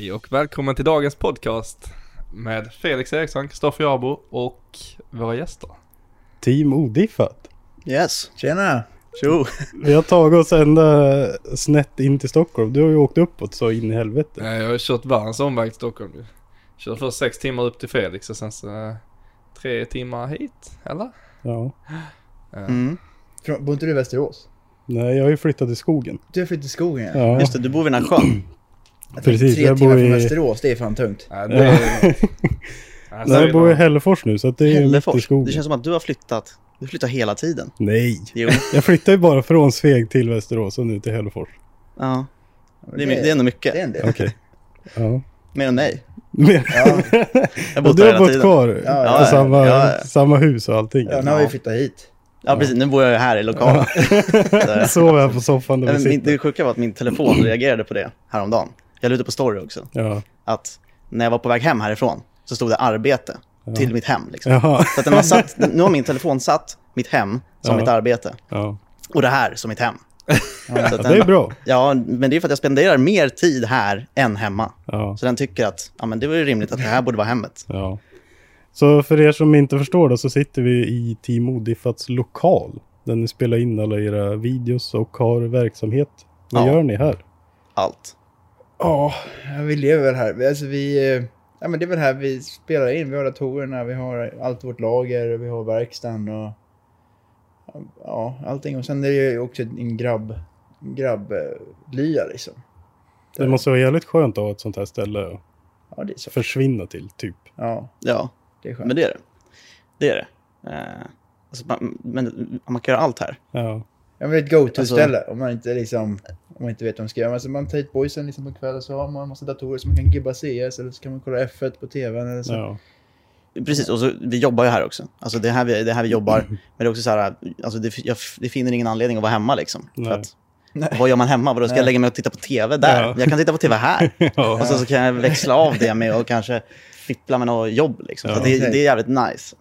Hej och välkommen till dagens podcast med Felix Eriksson, Kristoffer Jarbo och våra gäster. Team Odiffat. Yes. Tjena! Tjo. Vi har tagit oss ända snett in till Stockholm. Du har ju åkt uppåt så in i helvete. Eh, Jag har kört världens omväg till Stockholm ju. Kör först sex timmar upp till Felix och sen så eh, tre timmar hit, eller? Ja. Mm. Från- Bor inte du i Västerås? Nej, jag har ju flyttat till skogen. Du har flyttat till skogen Ja, Just det, du bor vid den här sjön. Jag precis. Tre Jag timmar bor från i, Västerås, det är fan tungt. Nej, det är... Nej, så Nej, jag bor i. Hällefors nu så att det är ju mitt i Hällefors. skogen. Det känns som att du har flyttat. Du flyttar hela tiden. Nej, Jo. jag flyttade ju bara från Sveg till Västerås och nu till Hällefors. Ja. Det är, det är ändå mycket. Det är en del. Okej. Ja. Mer än mig. Men, Jag har och du har bott tiden. kvar Ja, på ja, samma, ja, ja. samma hus och allting. Ja, nu har vi flyttat hit. Ja, precis. Nu bor jag här i lokalen. Jag sover här på soffan där vi sitter. det sjuka var att min telefon reagerade på det häromdagen. Jag la ut det på story också. Ja. Att när jag var på väg hem härifrån så stod det arbete till mitt hem. Liksom. Så att den har satt, nu har min telefon satt mitt hem som Ja. mitt arbete. Ja. Och det här som mitt hem. Ja, den- det är bra. Ja, men det är för att jag spenderar mer tid här än hemma. Ja. Så den tycker att ja, men det var rimligt att det här borde vara hemmet. Ja. Så för er som inte förstår det så sitter vi i Team Odiffats lokal. Där ni spelar in alla era videos och har verksamhet. Vad Ja. gör ni här? Allt. Ja, vi lever väl här. Vi- Alltså vi... eh, Ja men det är väl här vi spelar in. Vi har datorerna, vi har allt vårt lager, vi har verkstaden och... Ja, allting. Och sen är det ju också en grabb... Grabblya liksom. Det måste vara jävligt skönt att ha ett sånt här ställe att Ja, det är så. försvinna till, typ. Ja, Ja, det är skönt. men det är det. Det är det. Eh, alltså, man, men man kan göra allt här. Ja. Ja, men det är ett go-to-ställe Alltså- om man inte liksom... Om man inte vet vad man ska göra. Alltså man tar hit boysen liksom på kvällen så har man en massa datorer så man kan gibba CS eller så kan man kolla F1 på tvn eller så. ja. Precis, och så, vi jobbar ju här också. Alltså det är här vi, det är här vi jobbar. Men det är också så här, alltså det, jag, det finner ingen anledning att vara hemma liksom. För Nej. att, vad gör man hemma? Vadå, ska jag Nej. lägga mig och titta på tv där? Ja. Jag kan titta på tv här. Ja. Och så, så kan jag växla av det med att kanske fippla med något jobb. Liksom. Ja. Så det, det är jävligt nice.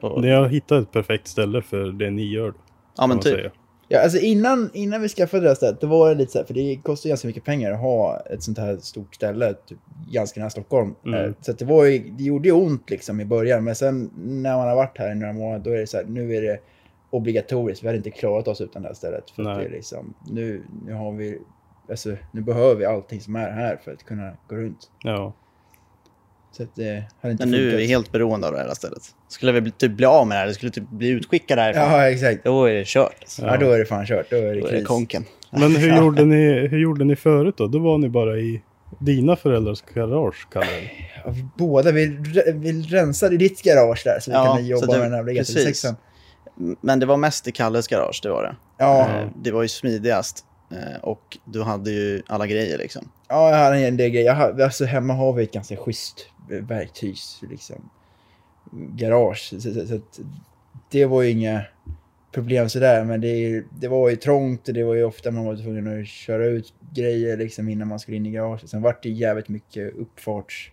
Och, Ni har hittat ett perfekt ställe för det ni gör. Ja, men typ. säga. Ja, alltså innan, innan vi skaffade det här stället, då var det lite så här, för det kostar ganska mycket pengar att ha ett sånt här stort ställe, typ ganska nära Stockholm. Mm. Eh, Så det, var ju, det gjorde ju ont liksom i början, men sen när man har varit här i några månader, då är det så här, nu är det obligatoriskt. Vi hade inte klarat oss utan det här stället. För det är liksom, nu, nu har vi, alltså nu behöver vi allting som är här för att kunna gå runt. Ja. Så att det hade inte Men nu är funkat. vi helt beroende av det här stället. Skulle vi bli- typ bli av med det här, skulle typ bli utskickade härifrån, Ja, exakt. då är det kört. Alltså. Ja. då är det fan kört. Då är det Då är det konken. Men hur, gjorde ni, hur gjorde ni förut då? Då var ni bara i dina föräldrars garage, kallar det. Ja, båda, vi, vi rensade i ditt garage där så vi Ja, kunde jobba det- med den här precis. GT6. Men det var mest i Kalles garage, det var det. Ja, Eh, Det var ju smidigast. Eh, Och du hade ju alla grejer liksom. ja, jag hade en del grejer. Jag har, alltså, hemma har vi ett ganska schysst verktygs, liksom, garage. Så, så, så det var ju inga problem sådär, men det, det var ju trångt och det var ju ofta man var tvungen att köra ut grejer liksom innan man skulle in i garaget. Sen vart det jävligt mycket uppfarts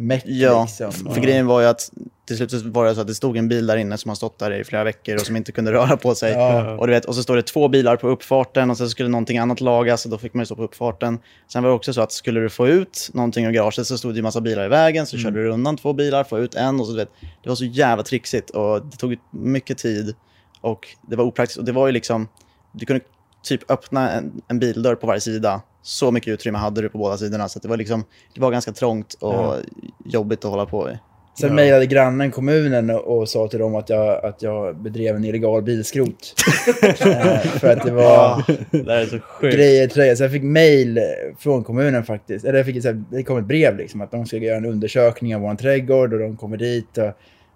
mätt Ja, liksom. för grejen var ju att till slut var det så att det stod en bil där inne som har stått där i flera veckor och som inte kunde röra på sig. Ja. Och, du vet, och så står det två bilar på uppfarten och sen skulle någonting annat lagas och då fick man ju stå på uppfarten. Sen var det också så att skulle du få ut någonting ur garaget så stod det ju massa bilar i vägen så körde du undan två bilar, få ut en och så du vet. Det var så jävla trixigt och det tog mycket tid och det var opraktiskt och det var ju liksom, du kunde typ öppna en, en bildörr på varje sida. Så mycket utrymme hade du på båda sidorna så att det var liksom, det var ganska trångt och Ja. jobbigt att hålla på i. Sen Ja. mejlade grannen kommunen och, sa till dem att jag, att jag bedrev en illegal bilskrot. Eh, för att det var Det där är så sjukt. grejer det. Så jag fick mejl från kommunen faktiskt. Eller jag fick, ett så här, det kom ett brev liksom att de ska göra en undersökning av vår trädgård och de kommer dit och,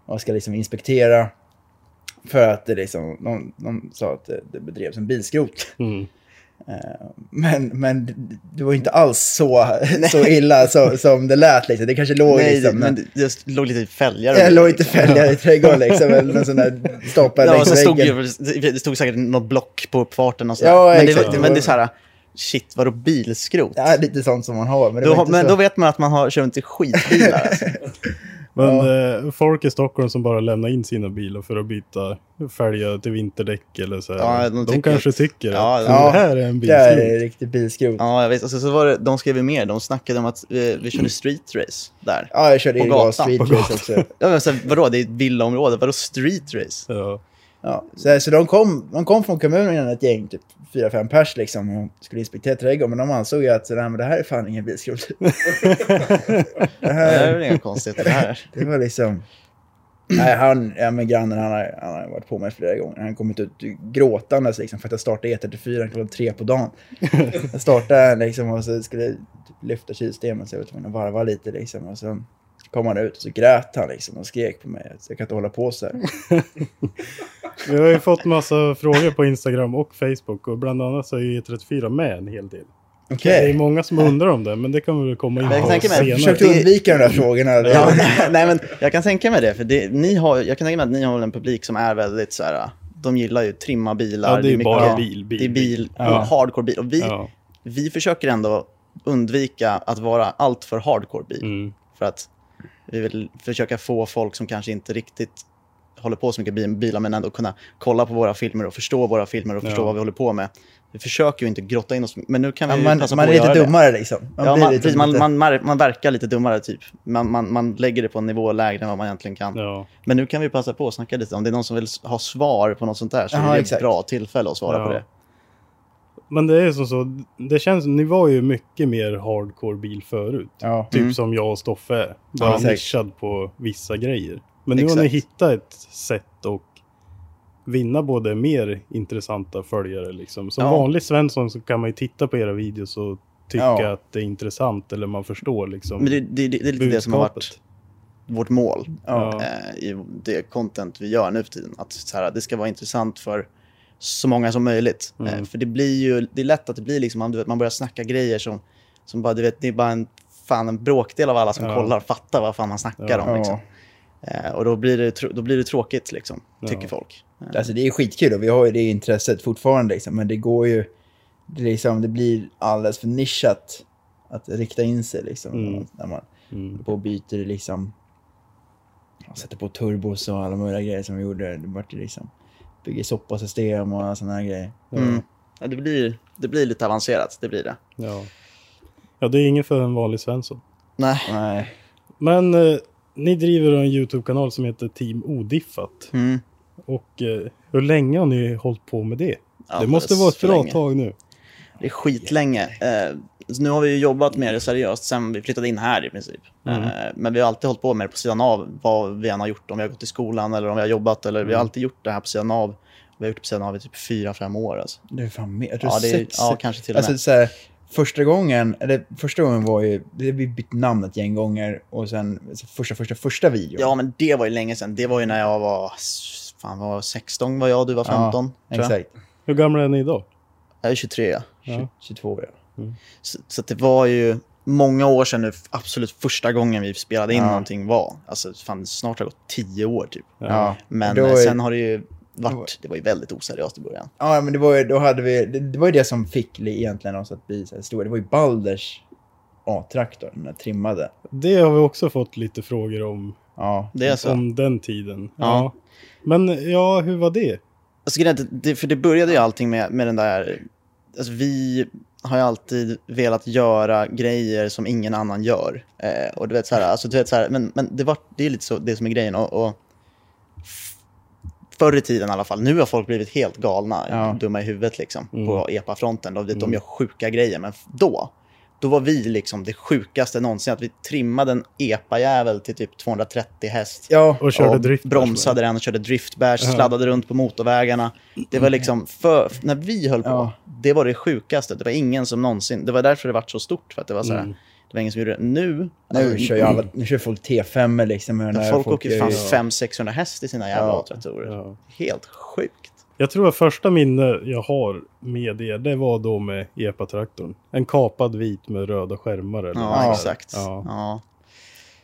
och ska liksom inspektera. För att det liksom, de, de sa att det, det bedrevs en bilskrot. Mm. Eh, Men, men det- det var inte alls så, så illa så, som det lät. Liksom. Det kanske låg Nej, liksom, det, men det, det låg lite fälgar. jag låg inte fälgar i trädgården liksom, eller någon sån där stapel Ja, längs stod väggen. ju, det det stod säkert något block på uppfarten och sådär. Ja, men, det, men det är så här, shit, vadå bilskrot? Ja, lite sånt som man har. Men, det då, men då vet man att man har kört inte skitbilar. Alltså. Men eh, folk i Stockholm som bara lämnar in sina bilar för att byta fälgar till vinterdäck eller så här. Ja, de de tycker kanske att- tycker Ja, att ja. det här är en Det här är bilskrot. riktigt bilskrot. Ja. Ja, jag vet. Och så, var det, de skrev ju mer. De snackade om att vi, vi körde street race där. jag körde På illegal gatan. street På race också. Ja, men så, här, vadå, det är ett villaområde. Vadå street race? Ja. Ja. Så, så de, kom, de kom från kommunen, ett gäng, typ fyra, fem pers liksom, och skulle inspektera trädgården. Men de ansåg ju att nej, men det här är fan ingen bilskrot. det Det här är väl inga konstigheter det här. det var liksom... Nej, han, ja, men grannen han har, han har varit på mig flera gånger. Han har kommit ut gråtandes liksom, för att jag startade E34 klockan tre på dagen. Jag startade liksom, och så skulle typ lyfta kylsystemet så jag var tvungen att varva lite. Liksom, och så kom han ut och så grät han liksom, och skrek på mig. Så jag kan inte hålla på så här. Vi har ju fått massa frågor på Instagram och Facebook och bland annat så är ju E34 med en hel del. Okej. Det är många som undrar om det, men det kan vi väl komma in Jag på senare. Försökte undvika de där frågorna. Ja, nej, men jag kan tänka mig det. För det, ni har, jag kan tänka mig att ni har en publik som är väldigt så här. De gillar ju trimma bilar. Ja, det är mycket- bara bil, bil, Det är bil, Ja. hardcore bil. Och vi, Ja. vi försöker ändå undvika att vara allt för hardcore bil. Mm. För att vi vill försöka få folk som kanske inte riktigt håller på så mycket bil- bilar men ändå kunna kolla på våra filmer och förstå våra filmer och förstå Ja. vad vi håller på med. Vi försöker ju inte grotta in oss, men nu kan vi Ja, man, passa man på är lite göra det. dummare liksom. Man ja, man, lite, precis, man, lite- man, man verkar lite dummare typ. Man, man, man lägger det på en nivå lägre än vad man egentligen kan. Ja. Men nu kan vi passa på att snacka lite. Om det är någon som vill ha svar på något sånt där så Jaha, är det exakt. ett bra tillfälle att svara Ja. på det. Men det är som så, det känns, ni var ju mycket mer hardcore bil förut. Ja. Typ Mm. som jag och Stoffe är. Bara exakt. nischad på vissa grejer. Men nu har ni Exakt. hittat ett sätt att vinna både mer intressanta följare liksom. Som Ja. vanlig Svensson så kan man ju titta på era videos och tycka Ja. att det är intressant eller man förstår liksom Men det, det, det är lite det som har varit budskapet. vårt mål Ja. eh, i det content vi gör nu för tiden. Att så här, det ska vara intressant för så många som möjligt. Mm. Eh, för det blir ju, det är lätt att det blir liksom, man, vet, man börjar snacka grejer som, som bara, du vet, det är bara en, fan, en bråkdel av alla som Ja. kollar fattar vad fan man snackar Ja. om. Liksom. Eh, och då blir, det, då blir det tråkigt, liksom, tycker Ja. folk. Eh, Alltså det är skitkul och vi har ju det intresset fortfarande liksom, men det går ju, det, liksom, det blir alldeles för nischat att rikta in sig liksom. Mm. När man Mm. på och byter liksom, ja, sätter på turbos och alla möjliga grejer som vi gjorde. Det vart ju liksom, bygger soppasystem och sådana här grejer. Mm. Ja, det, blir, det blir lite avancerat, det blir det. Ja. ja, det är inget för en vanlig Svensson. Nej. Nej. Men eh, ni driver en YouTube-kanal som heter Team Odiffat. Mm. Och eh, hur länge har ni hållit på med det? det Alldeles måste vara ett bra länge. tag nu. Det är skitlänge. Eh, nu har vi ju jobbat med det seriöst sen vi flyttade in här i princip. Mm. Eh, men vi har alltid hållit på med det på sidan av vad vi än har gjort. Om vi har gått i skolan eller om vi har jobbat. Eller Vi Mm. har alltid gjort det här på sidan av. Vi har gjort det på sidan av i typ fyra, fem år. Alltså. Det är fan mer. Ja, det är, sex. ja, kanske till och med. Alltså så här, första gången, eller första gången var ju, det vi bytte namn ett gäng gånger och sen alltså, första, första, första videon. ja, men det var ju länge sedan. Det var ju när jag var, fan var 16 var jag, du var 15. tror jag. exakt. Hur gamla är ni idag? Jag är 23 ja. Tjugo- 22 ja. Så, så att det var ju många år sedan nu, absolut första gången vi spelade in Ja. någonting var. Alltså fan, snart har det gått 10 år typ. Ja. Men Då eh, är- sen har det ju varit, det var ju väldigt oseriöst i början. Ja, men det var ju, då hade vi, det, det var ju det som fick li- egentligen oss att bli så här stora. Det var ju Balders A-traktor, den där trimmade. Det har vi också fått lite frågor om, Ja, Det är så. om den tiden. Ja. Men ja, hur var det? Alltså, är det, för det började ju allting med, med den där... Alltså, vi har ju alltid velat göra grejer som ingen annan gör. Eh, och du vet så här, alltså, du vet, så här men, men det, var, det är lite så det som är grejen. Och, och förr i tiden i alla fall, nu har folk blivit helt galna, Ja. dumma i huvudet liksom, Mm. på EPA-fronten. De, de Mm. gör sjuka grejer, men då då var vi liksom det sjukaste någonsin. Att vi trimmade en epa-jävel till typ 230 häst. Ja, Och körde drift. bromsade den och körde driftbärs, Ja. sladdade runt på motorvägarna. Det var liksom, för, när vi höll på, Ja. det var det sjukaste. Det var ingen som någonsin, det var därför det var så stort. För att det var så här, Mm. det var ingen som gjorde det. Nu, nu alltså, kör ju alla, nu kör folk T5 liksom. och den här folk, åker fan ju- 500-600 häst i sina jävla Ja. A-traktorer. Ja. Helt sjukt. Jag tror att första minne jag har med det, det var då med EPA-traktorn. En kapad vit med röda skärmar eller Ja, Ja. exakt. Ja. Ja.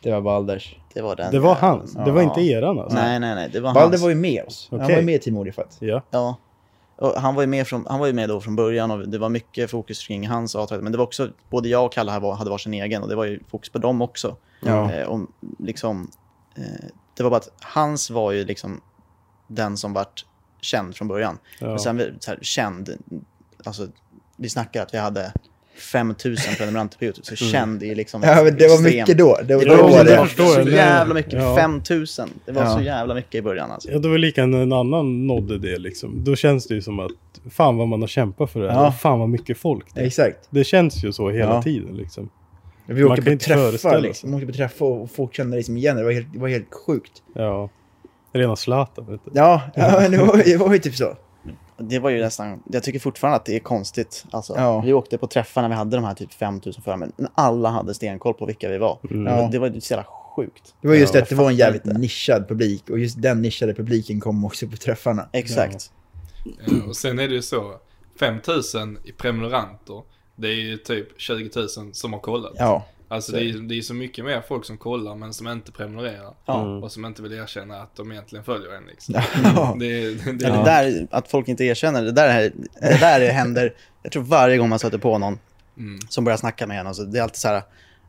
Det var Balders. det var den. Det var hans, det var Ja. inte eran alltså? Nej, nej, nej. Det var Balder hans. var ju med oss. Han Okej. var ju med i Team Odifat. Ja. Ja. Och han, var ju med från, han var ju med då från början och det var mycket fokus kring hans a Men det var också, både jag och Kalle här var, hade varsin egen och det var ju fokus på dem också. Ja. Eh, och liksom, eh, det var bara att hans var ju liksom den som vart känd från början. Ja. Men sen vi- så här, känd, alltså vi snackar att vi hade 5000 prenumeranter på YouTube. Så känd är liksom Ja, men det var extremt- mycket då. Det var, Det då var, var det var så jävla mycket. Ja. 5000. Det var Ja. så jävla mycket i början alltså. Ja, det var lika när en annan nådde det liksom. Då känns det ju som att fan vad man har kämpat för det här. Ja. Fan vad mycket folk det. Exakt. Det känns ju så hela Ja. tiden liksom. Vi Man åkte kan på inte träffar liksom. Vi åkte på träffar och folk kände liksom igen det. Det var helt, det var helt sjukt. Ja. Rena Zlatan vet du. Ja, ja men det var, det var ju typ så. Det var ju nästan, jag tycker fortfarande att det är konstigt. Alltså, Ja. Vi åkte på träffar när vi hade de här typ 5000 förare, men alla hade stenkoll på vilka vi var. Ja. Det var ju så jävla sjukt. Det var just Ja, det att det var en jävligt inte. nischad publik. Och just den nischade publiken kom också på träffarna. Exakt. Ja, och sen är det ju så, 5000 i prenumeranter, det är ju typ 20 000 som har kollat. Ja. Alltså det är, det är så mycket mer folk som kollar men som inte prenumererar. Ja. Och som inte vill erkänna att de egentligen följer en liksom. Ja. Det, det, det, Ja. Det där, att folk inte erkänner, det där, är- det där händer, jag tror varje gång man stöter på någon Mm. som börjar snacka med en, alltså, det är alltid så här,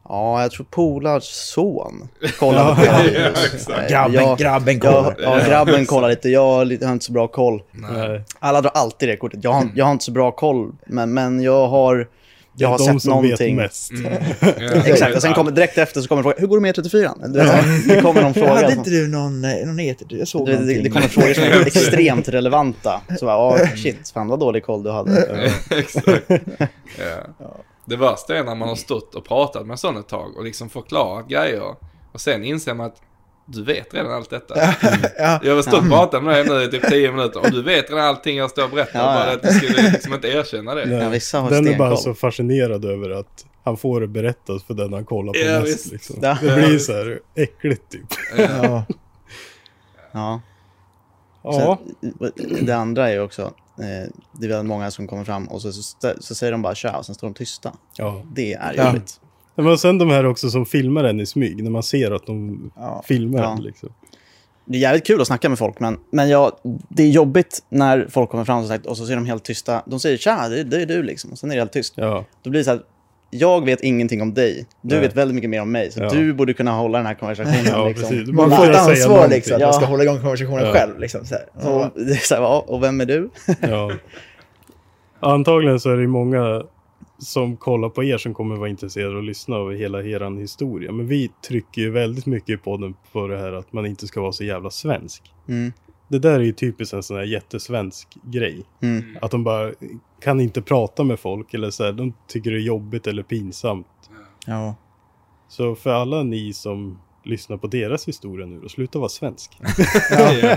ja, jag tror Polars son kollade på exakt. Eh, Grabben, jag- grabben Ja, kollar. ja, grabben kollar lite, jag har inte så bra koll. Nej. Alla drar alltid det kortet. Jag har, jag har inte så bra koll, men, men jag har, jag är har de sett som någonting. vet mest. Mm. Ja, Exakt, och sen kommer direkt efter så kommer en fråga, hur går det med 34 Du vet, Det kommer någon fråga. Hade inte du någon, eh, någon eter? Jag såg det, det kommer frågor som är extremt relevanta. Så bara, ja shit, fan vad dålig koll du hade. Exakt. Ja. Det värsta är när man har stått och pratat med sån ett tag och liksom förklarat grejer. Och sen inser man att du vet redan allt detta. Ja. Jag har stått och pratat med dig nu i typ 10 minuter och du vet redan allting jag står och berättar. Ja, ja. Bara att du skulle liksom inte erkänna det. Ja, vissa har Den är bara så fascinerad över att han får det berättat för den han kollar på Ja, mest. Liksom. Ja. Det blir så här äckligt typ. Ja. Ja. Ja, Sen, det andra är ju också, eh, det är väldigt många som kommer fram och så, så, så säger de bara tja och sen står de tysta. ja. Det är Ja. jobbigt. Men sen de här också som filmar en i smyg, när man ser att de Ja. filmar Ja. en liksom. Det är jävligt kul att snacka med folk, men, men jag, det är jobbigt när folk kommer fram och, sagt, och så ser de helt tysta. De säger tja, det, det är du liksom. Och sen är det helt tyst. Ja, Då blir det så här, jag vet ingenting om dig. Du Nej. vet väldigt mycket mer om mig. Så Ja. du borde kunna hålla den här konversationen. ja liksom. Man får ett säga ansvar liksom, att Ja. man ska hålla igång konversationen Ja. själv. Liksom, så är så här, ja, och vem är du? Ja. Antagligen så är det många som kollar på er som kommer vara intresserade och lyssna av hela er historia. Men vi trycker ju väldigt mycket i podden på det här att man inte ska vara så jävla svensk. Mm. Det där är ju typiskt en sån här jättesvensk grej. Mm. Att de bara kan inte prata med folk eller så här, de tycker det är jobbigt eller pinsamt. Ja. Så för alla ni som lyssnar på deras historia nu då, sluta vara svensk. Ja.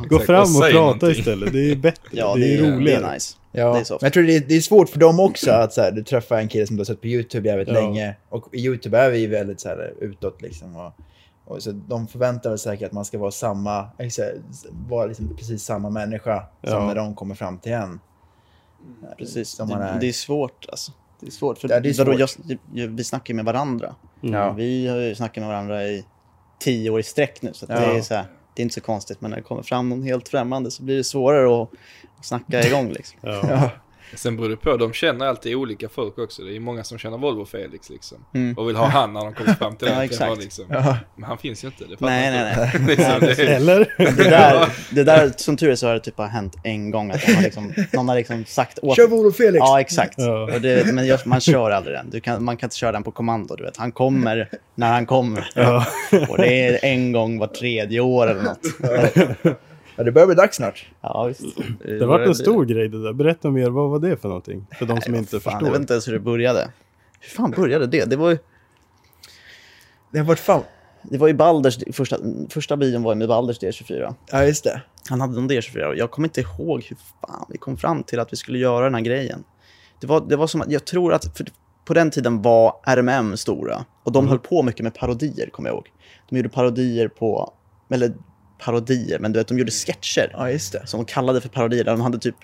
Gå fram och och prata någonting. istället. Det är bättre. Ja, det är ju det roligare. är nice. Ja, men jag tror det är, det är svårt för dem också att så här, du träffar en kille som du har sett på YouTube jävligt Ja. länge. Och i YouTube är vi väldigt så här, utåt liksom. Och, och så de förväntar sig säkert att man ska vara samma, alltså, vara liksom precis samma människa som Ja. när de kommer fram till en. Precis. Som man det, är. det är svårt alltså. Det är svårt. För Ja, är svårt. Jag, jag, vi snackar ju med varandra. Mm. Ja. Vi har ju snackat med varandra i tio år i sträck nu. Så det, är så här, det är inte så konstigt. Men när det kommer fram någon helt främmande så blir det svårare att, att snacka igång. Liksom. Ja. Sen beror det på, de känner alltid olika folk också. Det är många som känner Volvo Felix liksom. Mm. Och vill ha han när de kommer fram till Ja, exakt. Liksom. Ja. Men han finns ju inte. Det Nej, inte nej, du. nej. liksom, det är, Eller? Det där, det där, som tur är så har det typ bara hänt en gång. Att någon har liksom, någon har liksom sagt åt Kör Volo Felix! Ja, exakt. Ja. Och det, men man kör aldrig den. Du kan, man kan inte köra den på kommando. Du vet. Han kommer när han kommer. Ja. Och det är en gång var tredje år eller något. Ja, det börjar bli dags snart. Ja, visst. Det vart en stor grej det där. Berätta mer, vad var det för någonting? För de som inte Fan, förstår. jag vet inte ens hur det började. Hur fan började det? Det var ju, Det har varit fan... det var ju Balders, första, första bion var ju med Balders D24. Ja, just det. Han hade en D24 och jag kommer inte ihåg hur fan vi kom fram till att vi skulle göra den här grejen. Det var, det var som att, jag tror att, för på den tiden var RMM stora och de höll på mycket med parodier, kommer jag ihåg. De gjorde parodier på, eller parodier, men du vet, de gjorde sketcher. Ja, just det. som de kallade för parodier. De hade typ,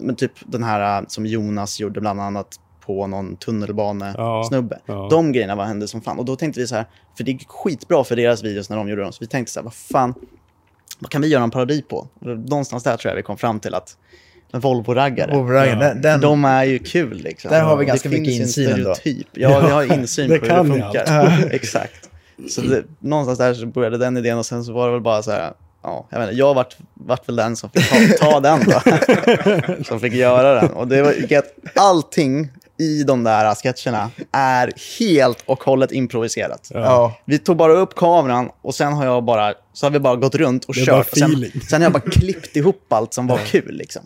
men typ den här äh, som Jonas gjorde bland annat på någon tunnelbanesnubbe. Ja, ja. De grejerna var hände som fan. Och då tänkte vi så här, för det gick skitbra för deras videos när de gjorde dem. Så vi tänkte så här, vad fan, vad kan vi göra en parodi på? Någonstans där tror jag vi kom fram till att en Volvo-raggare. Den, den, De är ju kul liksom. Där har vi ganska mycket insyn ändå. Ja, vi har insyn på hur det funkar. Exakt. Så det, någonstans där så började den idén och sen så var det väl bara så här, ja, jag vet inte, jag vart, vart väl den som fick ta, ta den då. som fick göra den. Och det var ju att allting i de där sketcherna är helt och hållet improviserat. ja. Vi tog bara upp kameran och sen har jag bara, så har vi bara gått runt och kört. Och sen, sen har jag bara klippt ihop allt som var kul. Liksom.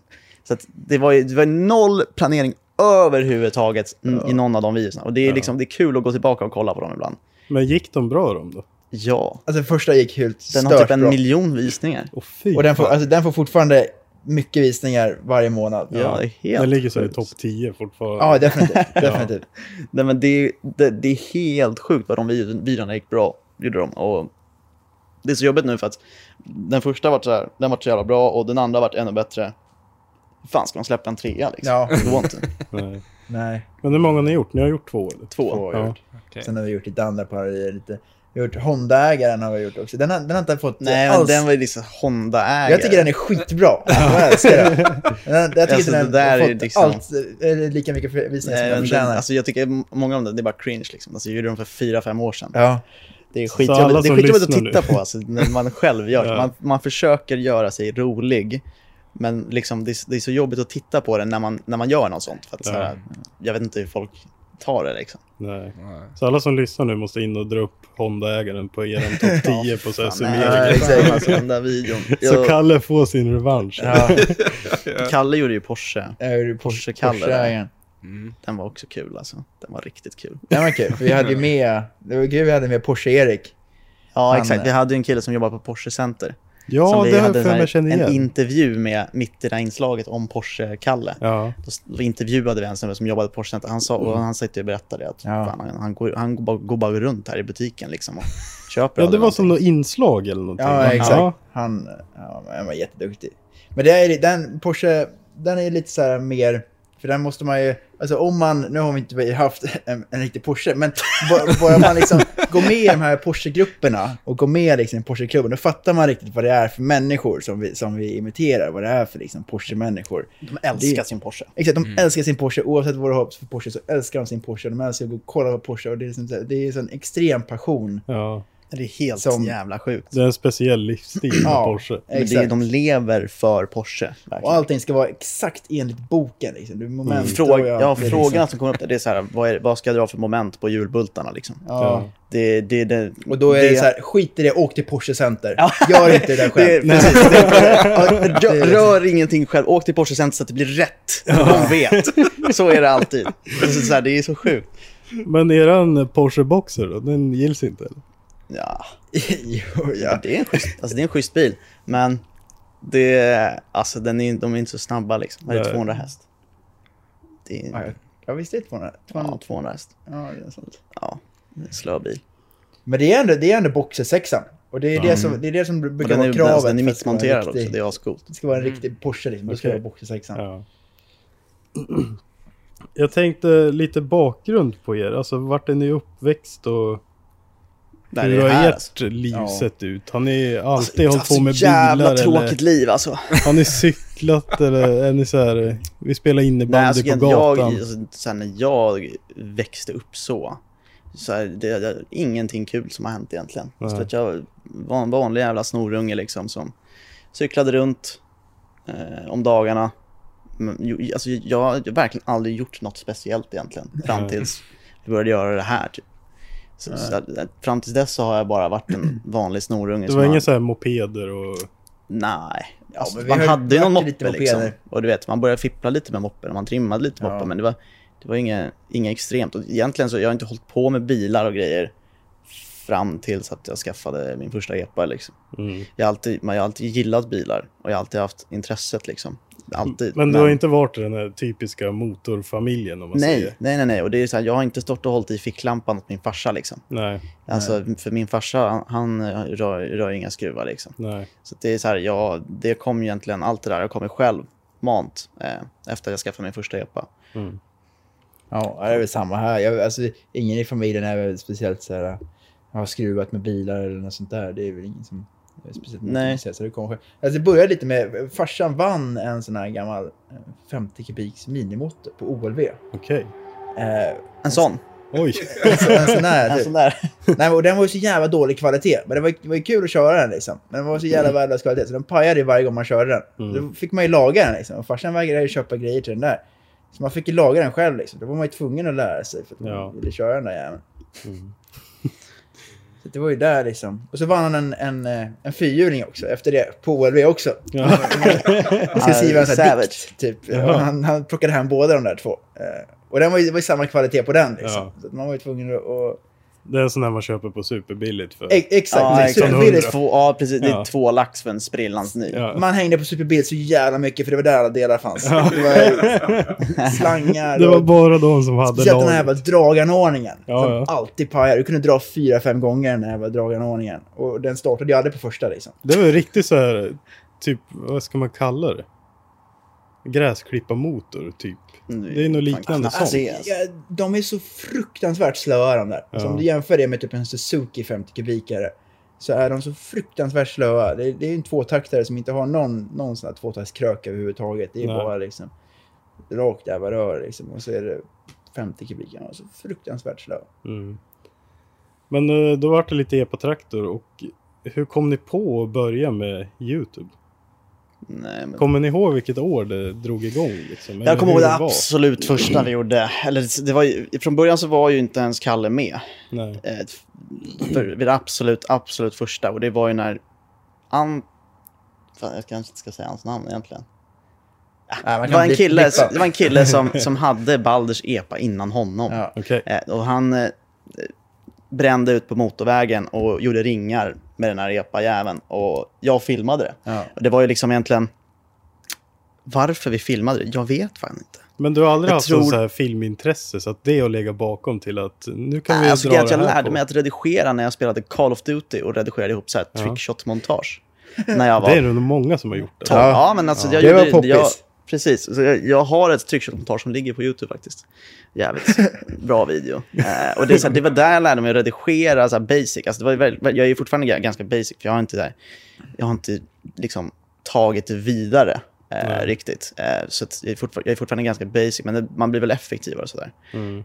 Så att det, var, ju- det var noll planering överhuvudtaget n- i någon av de videorna. Och det är, liksom, det är kul att gå tillbaka och kolla på dem ibland. Men gick de bra de då? Ja, Alltså första gick helt den har typ en bra. miljon visningar. Och fy Och den får, alltså, den får fortfarande mycket visningar varje månad. Ja, det är helt Den ligger så i topp 10 fortfarande. Ja, definitivt. definitivt. Nej, men det, det, det är helt sjukt vad de vid- videorna gick bra. Gjorde de. Och det är så jobbigt nu för att den första var så, här, den var så jävla bra och den andra var ännu bättre. Fan ska de släppa en trea liksom? Ja. Det går inte. Nej. Men hur många har ni gjort? Ni har gjort två eller? Två. två Ja. gjort. Okej. Sen har vi gjort lite andra parodier. Lite, vi har gjort Honda-ägaren har vi gjort också. Den har, den har inte fått Nej, men alls... den var ju liksom Honda-ägare. Jag tycker den är skitbra. Jag älskar den. jag tycker Alltså, den har är fått liksom- allt, eller lika mycket visningar som den men förtjänar. alltså jag tycker många av dem, det är bara cringe liksom. Alltså jag gjorde dem för fyra, fem år sedan. ja. Det är skitjobbigt, det är som skitjobbigt att titta på alltså, när man själv gör. Ja. Man, man försöker göra sig rolig. Men liksom, det, är, det är så jobbigt att titta på det när man, när man gör något sånt. För att, så här, jag vet inte hur folk tar det liksom. Nej. Nej. Så alla som lyssnar nu måste in och dra upp Honda-ägaren på er topp 10 på så här summering. exakt, alltså, den där videon. Så Jag, Kalle får sin revansch. ja. Kalle gjorde ju Porsche. Jag gjorde Porsche-Kalle där. Porsche-ägaren. Mm. Den var också kul alltså. Den var riktigt kul. Den var kul. för Vi hade ju med, det var kul vi hade med Porsche-Erik. Ja, Han- exakt. Vi hade ju en kille som jobbade på Porsche Center. Ja, som vi det hade jag för här en igen. intervju med mitt i det här inslaget om Porsche-Kalle. Ja, Då intervjuade vi en som jobbade på Porsche. Han, sa, och han satt och berättade att Ja. fan, han, han, går, han går, bara, går bara runt här i butiken liksom och köper ja det var som någonting. något inslag eller någonting. Ja, exakt. Ja. Han, han var jätteduktig. Men det är, den Porsche, den är lite så här mer, för den måste man ju, alltså om man, nu har vi inte haft en, en riktig Porsche, men bara, man liksom går med i de här Porsche-grupperna och går med liksom i Porsche-klubben, då fattar man riktigt vad det är för människor som vi, som vi imiterar, vad det är för liksom Porsche-människor. De älskar det- sin Porsche. Exakt, de älskar sin Porsche, oavsett vad de har för Porsche så älskar de sin Porsche, de älskar att gå och kolla på Porsche och det är, liksom, det är en extrem passion. ja. Det är helt Som- jävla sjukt. Det är en speciell livsstil med Ja. Porsche. Men det, de lever för Porsche. Och Verkligen. allting ska vara exakt enligt boken. Liksom. Du, moment och Fråga, ja, det är frågorna liksom- som kommer upp det är så här, vad, är, vad ska jag dra för moment på hjulbultarna liksom? Ja. Det, det, det, Och då är det, så här, skit i det, åk till Porsche Center. Ja. Gör inte det där själv. Det, precis, ja, rör, rör ingenting själv, åk till Porsche Center så att det blir rätt. De vet. Så är det alltid. Det är så, så här, det är så sjukt. Men eran Porsche Boxer då, den gills inte eller? Ja, jo, ja. Det, är en schysst, alltså, det är en schysst bil. Men det, alltså, den är, de är inte så snabba liksom. Det är Nej. 200 häst. Det är, ja, visst är det 200. 200. ja, 200 häst. Ja, det är sånt. Ja, det är en slö bil. Men det är ändå, det är ändå Boxer 6 Och det är, det, som, det är det som brukar vara kravet. alltså, den är för att det ska vara en mittmonterad också, riktig- det är ascoolt. Det ska vara en riktig Porsche liksom. Ska det Okej. vara Boxer 6 Ja. Jag tänkte lite bakgrund på er. Alltså vart är ni uppväxt och Där hur är har här, ert alltså. liv Ja. sett ut? Har ni alltid hållit Alltså, på med jävla bilar tråkigt eller liv alltså. har ni cyklat eller är ni så här, vi spelar innebandy Nej, alltså, på jag, gatan? alltså, så här, när jag växte upp så, så här, det, det är ingenting kul som har hänt egentligen. Nej. Så att jag var en vanlig jävla snorunge liksom som cyklade runt eh, om dagarna. Men, alltså, jag har verkligen aldrig gjort något speciellt egentligen, fram Nej. tills vi började göra det här. Typ. Så, så, fram tills dess så har jag bara varit en vanlig snorunge. Det var inga så här mopeder och... Nej, alltså, men vi man hade ju någon moppe mopeder. liksom. Och du vet, man började fippla lite med moppen och man trimmade lite Ja. moppen. Men det var, det var inget, inget extremt. Och egentligen så jag har inte hållit på med bilar och grejer fram tills att jag skaffade min första epa. Liksom. Mm. Jag, har alltid, jag har alltid gillat bilar och jag har alltid haft intresset. Liksom. Alltid. Men du har inte varit i den här typiska motorfamiljen om man nej, säger? nej, nej, nej. Och det är så här, jag har inte stått och hållit i ficklampan åt min farsa. Liksom. Nej, Alltså, för min farsa, han, han rör, rör inga skruvar. Liksom. nej. Så det är så här, ja, det kom egentligen, allt det där, jag kommer själv mant eh, efter att jag skaffade min första epa. Mm. Ja, det är väl samma här. Jag, alltså, ingen i familjen är väl speciellt så här, har skruvat med bilar eller något sånt där. Det är väl ingen som speciellt Nej. Så det, kommer själv. alltså, det började lite med, farsan vann en sån här gammal eh, 50 kubiks minimotor på OLV. Okej. Eh, En sån. Oj. en, sån- en sån här. En typ. sån där. Nej, och den var ju så jävla dålig kvalitet. Men det var, det var ju kul att köra den liksom. Men den var så jävla värdelös kvalitet. Så den pajade ju varje gång man körde den. Mm. Då fick man ju laga den liksom. Och farsan vägrade ju köpa grejer till den där. Så man fick ju laga den själv liksom. Då var man ju tvungen att lära sig för att man Ja. ville köra den där jäveln. Mm. Så det var ju där liksom. Och så vann han en, en, eh, en fyrhjuling också efter det. På OLV också. Ja. Jag ska skriva en sån här dikt, typ. Ja. Han, han plockade hem båda de där två. Eh, Och den var ju, det var ju samma kvalitet på den liksom. Ja. Så man var ju tvungen att... Det är en sån här man köper på superbilligt för. e- exakt, Ja, exakt. superbilligt. Två, ja, precis. Det är Ja. två lax för en sprillans ny. Ja. Man hängde på Superbil så jävla mycket för det var där alla delar fanns. Det var slangar Det var och bara de som hade speciellt den här jävla draganordningen. Ja, som ja. alltid pajade. Du kunde dra fyra, fem gånger den här jävla draganordningen. Och den startade ju aldrig på första liksom. Det var ju riktigt så här, typ, vad ska man kalla det? Gräsklipparmotor, typ. Det är nog liknande sånt. alltså, Ja, de är så fruktansvärt slöa de där. Ja. Om du jämför det med typ en Suzuki 50 kubikare. Så är de så fruktansvärt slöa. Det är, det är en tvåtaktare som inte har någon, någon sån här tvåtaktskrök överhuvudtaget. Det är Nej. bara liksom rakt jävla rör liksom. Och så är det 50 kubik. De är så fruktansvärt slöa. Mm. Men eh, då var det lite epatraktor och hur kom ni på att börja med YouTube? Nej, men... Kommer ni ihåg vilket år det drog igång? Liksom? Jag kommer ihåg det var? absolut första vi gjorde. Eller det var ju, från början så var ju inte ens Kalle med. Nej. Eh, för, vid det absolut, absolut första. Och det var ju när... An... Fan, jag kanske inte ska säga hans namn egentligen. Man Det var en kille, blippa. det var en kille som, som hade Balders epa innan honom. Ja. Okej. Eh, och han eh, brände ut på motorvägen och gjorde ringar med den här epa-jäveln. Och jag filmade det. Ja. Och det var ju liksom egentligen... Varför vi filmade det, jag vet fan inte. Men du har aldrig Jag haft tror- så här filmintresse så att det är att lägga bakom till att nu kan vi Nej, alltså, dra är att det jag lärde på. mig att redigera när jag spelade Call of Duty och redigerade ihop så här Ja. trickshot-montage. när jag var Det är det nog många som har gjort det. tolv. Ja, men alltså jag Det var gjorde... poppis. Precis. Så jag, jag har ett trickshot-montage som ligger på YouTube faktiskt. Jävligt bra video. Eh, och det, är så här, det var där jag lärde mig att redigera så här basic. Alltså det var, ju väl- jag är fortfarande ga- ganska basic, för jag har inte, där, jag har inte liksom, tagit det vidare eh, Nej. riktigt. Eh, så jag, är jag är fortfarande ganska basic, men det, man blir väl effektivare och sådär. Mm.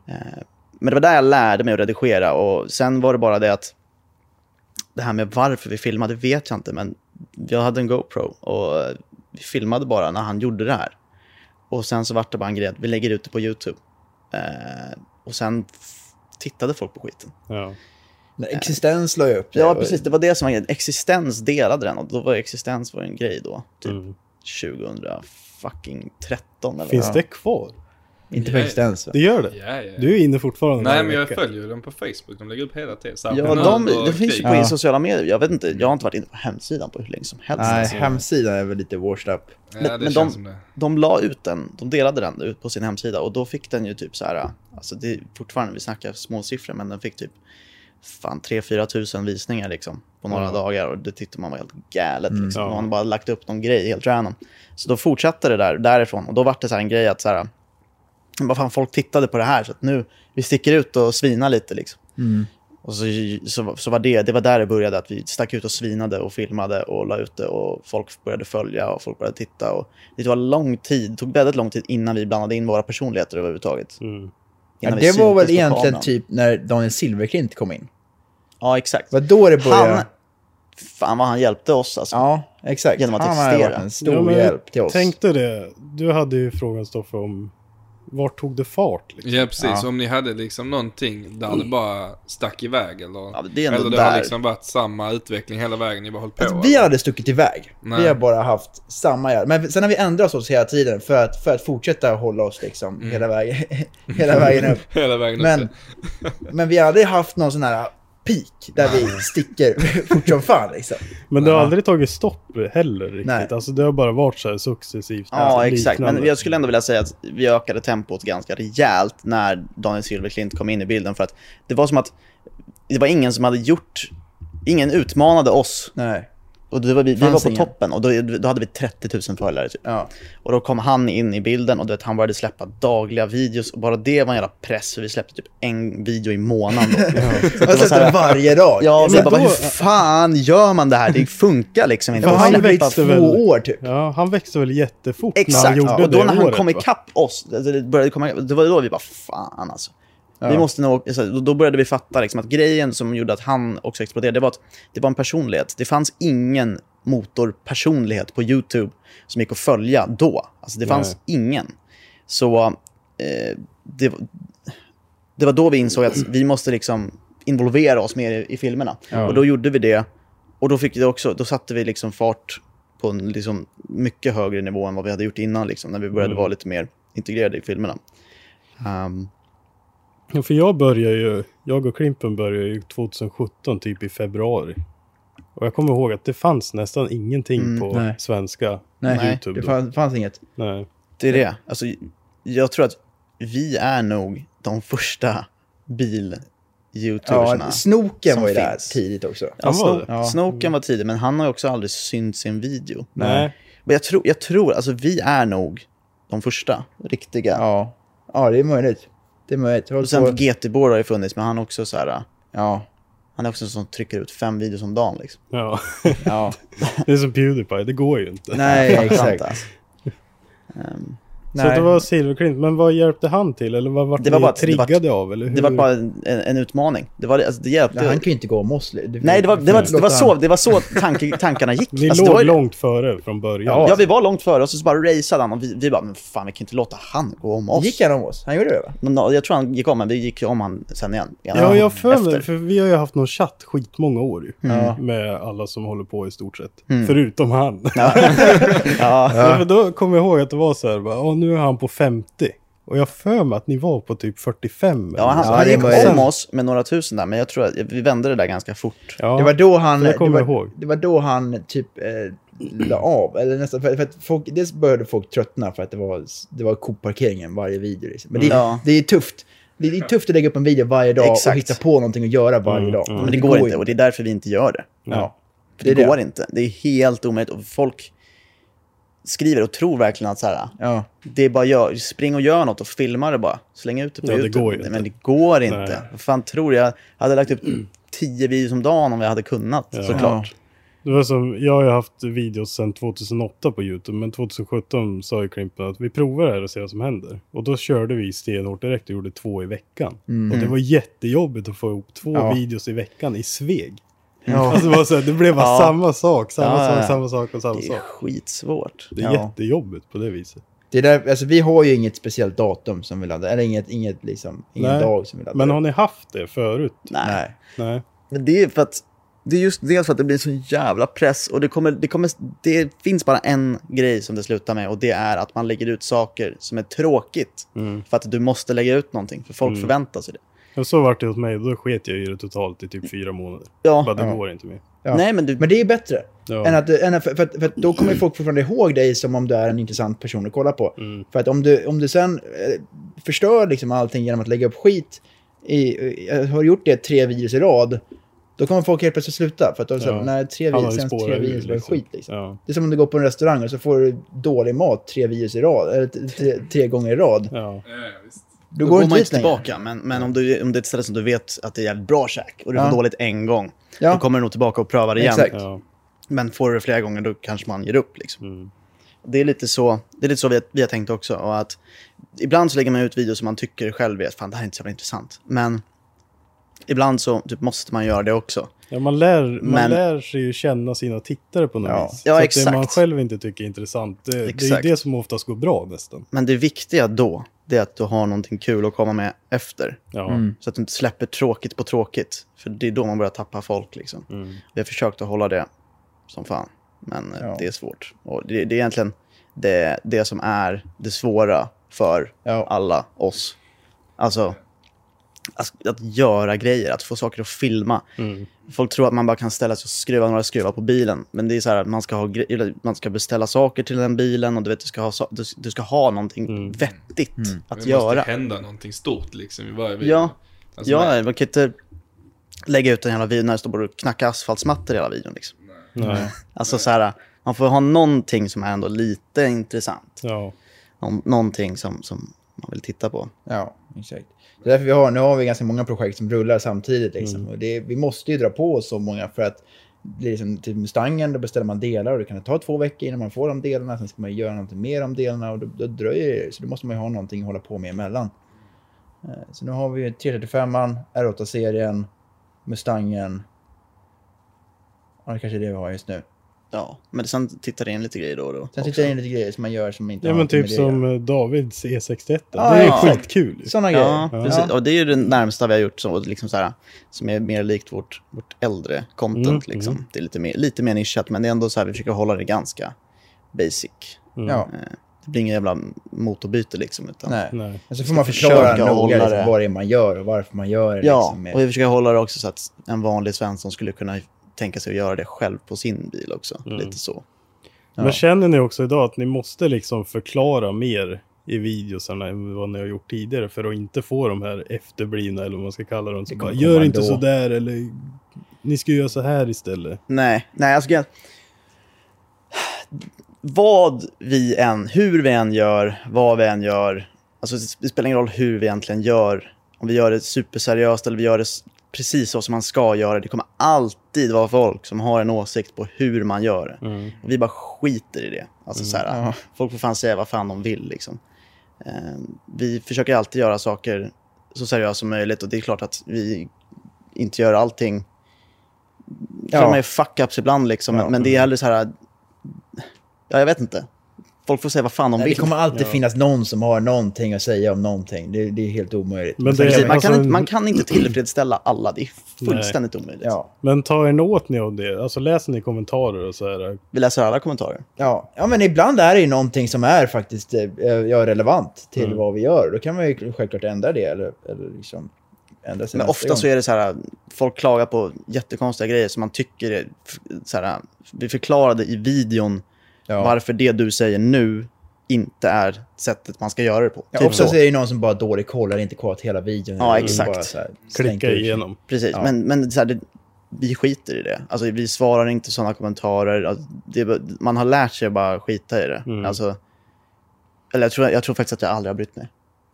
Men det var där jag lärde mig att redigera och sen var det bara det att det här med varför vi filmade vet jag inte, men jag hade en GoPro och vi filmade bara när han gjorde det här. Och sen så vart det bara en grej att vi lägger ut det på YouTube. Eh, och sen tittade folk på skiten. Ja. När Existens la ju upp det. Ja, precis. Det var det som var grejen. Existens delade den och då var Existens var en grej då. Typ Mm. 2013 eller Finns vad. det kvar? Inte på Existens va? Det gör det? Ja, ja. Du är inne fortfarande Nej, men jag vecka. följer dem på Facebook. De lägger upp hela tiden. Så Ja, de, det finns ju på Ja. sociala medier. Jag vet inte, jag har inte varit inne på hemsidan på hur länge som helst. Nej, alltså. hemsidan är väl lite washed up. Ja, Men- det men känns de- som det. de la ut den, de delade den ut på sin hemsida och då fick den ju typ så här, alltså det är fortfarande, vi snackar små siffror, men den fick typ fan 3-4 tusen visningar liksom på några Ja. dagar och det tyckte man var helt galet. Liksom. Ja. Man hade bara lagt upp någon grej helt random. Så då fortsatte det där, därifrån och då var det så här en grej att så här, vad fan folk tittade på det här så att nu, vi sticker ut och svinar lite liksom. Och så, så, så var det, det var där det började, att vi stack ut och svinade och filmade och la ut det och folk började följa och folk började titta. Och det var lång tid, det tog väldigt lång tid innan vi blandade in våra personligheter överhuvudtaget. Mm. Ja, det var väl egentligen kameran. typ när Daniel Silverklint kom in. Ja, exakt. Det var då det började. Han, fan vad han hjälpte oss alltså. Ja, exakt. Genom att Han har existera. varit en stor Ja, hjälp till oss. Tänkte det. Du hade ju frågan Stoffe om vart tog det fart? Liksom? Ja, precis. Ja. Om ni hade liksom någonting där det bara stack iväg eller... Ja, det eller det har där. liksom varit samma utveckling hela vägen ni bara hållit på. Alltså, vi eller? hade stuckit iväg. Nej. Vi har bara haft samma. Men sen har vi ändrat oss hela tiden för att, för att fortsätta hålla oss liksom Mm. hela, vägen, hela vägen upp. Hela vägen Men, upp. men vi har aldrig haft någon sån här peak där vi sticker fort som fan liksom. Men det har aldrig tagit stopp heller riktigt. Nej. Alltså det har bara varit så här successivt. Ja, alltså, exakt. Men jag skulle ändå vilja säga att vi ökade tempot ganska rejält när Daniel Silverklint kom in i bilden. För att det var som att det var ingen som hade gjort... Ingen utmanade oss. Nej. Och var vi, vi var på ingen. toppen och då, då hade vi 30 000 följare typ. Ja. Och då kom han in i bilden och du vet, han började släppa dagliga videos. Och bara det var en jävla press, för vi släppte typ en video i månaden då. Det Jag släppte varje dag. Ja, Men men bara, då- hur fan gör man det här? Det funkar liksom inte. Och han släppa- växte väl- två år typ. Ja, han växte väl jättefort när han Exakt, gjorde och då när han året, kom va? ikapp oss, alltså det, började komma, det var då vi bara fan alltså. Vi Ja. måste nog, så då- började vi fatta liksom att grejen som gjorde att han också exploderade, det var att det var en personlighet. Det fanns ingen motorpersonlighet på YouTube som gick att följa då. Alltså det fanns ingen. Så eh, det, det var då vi insåg att vi måste liksom involvera oss mer i, i filmerna. Och då gjorde vi det. Och då fick det också, då satte vi liksom fart på en liksom mycket högre nivå än vad vi hade gjort innan, liksom, när vi började vara lite mer integrerade i filmerna. Ehm, Ja, för jag började ju, jag och Klimpen började ju 2017, typ i februari. Och jag kommer ihåg att det fanns nästan ingenting Mm, på nej. svenska Nej, YouTube. det då. fanns, fanns inget. Nej. det är det. Alltså, jag tror att vi är nog de första bil-youtubersarna. Ja, Snoken var ju där tidigt också. Ja, Han var Sno- det? Ja. Snoken var tidig, men han har ju också aldrig synts i en video. Nej. Men jag tror, jag tror, alltså vi är nog de första riktiga. Ja. ja, det är möjligt. Det är möjligt. Och sen Bård har ju funnits, men han är också så här, Ja. han är också en som trycker ut fem videos om dagen liksom. Ja. Ja. det är som Pewdiepie, det går ju inte. Nej, exakt. alltså. Ehm, Så Nej. det var Silverklint, men vad hjälpte han till? Eller vad var Det var ni bara det var- triggade av? Eller hur? det var bara en, en, utmaning. Det, var, alltså, det hjälpte. Nej, han kan ju inte gå om oss. Det- Nej, det var, det var, det var så, det var så tanke, tankarna gick. Ni Alltså, låg var långt före från början. Ja, vi var långt före och så bara raceade han och vi, vi bara, men fan vi kan inte låta han gå om oss. Gick han om oss? Han gjorde det va? Men, ja, jag tror han gick om, men vi gick om han sen igen. igen Ja, jag för mig, för vi har ju haft någon chatt skitmånga år ju. Ja. Med alla som håller på i stort sett. Mm. Förutom han. Ja. ja. Ja. för då kommer jag ihåg att det var så här, bara, "Åh, nu är han på 50. Och jag för mig att ni var på typ 45. Ja, han, han det gick var om oss med några tusen där, men jag tror att vi vände det där ganska fort. Ja. Det var då han... det Det kommer var, jag ihåg. det var då han typ eh, la av. Eller nästan, för, för att folk, dels började folk tröttna för att det var, det var koparkeringen varje video. Liksom. Men det, Mm. Ja. det är tufft. Det är tufft att lägga upp en video varje dag Exakt. och hitta på någonting att göra varje Mm, dag. mm. Men det går inte och det är därför vi inte gör det. Ja. För det, Det det. går inte. Det är helt omöjligt. Och folk skriver och tror verkligen att så här, Ja. det är bara gör, spring och gör något och filma det bara. Släng ut det på Ja, det YouTube. går ju inte. Men det går inte. Nej. Vad fan tror jag? Jag hade lagt upp tio videos om dagen om jag hade kunnat, Ja. såklart. Det var som, jag har ju haft videos sedan 2008 på YouTube, men 2017 sa ju Klimpen att vi provar det här och ser vad som händer. Och då körde vi stenhårt direkt och gjorde två i veckan. Och det var jättejobbigt att få ihop två Ja. videos i veckan i sveg. Ja. Alltså var så här, det blev bara Ja. samma sak, samma Ja, sak, ja. samma sak och samma Det är sak. skitsvårt. Det är Ja. jättejobbigt på det viset. Det är där, alltså, vi har ju inget speciellt datum som vi laddar. Eller inget, inget liksom, ingen Nej. dag som vi laddar. Men har ni haft det förut? Nej. Nej. Nej. Men det är för att det är just dels för att det blir så jävla press och det kommer, det kommer, det finns bara en grej som det slutar med och det är att man lägger ut saker som är tråkigt. Mm. För att du måste lägga ut någonting, för folk förväntar sig det. Och så vart det hos mig, då sket jag i det totalt i typ fyra månader. Ja, Bara det Ja. går inte mer. Ja. nej men du, Men det är bättre. Ja. Än att, än att, för, för, för då kommer folk fortfarande ihåg dig som om du är en intressant person att kolla på. Mm. För att om du, om du sen eh, förstör liksom allting genom att lägga upp skit, i, i, har du gjort det tre videos i rad, då kommer folk helt plötsligt sluta. För att de säger, Ja. när tre videos, ju sen spårat tre videos var liksom. skit liksom. Ja. Det är som om du går på en restaurang och så får du dålig mat tre videos i rad, eller tre, tre gånger i rad. Ja. Då, då går går du inte man inte längre. tillbaka. Men, men om, du, om det är ett ställe som du vet att det är jävligt bra käk och du Ja. får dåligt en gång, Ja. då kommer du nog tillbaka och prövar igen. Exakt. Ja. Men får du det flera gånger, då kanske man ger upp. Liksom. Mm. Det är lite så, det är lite så vi, har- vi har tänkt också. Och att ibland så lägger man ut videos som man tycker själv är att fan, det här är inte så jävla intressant. Men ibland så typ, måste man göra det också. Ja, man lär, man Men- lär sig ju känna sina tittare på något Ja. vis. Ja, så att det man själv inte tycker är intressant, det, det är det som oftast går bra nästan. Men det viktiga då, det är att du har någonting kul att komma med efter. Ja. Mm. Så att du inte släpper tråkigt på tråkigt. För det är då man börjar tappa folk. Liksom. Mm. Vi har försökt att hålla det som fan. Men eh, Ja. det är svårt. Och det, det är egentligen det, det som är det svåra för Ja. alla oss. Alltså, att, att göra grejer, att få saker att filma. Mm. Folk tror att man bara kan ställa sig och skruva några skruvar på bilen. Men det är så här att man ska, ha, man ska beställa saker till den bilen och du, vet, du, ska, ha, du, du ska ha någonting Mm. vettigt att det göra. måste hända någonting stort liksom i varje video. Ja, Alltså, ja man- man kan inte lägga ut en jävla video när det står bara och knacka asfaltsmattor i hela videon. Liksom. Nej. Alltså så här, man får ha någonting som är ändå lite intressant. Ja. Någon, någonting som, som man vill titta på. Ja, exakt. Det är därför vi har, nu har vi ganska många projekt som rullar samtidigt. Liksom. Och det, vi måste ju dra på oss så många för att liksom, till Mustangen då beställer man delar och det kan ta två veckor innan man får de delarna. Sen ska man göra något mer om delarna och då, då dröjer det. Så då måste man ju ha någonting att hålla på med emellan. Eh, Så nu har vi 335an, R8-serien, Mustangen. Ja, det kanske är det vi har just nu. Ja, men sen tittar det in lite grejer då och då. Sen tittar jag in lite grejer som man gör som inte ja, har men typ det som eh, Davids E61. Ja, det är ja. skitkul. Sådana Ja, grejer. precis. Och det är ju det närmsta vi har gjort som, liksom så här, som är mer likt vårt, vårt äldre content. Mm, liksom. mm. Det är lite mer, lite mer nischat, men det är ändå så här, vi försöker hålla det ganska basic. Mm. Ja. Eh, Det blir ingen jävla motorbyte liksom. Utan, Nej. Nej. Så får man förklara noga liksom, det. vad det är man gör och varför man gör det. Ja, liksom, med- och vi försöker hålla det också så att en vanlig Svensson skulle kunna tänka sig att göra det själv på sin bil också. Mm. Lite så. Men känner ni också idag att ni måste liksom förklara mer i videosarna än vad ni har gjort tidigare för att inte få de här efterblivna eller vad man ska kalla dem. Det bara, gör inte ändå." så där eller ni ska göra så här istället. Nej, nej, alltså grejen- vad vi än, hur vi än gör, vad vi än gör, alltså det spelar ingen roll hur vi egentligen gör, om vi gör det superseriöst eller vi gör det precis så som man ska göra, det kommer alltid vara folk som har en åsikt på hur man gör det. Och vi bara skiter i det. Alltså så här, folk får fan säga vad fan de vill liksom. Eh, vi försöker alltid göra saker så seriöst som möjligt och det är klart att vi inte gör allting Ja. man är fuck-ups ibland liksom, Ja. men, men det är hellre så här... Ja, jag vet inte. Folk får säga vad fan de Nej, det vill. kommer alltid Ja. finnas någon som har någonting att säga om någonting. Det, det är helt omöjligt. Men det- man, kan alltså- inte, man kan inte tillfredsställa alla. Det är fullständigt omöjligt. ja. Men tar er åt ni av det? Alltså läser ni kommentarer och så här? Vi läser alla kommentarer. Ja. ja, men ibland är det ju någonting som är faktiskt eh, ja, relevant till Mm. vad vi gör. Då kan man ju självklart ändra det eller, eller liksom ändra sig Men ofta gång. så är det så här, folk klagar på jättekonstiga grejer som man tycker är, så här, vi förklarade i videon ja. varför det du säger nu inte är sättet man ska göra det på. Ja, typ ofta så. så är det ju någon som bara har dålig koll eller inte kollat hela videon. Ja, exakt. bara Klicka igenom. Precis, Ja. men, men så här, det, vi skiter i det. Alltså, vi svarar inte sådana kommentarer. Alltså, det, man har lärt sig att bara skita i det. Mm. Alltså, eller jag tror, jag tror faktiskt att jag aldrig har brytt mig.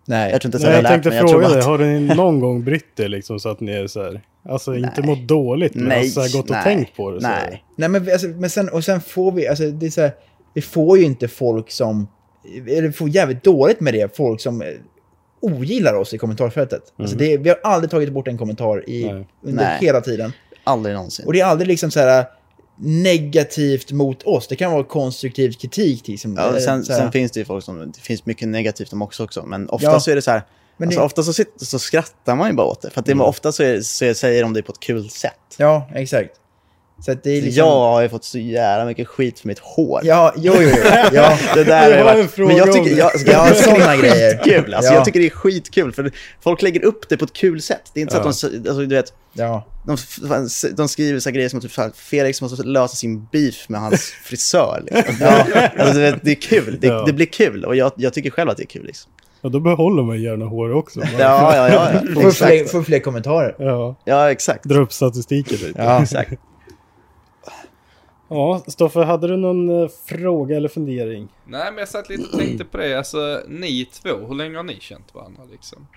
Nej. Jag tror inte ens Nej, jag jag tänkte mig. Jag tror fråga bara dig, att, har ni någon gång brytt er liksom så att ni är så här, alltså inte Nej. mått dåligt men Nej, alltså, så här, gått och nej, tänkt på det? Så nej. Nej, men, alltså, men, sen, och sen får vi, alltså, det är så här, vi får ju inte folk som, eller vi får jävligt dåligt med det, folk som eh, ogillar oss i kommentarsfältet. Alltså, det, vi har aldrig tagit bort en kommentar i, Nej. under Nej. hela tiden. Aldrig någonsin. Och det är aldrig liksom så här negativt mot oss. Det kan vara konstruktiv kritik. Liksom, Ja, sen, sen finns det ju folk som, det finns mycket negativt om också, också men ofta Ja. så är det så här, Men alltså, det- ofta så, sitter, så skrattar man ju bara åt det. För att det, Mm. ofta så, är, så säger de det på ett kul sätt. Ja, exakt. Så att det är liksom... Jag har ju fått så jävla mycket skit för mitt hår. Ja, jo, jo, jo. Ja, Det där Jag är har en varit, fråga men jag tycker, jag, Ja, jag tycker såna det är grejer. skitkul. Alltså, Ja. Jag tycker det är skitkul, för folk lägger upp det på ett kul sätt. Det är inte så att de, alltså, du vet, ja. de, de skriver så här grejer som typ här, Felix måste lösa sin beef med hans frisör. Liksom. Ja, alltså, vet, det är kul, det, Ja. det blir kul och jag, jag tycker själv att det är kul. Liksom. Ja, då behåller man gärna hår också. Bara Ja, ja, ja. Får ja. fler, får fler kommentarer. ja, Ja, exakt. dra upp statistiken lite. Ja. exakt. Ja, Stoffe, hade du någon eh, fråga eller fundering? Nej, men jag satt lite och tänkte på det. Alltså, ni två, hur länge har ni känt varandra liksom?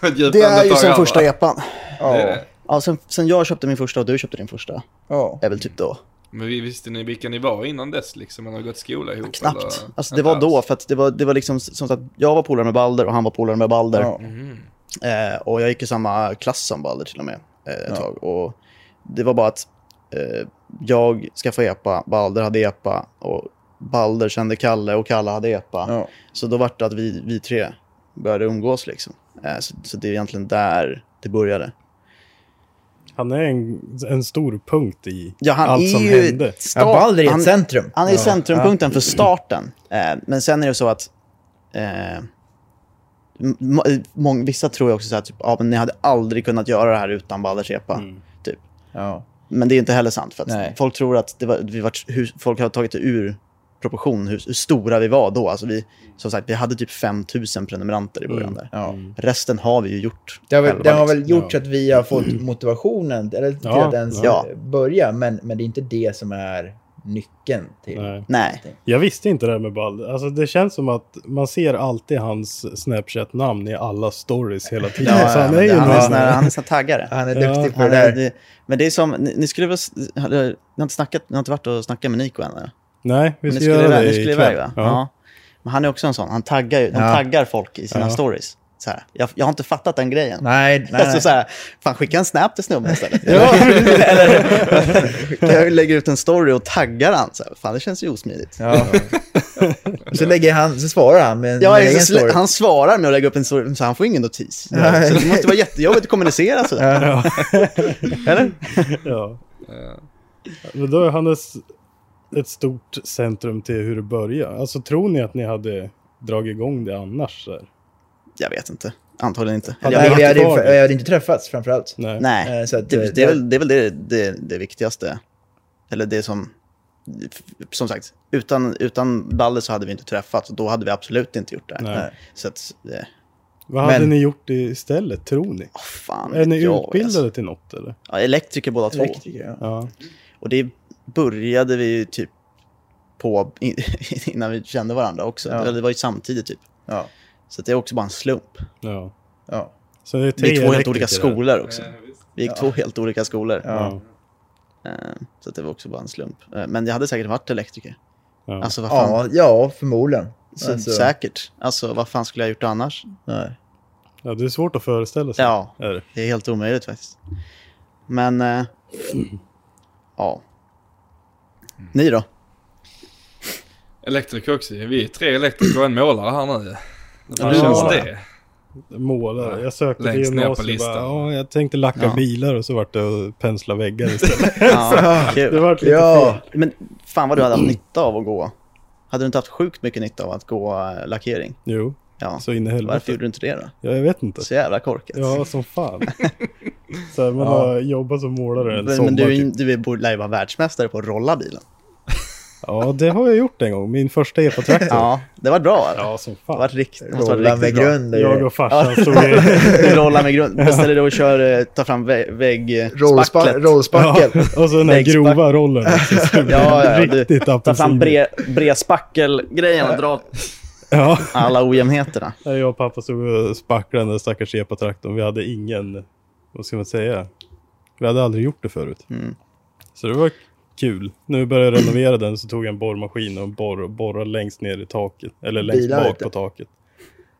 Det är ju här, första epan. Ja. det. Ja, sen, sen jag köpte min första och du köpte din första, ja. är väl typ då. Men vi- visste ni vilka ni var innan dess liksom? Man har gått skola ihop Knappt. eller? Alltså det var då, för att det var, det var liksom som att jag var polare med Balder och han var polare med Balder. Ja. Mhm. Eh, och jag gick i samma klass som Balder till och med eh, ett Ja. tag. Och det var bara att eh, jag skaffade epa, Balder hade epa och Balder kände Kalle och Kalle hade EPA. Ja. Så då var det att vi, vi tre började umgås liksom. Eh, så, så det är egentligen där det började. Han är en, en stor punkt i Ja, han allt är som ju hände. ett start, Ja, Balder är ett han, centrum. han är ja. centrumpunkten för starten. Eh, men sen är det så att eh, m- m- mång, vissa tror ju också så här, typ, ja, men ni hade aldrig kunnat göra det här utan Balders EPA. Typ. Ja. Men det är inte heller sant. För folk tror att det var, vi var, hur, folk har tagit det ur proportion hur, hur stora vi var då. Alltså vi, som sagt, vi hade typ 5000 prenumeranter i början. Där. Ja. Resten har vi ju gjort Det har, väl, själva, det har liksom. väl gjort så att vi har fått motivationen eller, till Ja, att ens ja. börja, men, men det är inte det som är nyckeln till... Nej. Nej. Jag visste inte det här med Balder. Alltså det känns som att man ser alltid hans Snapchat-namn i alla stories hela tiden. Ja, så ja, han men är det- ju han, är sån här, han är sån taggare. Han är Ja, duktig på Han det är, där. det, men det är som, ni, ni skulle väl, ni har inte snackat, ni har inte varit och snackat med Nico än? Eller? Nej, vi Ni ska skulle, göra det ni skulle ikväll. iväg va? Ja. Men han är också en sån, han taggar, han Ja. taggar folk i sina Ja. stories. Så här, jag, jag har inte fattat den grejen. Nej, nej. Alltså så här, fan skicka en snap till snubben istället. Ja. Eller, jag lägger ut en story och taggar han. Så här, fan det känns ju osmidigt. Ja. så, lägger han, så svarar han med en Ja, med egen story. han svarar med att lägga upp en story, så han får ingen notis. Nej. Så det måste vara jättejobbigt att kommunicera sådär. Ja. Eller? Ja. Men då är han ett, ett stort centrum till hur det börjar. Alltså tror ni att ni hade dragit igång det annars? Så här? Jag vet inte. Antagligen inte. Ja, Nej, jag vi hade, vi hade inte träffats framförallt. Nej. Nej, Eh, Så att, det, eh, det, är väl, det är väl det, det, det viktigaste. Eller det som... Som sagt, utan, utan Balle så hade vi inte träffats och då hade vi absolut inte gjort det. Nej. Så att, det, Vad Men- hade ni gjort istället, tror ni? oh, fan Är ni utbildade alltså. till något eller? Ja, elektriker båda två. Elektriker, ja. Ja. Och det började vi ju typ på innan vi kände varandra också. Ja. Det var ju samtidigt typ. Ja. Så det är också bara en slump. ja. Ja. Så det är tre Vi gick två helt olika där. skolor också. eh, visst. Vi gick två helt olika skolor. Ja. Eh, Så det var också bara en slump. Eh, Men jag hade säkert varit elektriker. Ja. Alltså vad fan. Ja, ja, förmodligen. Så, Alltså, Säkert. Alltså vad fan skulle jag gjort annars? Nej. ja, det är svårt att föreställa sig. Ja, Är det? det är helt omöjligt faktiskt. Men, eh, ja. Ni då? Elektriker också. Vi är tre elektriker och en målare här nu. Hur Ja. känns det? Målare. Jag sökte till Längst gymnasiet listan. bara, ja, jag tänkte lacka Ja. bilar och så vart det att pensla väggar istället. Ja, det vart lite Ja. fel. Men fan vad du hade haft nytta av att gå. Hade du inte haft sjukt mycket nytta av att gå eh, lackering? Jo, Ja. så in i Varför helvete. gjorde du inte det då? Ja, jag vet inte. Så jävla korkat. Ja, som fan. så här, man Ja. har jobbat som målare en men, sommar men du, typ. du är- lär ju vara världsmästare på att rolla bilen. Ja, det har jag gjort en gång. Min första epa-traktor. Ja, det var bra. Ja, som Det var fan. riktigt, det måste vara Rolla med riktigt bra. grund. Jag och farsan stod i... Du rollar med grund. Beställer du och kör, eh, tar fram väggspacklet. Rollspackel. Ja, och så den här grova rollen Ja, ja, Riktigt tar fram apelsin. bre, bredspackelgrejen och drar Ja, alla ojämnheterna. jag och pappa stod och spacklade den där stackars epa-traktorn. Vi hade ingen, vad ska man säga? Vi hade aldrig gjort det förut. Mm. Så det var kul. Vi började renovera den så tog jag en borrmaskin och borr, borrade längst ner i taket. Eller längst Bilar bak inte. på taket.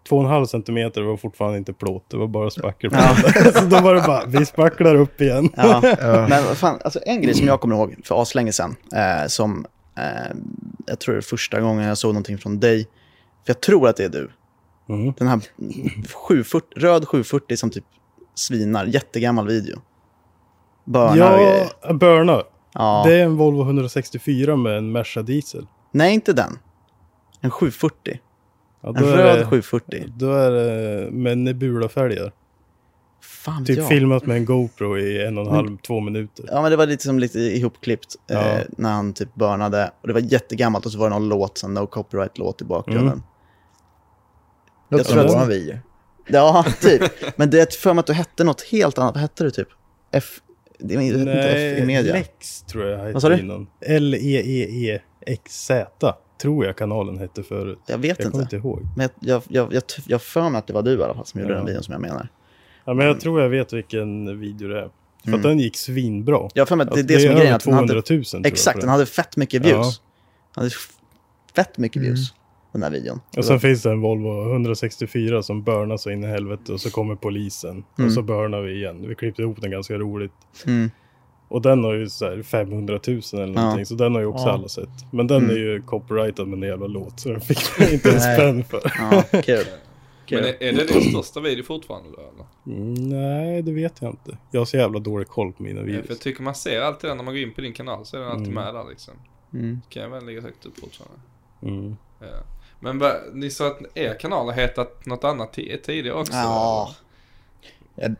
Två och en halv centimeter var fortfarande inte plåt. Det var bara spackel Ja. Så då var det bara, vi spacklar upp igen. Ja. Ja. Men fan, alltså en grej som jag kommer ihåg för aslänge sedan, eh, som eh, jag tror det är första gången jag såg någonting från dig, för jag tror att det är du. Mm. Den här 740, röd 740 som typ svinar, jättegammal video. Börnar och grejer. Ja, Burna. Ja. Det är en Volvo 164 med en Merca diesel. Nej, inte den. En 740. Ja, En röd det- 740. Då är det med Nebula-fälgar. Fan Typ ja. filmat med en GoPro i en och en halv, två minuter. Ja, men det var lite som lite ihopklippt eh, Ja. när han typ börnade. Och det var jättegammalt och så var det någon låt, en no copyright-låt i bakgrunden. Mm. Jag tror att- video. Ja, typ. Men det är för mig att du hette något helt annat. Vad hette du typ? F... Det är inte i media. Lex tror jag Vad sa hette du? innan. E L-E-E-E-X-Z tror jag kanalen hette förut. Jag vet Jag kommer inte. inte ihåg. Men jag, jag, jag, jag för mig att det var du i alla fall som gjorde Ja. den videon som jag menar. Ja, men jag tror jag vet vilken video det är. För Mm. att den gick svinbra. Jag har för mig att det är Alltså, det, som är grejen. över Att den hade, 200 000 tror jag exakt, på den hade fett mycket views. Ja. Den hade f- fett mycket views, den här videon. Och sen finns det en Volvo 164 som börnar så in i helvete och så kommer polisen. Mm. Och så börnar vi igen. Vi klippte ihop den ganska roligt. Mm. Och den har ju så här 500 000 eller någonting, så den har ju också Ja. alla sett. Men den Mm. är ju copyrightad med en jävla låt, så den fick jag inte en spänn för. Ja, kul. Men är, är det din största video fortfarande då eller? Nej, det vet jag inte. Jag har så jävla dålig koll på mina Ja, videos. för jag tycker man ser alltid den när man går in på din kanal så är den alltid Mm. med där liksom. Mm. Kan jag väl ligga högt upp fortfarande. Mm. Ja. Men va, ni sa att er kanal har hetat något annat ti- tidigare också? Ja,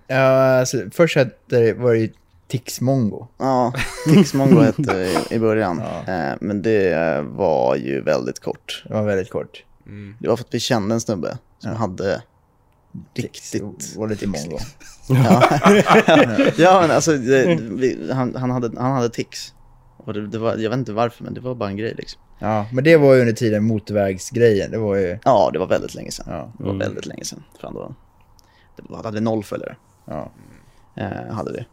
Ja, alltså, först hette det, var det ju Tixmongo. ja. Tixmongo hette det i, i början. Ja. Eh, men det eh, var ju väldigt kort. Det var väldigt kort. Mm. Det var för att vi kände en snubbe som hade riktigt... var lite mongo. Ja, ja men alltså det, vi, han, han, hade, han hade tics. Och det, det var, jag vet inte varför, men det var bara en grej liksom. Ja, men det var ju under tiden motorvägsgrejen. Det var ju... Ja, det var väldigt länge sedan. Ja. Det var Mm. väldigt länge sedan. Fan, då, det var, hade vi noll följare. Ja. Eh, hade vi.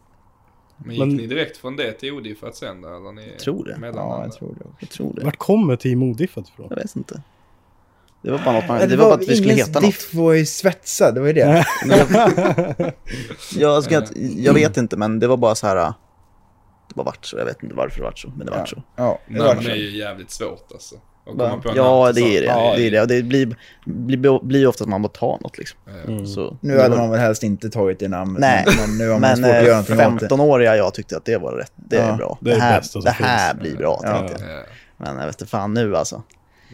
Men gick Men- ni direkt från det till OD för att sen då? Eller ni Tror det. ja, jag tror det. Jag tror det. Vart kommer Team Odiffat ifrån? Jag vet inte. Det var bara något man, Ja, det var bara att vi skulle heta något. diff var ju svetsad, det var ju det. Jag, jag, jag vet inte, men det var bara så här. Det bara vart så. Jag vet inte varför det vart så, men det vart så. Ja, det var Namn är ju jävligt svårt alltså. Ja, det är det. sånt. det, är det. Och det blir, blir, blir ofta att man bara tar något liksom. Ja. Mm. Så, Nu hade man väl helst inte tagit det namnet, Nej, men, nu har man Men svårt att göra eh, någonting åt det. 15-åriga jag tyckte att det var rätt. Det är Ja, bra. det är Det, det här, det här finns. blir bra Ja. tänkte jag. Ja. Men jag vet inte fan nu alltså.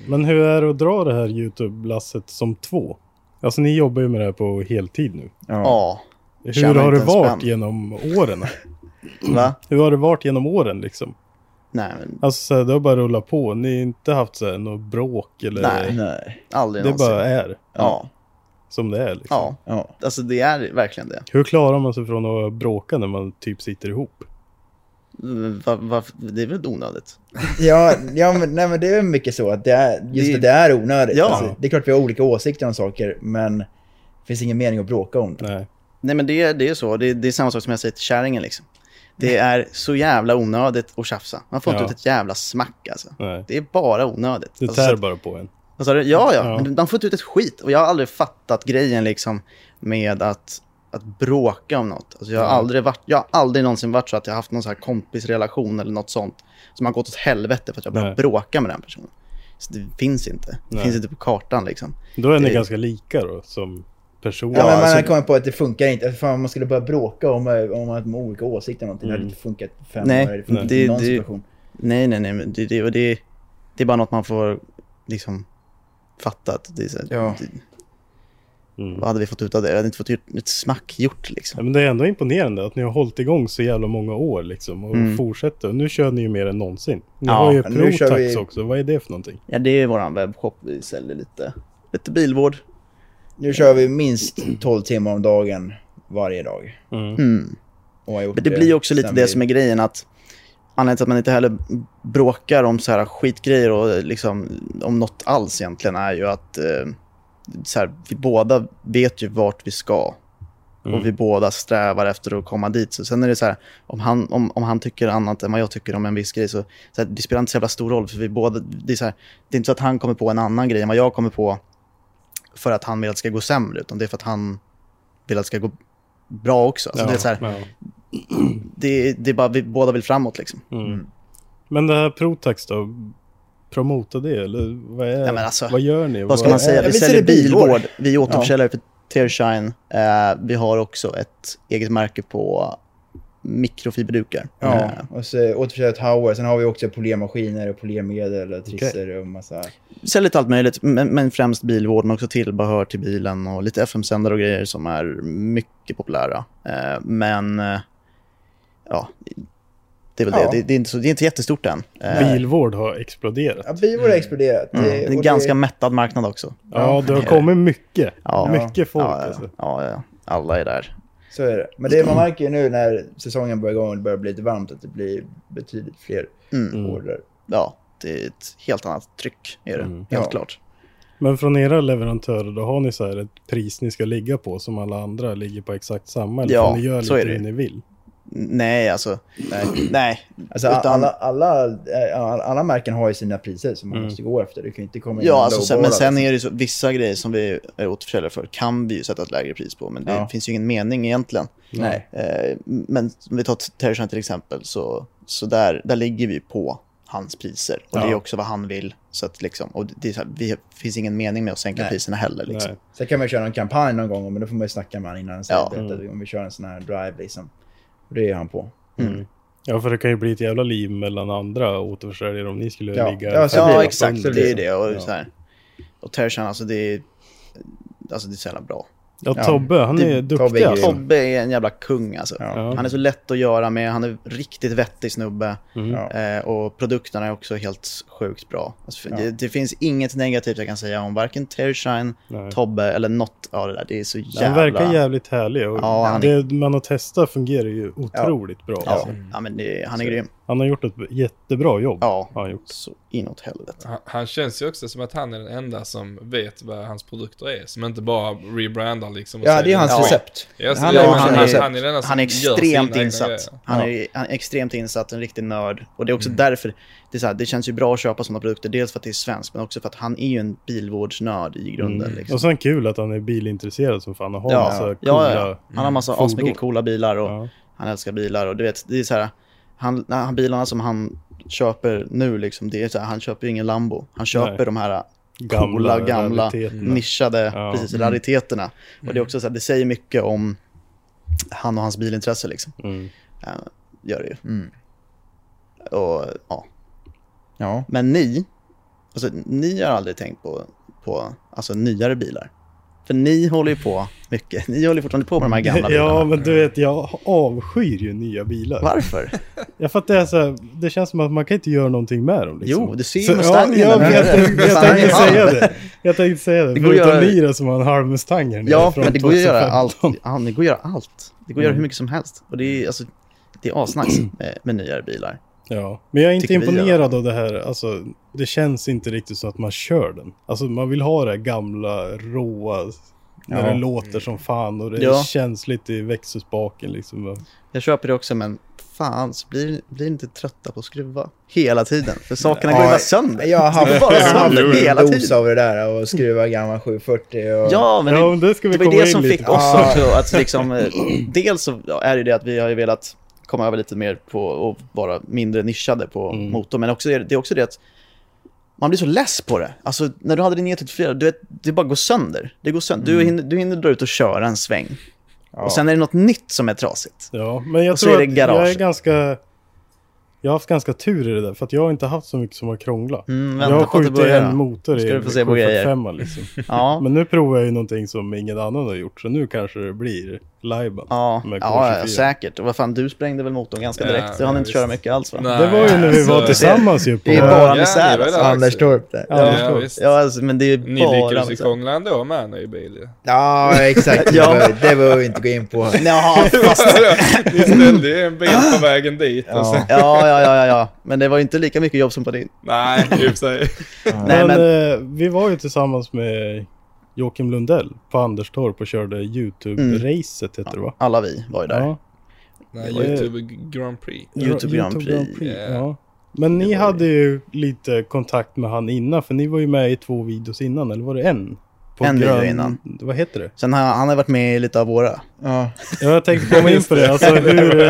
Men hur är det att dra det här YouTube-lasset som två? Alltså ni jobbar ju med det här på heltid nu. Ja. Ja. Hur Tjänar har det varit spänn. genom åren? Va? Hur har det varit genom åren liksom? Nej, men Alltså här, det har bara rullat på. Ni har inte haft så här, något bråk eller? Nej. Nej. aldrig Det någonsin. bara är Ja. som det är liksom. Ja. Ja. Alltså det är verkligen det. Hur klarar man sig från att bråka när man typ sitter ihop? Va, va, det är väl onödigt? Ja, ja men, nej, men det är mycket så att det är, just Det- det, är onödigt. Ja. Alltså, det är klart vi har olika åsikter om saker, men det finns ingen mening att bråka om det. Nej. Nej men det, är- det är så. Det, det är samma sak som jag säger till kärringen liksom. Det är så jävla onödigt att tjafsa. Man får inte Ja. ut ett jävla smack alltså. Nej. Det är bara onödigt. Det Alltså, tär så att- bara på en. Du? Ja, ja, Ja. men man får inte ut ett skit. Och jag har aldrig fattat grejen liksom med att, att bråka om något. Alltså jag, har Ja. aldrig varit, jag har aldrig någonsin varit så att jag har haft någon så här kompisrelation eller något sånt som har gått åt helvete för att jag börjat bråka med den personen. Så det finns inte. Det Nej. finns inte på kartan liksom. Då är ni Det- ganska lika då som personer. Ja, men man alltså- har kommit på att det funkar inte. Fan, man skulle börja bråka om, eh, om att de har olika åsikter om någonting. Det hade Mm. inte funkat fem Nej, år. Det funkar inte i någon det- situation. Nej, nej, nej. Men det, det, och det, det är bara något man får liksom fatta. Att det är Ja. det, Mm. vad hade vi fått ut av det? Jag hade inte fått ut ett smack gjort liksom. Ja, men det är ändå imponerande att ni har hållit igång så jävla många år liksom och Mm. fortsätter. Och nu kör ni ju mer än någonsin. Ni Ja, har ju ProTax vi- också. Vad är det för någonting? Ja, det är våran webbshop. Vi säljer lite, lite bilvård. Nu kör vi minst 12 timmar om dagen varje dag. Mm. Mm. Men det blir ju också lite det vi- som är grejen att anledningen till att man inte heller bråkar om så här skitgrejer och liksom om något alls egentligen är ju att eh, så här, vi båda vet ju vart vi ska. Mm. Och vi båda strävar efter att komma dit. Så sen är det så här, om han, om, om han tycker annat än vad jag tycker om en viss grej så, så här, det spelar inte så jävla stor roll. För vi båda, det, är så här, det är inte så att han kommer på en annan grej än vad jag kommer på för att han vill att det ska gå sämre. Utan det är för att han vill att det ska gå bra också. Så Ja, det är så här, ja. det, det är bara vi båda vill framåt liksom. Mm. Men det här ProTax då? Promota det eller vad, är, Ja, men alltså, vad gör ni? Vad ska man säga? Vi säljer bilvård. Vi är återförsäljare för Tearshine. Eh, vi har också ett eget märke på mikrofiberdukar. Ja, Eh, och så återförsäljare Tower. Sen har vi också polérmaskiner och polérmedel och trisser och massa... säljer lite allt möjligt, men, men främst bilvård, men också tillbehör till bilen och lite FM-sändare och grejer som är mycket populära. Eh, men, eh, ja, det är väl Ja. det. det. Det är, inte så, det är inte jättestort än. Bilvård har exploderat. Ja, bilvård har exploderat. mm, det är en ganska mättad marknad också. Ja, det har kommit mycket. Ja. Mycket folk Ja, ja, alltså. ja, ja, alla är där. Så är det. Men det man märker ju nu när säsongen börjar igång och det börjar bli lite varmt att det blir betydligt fler Mm. order. Ja, det är ett helt annat tryck, är det. Mm. Helt Ja. klart. Men från era leverantörer, då har ni så här ett pris ni ska ligga på som alla andra ligger på exakt samma? Eller Ja, ni göra så lite är det. hur ni vill? Nej, alltså. Nej. nej. Alltså, Utan- alla, alla, eh, alla, alla märken har ju sina priser som man måste gå efter. Du kan inte komma in Ja, alltså, sen, men lowballa, sen liksom. är det så, vissa grejer som vi är återförsäljare för kan vi ju sätta ett lägre pris på, men det Ja. finns ju ingen mening egentligen. Nej. Eh, men om vi tar Terrorshine till exempel, så, så där, där ligger vi på hans priser. Och det är Ja. också vad han vill. Så att liksom, och det här, vi, finns ingen mening med att sänka Nej. priserna heller. Liksom. Nej. Sen kan man köra en kampanj någon gång, men då får man ju snacka med honom innan. Så Ja. ja. att om vi kör en sån här drive liksom. Det är han på. Ja, för det kan ju bli ett jävla liv mellan andra återförsäljare om ni skulle Ja. ligga... Ja, så Ja, exakt. Så Det är det. Och, Ja. så här. och Terrorshine, alltså det är, alltså det är så jävla bra. Ja. Tobbe, han Det- är Tobbe duktig är alltså. Tobbe är en jävla kung alltså. Ja. Han är så lätt att göra med, han är riktigt vettig snubbe. Mm. Eh, och produkterna är också helt sjukt bra. Alltså, Ja. det, det finns inget negativt jag kan säga om varken Terrorshine, Nej. Tobbe eller något av det där. Det är så jävla... Han verkar jävligt härlig och Ja, han det man har testat fungerar ju otroligt bra. Ja, Alltså. ja men det, han är Så- grym. Han har gjort ett jättebra jobb. Ja, Har han gjort. så inåt helvete. Han, han känns ju också som att han är den enda som vet vad hans produkter är. Som inte bara rebrandar liksom. och Ja, det är hans skit. recept. Ja, så Han är- han, han, recept. han är den enda som Han är extremt insatt. Han Ja. är, han är extremt insatt, en riktig nörd. Och det är också därför det, är så här, det känns ju bra att köpa sådana produkter. Dels för att det är svenskt, men också för att han är ju en bilvårdsnörd i grunden. Mm. Liksom. Och sen kul att han är bilintresserad som fan och har Ja, massa ja, coola... ja, Han har massa asmycket coola bilar och Ja. han älskar bilar. Och du vet, det är så här, han, han, bilarna som han köper nu, liksom, det är så här, han köper ju ingen Lambo. Han köper Nej. de här Gamla coola, gamla, nischade Ja. precis, rariteterna. Och det är också så här, det säger mycket om han och hans bilintresse liksom. Mm. Ja, gör det ju. Mm. Och, ja. Ja. Men ni, alltså, ni har aldrig tänkt på, på alltså, nyare bilar. För ni håller ju på mycket. Ni håller fortfarande på med de här gamla bilarna. Ja, men du vet, jag avskyr ju nya bilar. Varför? Ja, för att det är så här, det känns som att man kan inte göra någonting med dem. Liksom. Jo, du ser ju Mustangen Ja, där jag, nere. jag, tänkte säga det. Jag tänkte säga det. Förutom göra- Mira som har en halv Mustang här nere Ja, men det går att göra 2015. allt. Ja, det går att göra allt. Det går att göra Mm. hur mycket som helst. Och det är, alltså, det är asnice med, med nyare bilar. Ja, men jag är inte Tycker vi, imponerad av det här. Alltså, det känns inte riktigt så att man kör den. Alltså, man vill ha det gamla, råa, när Ja. det låter som fan och det Ja. känns lite i växelspaken liksom. Jag köper det också, men fan, så blir, blir inte trötta på att skruva hela tiden. För sakerna Ja, går ju bara sönder. Jag har haft, bara sönder hela en dos tiden. av det där och skruva gammal 740 och... Ja, men Ja, det, men det ska vi det var det som lite fick oss Ja. också att liksom, eh, dels så är det det att vi har ju velat komma över lite mer på att vara mindre nischade på Mm. motorn, men också, det är också det att man blir så less på det. Alltså när du hade din E34, du vet, det bara går sönder. Det går sönder. Du, hinner, du hinner dra ut och köra en sväng. Ja. Och sen är det något nytt som är trasigt. Ja, men jag Och så tror är det att jag är ganska... Jag har haft ganska tur i det där, för att jag har inte haft så mycket som har krånglat. Mm, jag har skjutit en motor i du få se på grejer. 745 liksom. Ja, Men nu provar jag ju någonting som ingen annan har gjort, så nu kanske det blir Laiban ja, ja, K24. ja, säkert. Och vad fan, du sprängde väl motorn ganska Ja, direkt? Du hann ja, inte visst. köra mycket alls va? Nej, Det var ju när vi alltså, var tillsammans ju på... Det är bara Ja, misär ni alltså. där. Anderstorp där. Ja, Ja, ja, visst. Ja, alltså, men det är Ni bara lyckades ju krångla ändå med en ny bil ju. ja exakt. Det Ja. Det behöver vi inte gå in på. Jaha, fast... Ni ställde ju en bil på vägen dit och Ja. Ja, ja, ja, ja, ja. Men det var ju inte lika mycket jobb som på din. Nej, i och för sig. Nej, men men... eh, vi var ju tillsammans med Joakim Lundell på Anderstorp och körde YouTube-racet heter det va? Alla vi var ju där. Ja. Nej, Det var ju- YouTube Grand Prix. YouTube Grand Prix. Ja. Ja. Men ni hade ju lite kontakt med han innan, för ni var ju med i två videos innan, eller var det en? På En video innan. Vad heter det? Sen har han har varit med i lite av våra. Ja. Ja, jag tänkte komma in på det. Alltså, hur,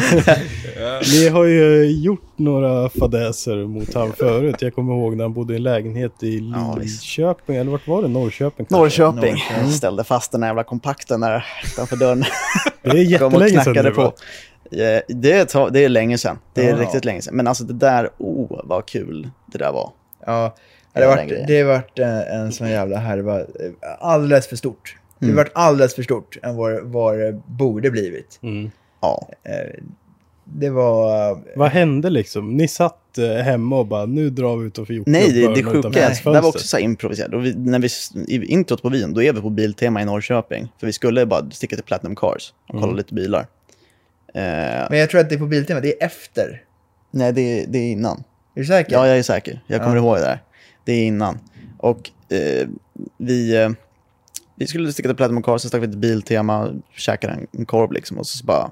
Ja. ni har ju gjort några fadäser mot han förut. Jag kommer ihåg när han bodde i en lägenhet i Ja. Linköping, eller vart var det? Norrköping? kanske? Norrköping. Norrköping. Ställde fast den här jävla kompakten där utanför dörren. Det är jättelänge sedan knackade nu, på. Ja, Det är, det är länge sedan. Det är Ja. riktigt länge sedan. Men alltså det där, oh vad kul det där var. Ja, Ja, det har varit, det har varit en, en sån jävla härva. Alldeles för stort. Det Mm. har varit alldeles för stort än vad, vad det borde blivit. Mm. Ja. Eh, Det var... Vad hände liksom? Ni satt eh, hemma och bara, nu drar vi ut och får Nej, det, det sjuka det var också så här improviserat. Och vi, när vi, I introt på videon, då är vi på Biltema i Norrköping. För vi skulle bara sticka till Platinum Cars och kolla Mm. lite bilar. Eh, Men jag tror att det är på Biltema, det är efter. nej, det, det är innan. Är du säker? Ja, jag är säker. Jag kommer Ja. ihåg det där. Det är innan. Och eh, vi, eh, vi skulle sticka till Platinum Cars, så stack vi till Biltema, käkade en, en korv liksom och så bara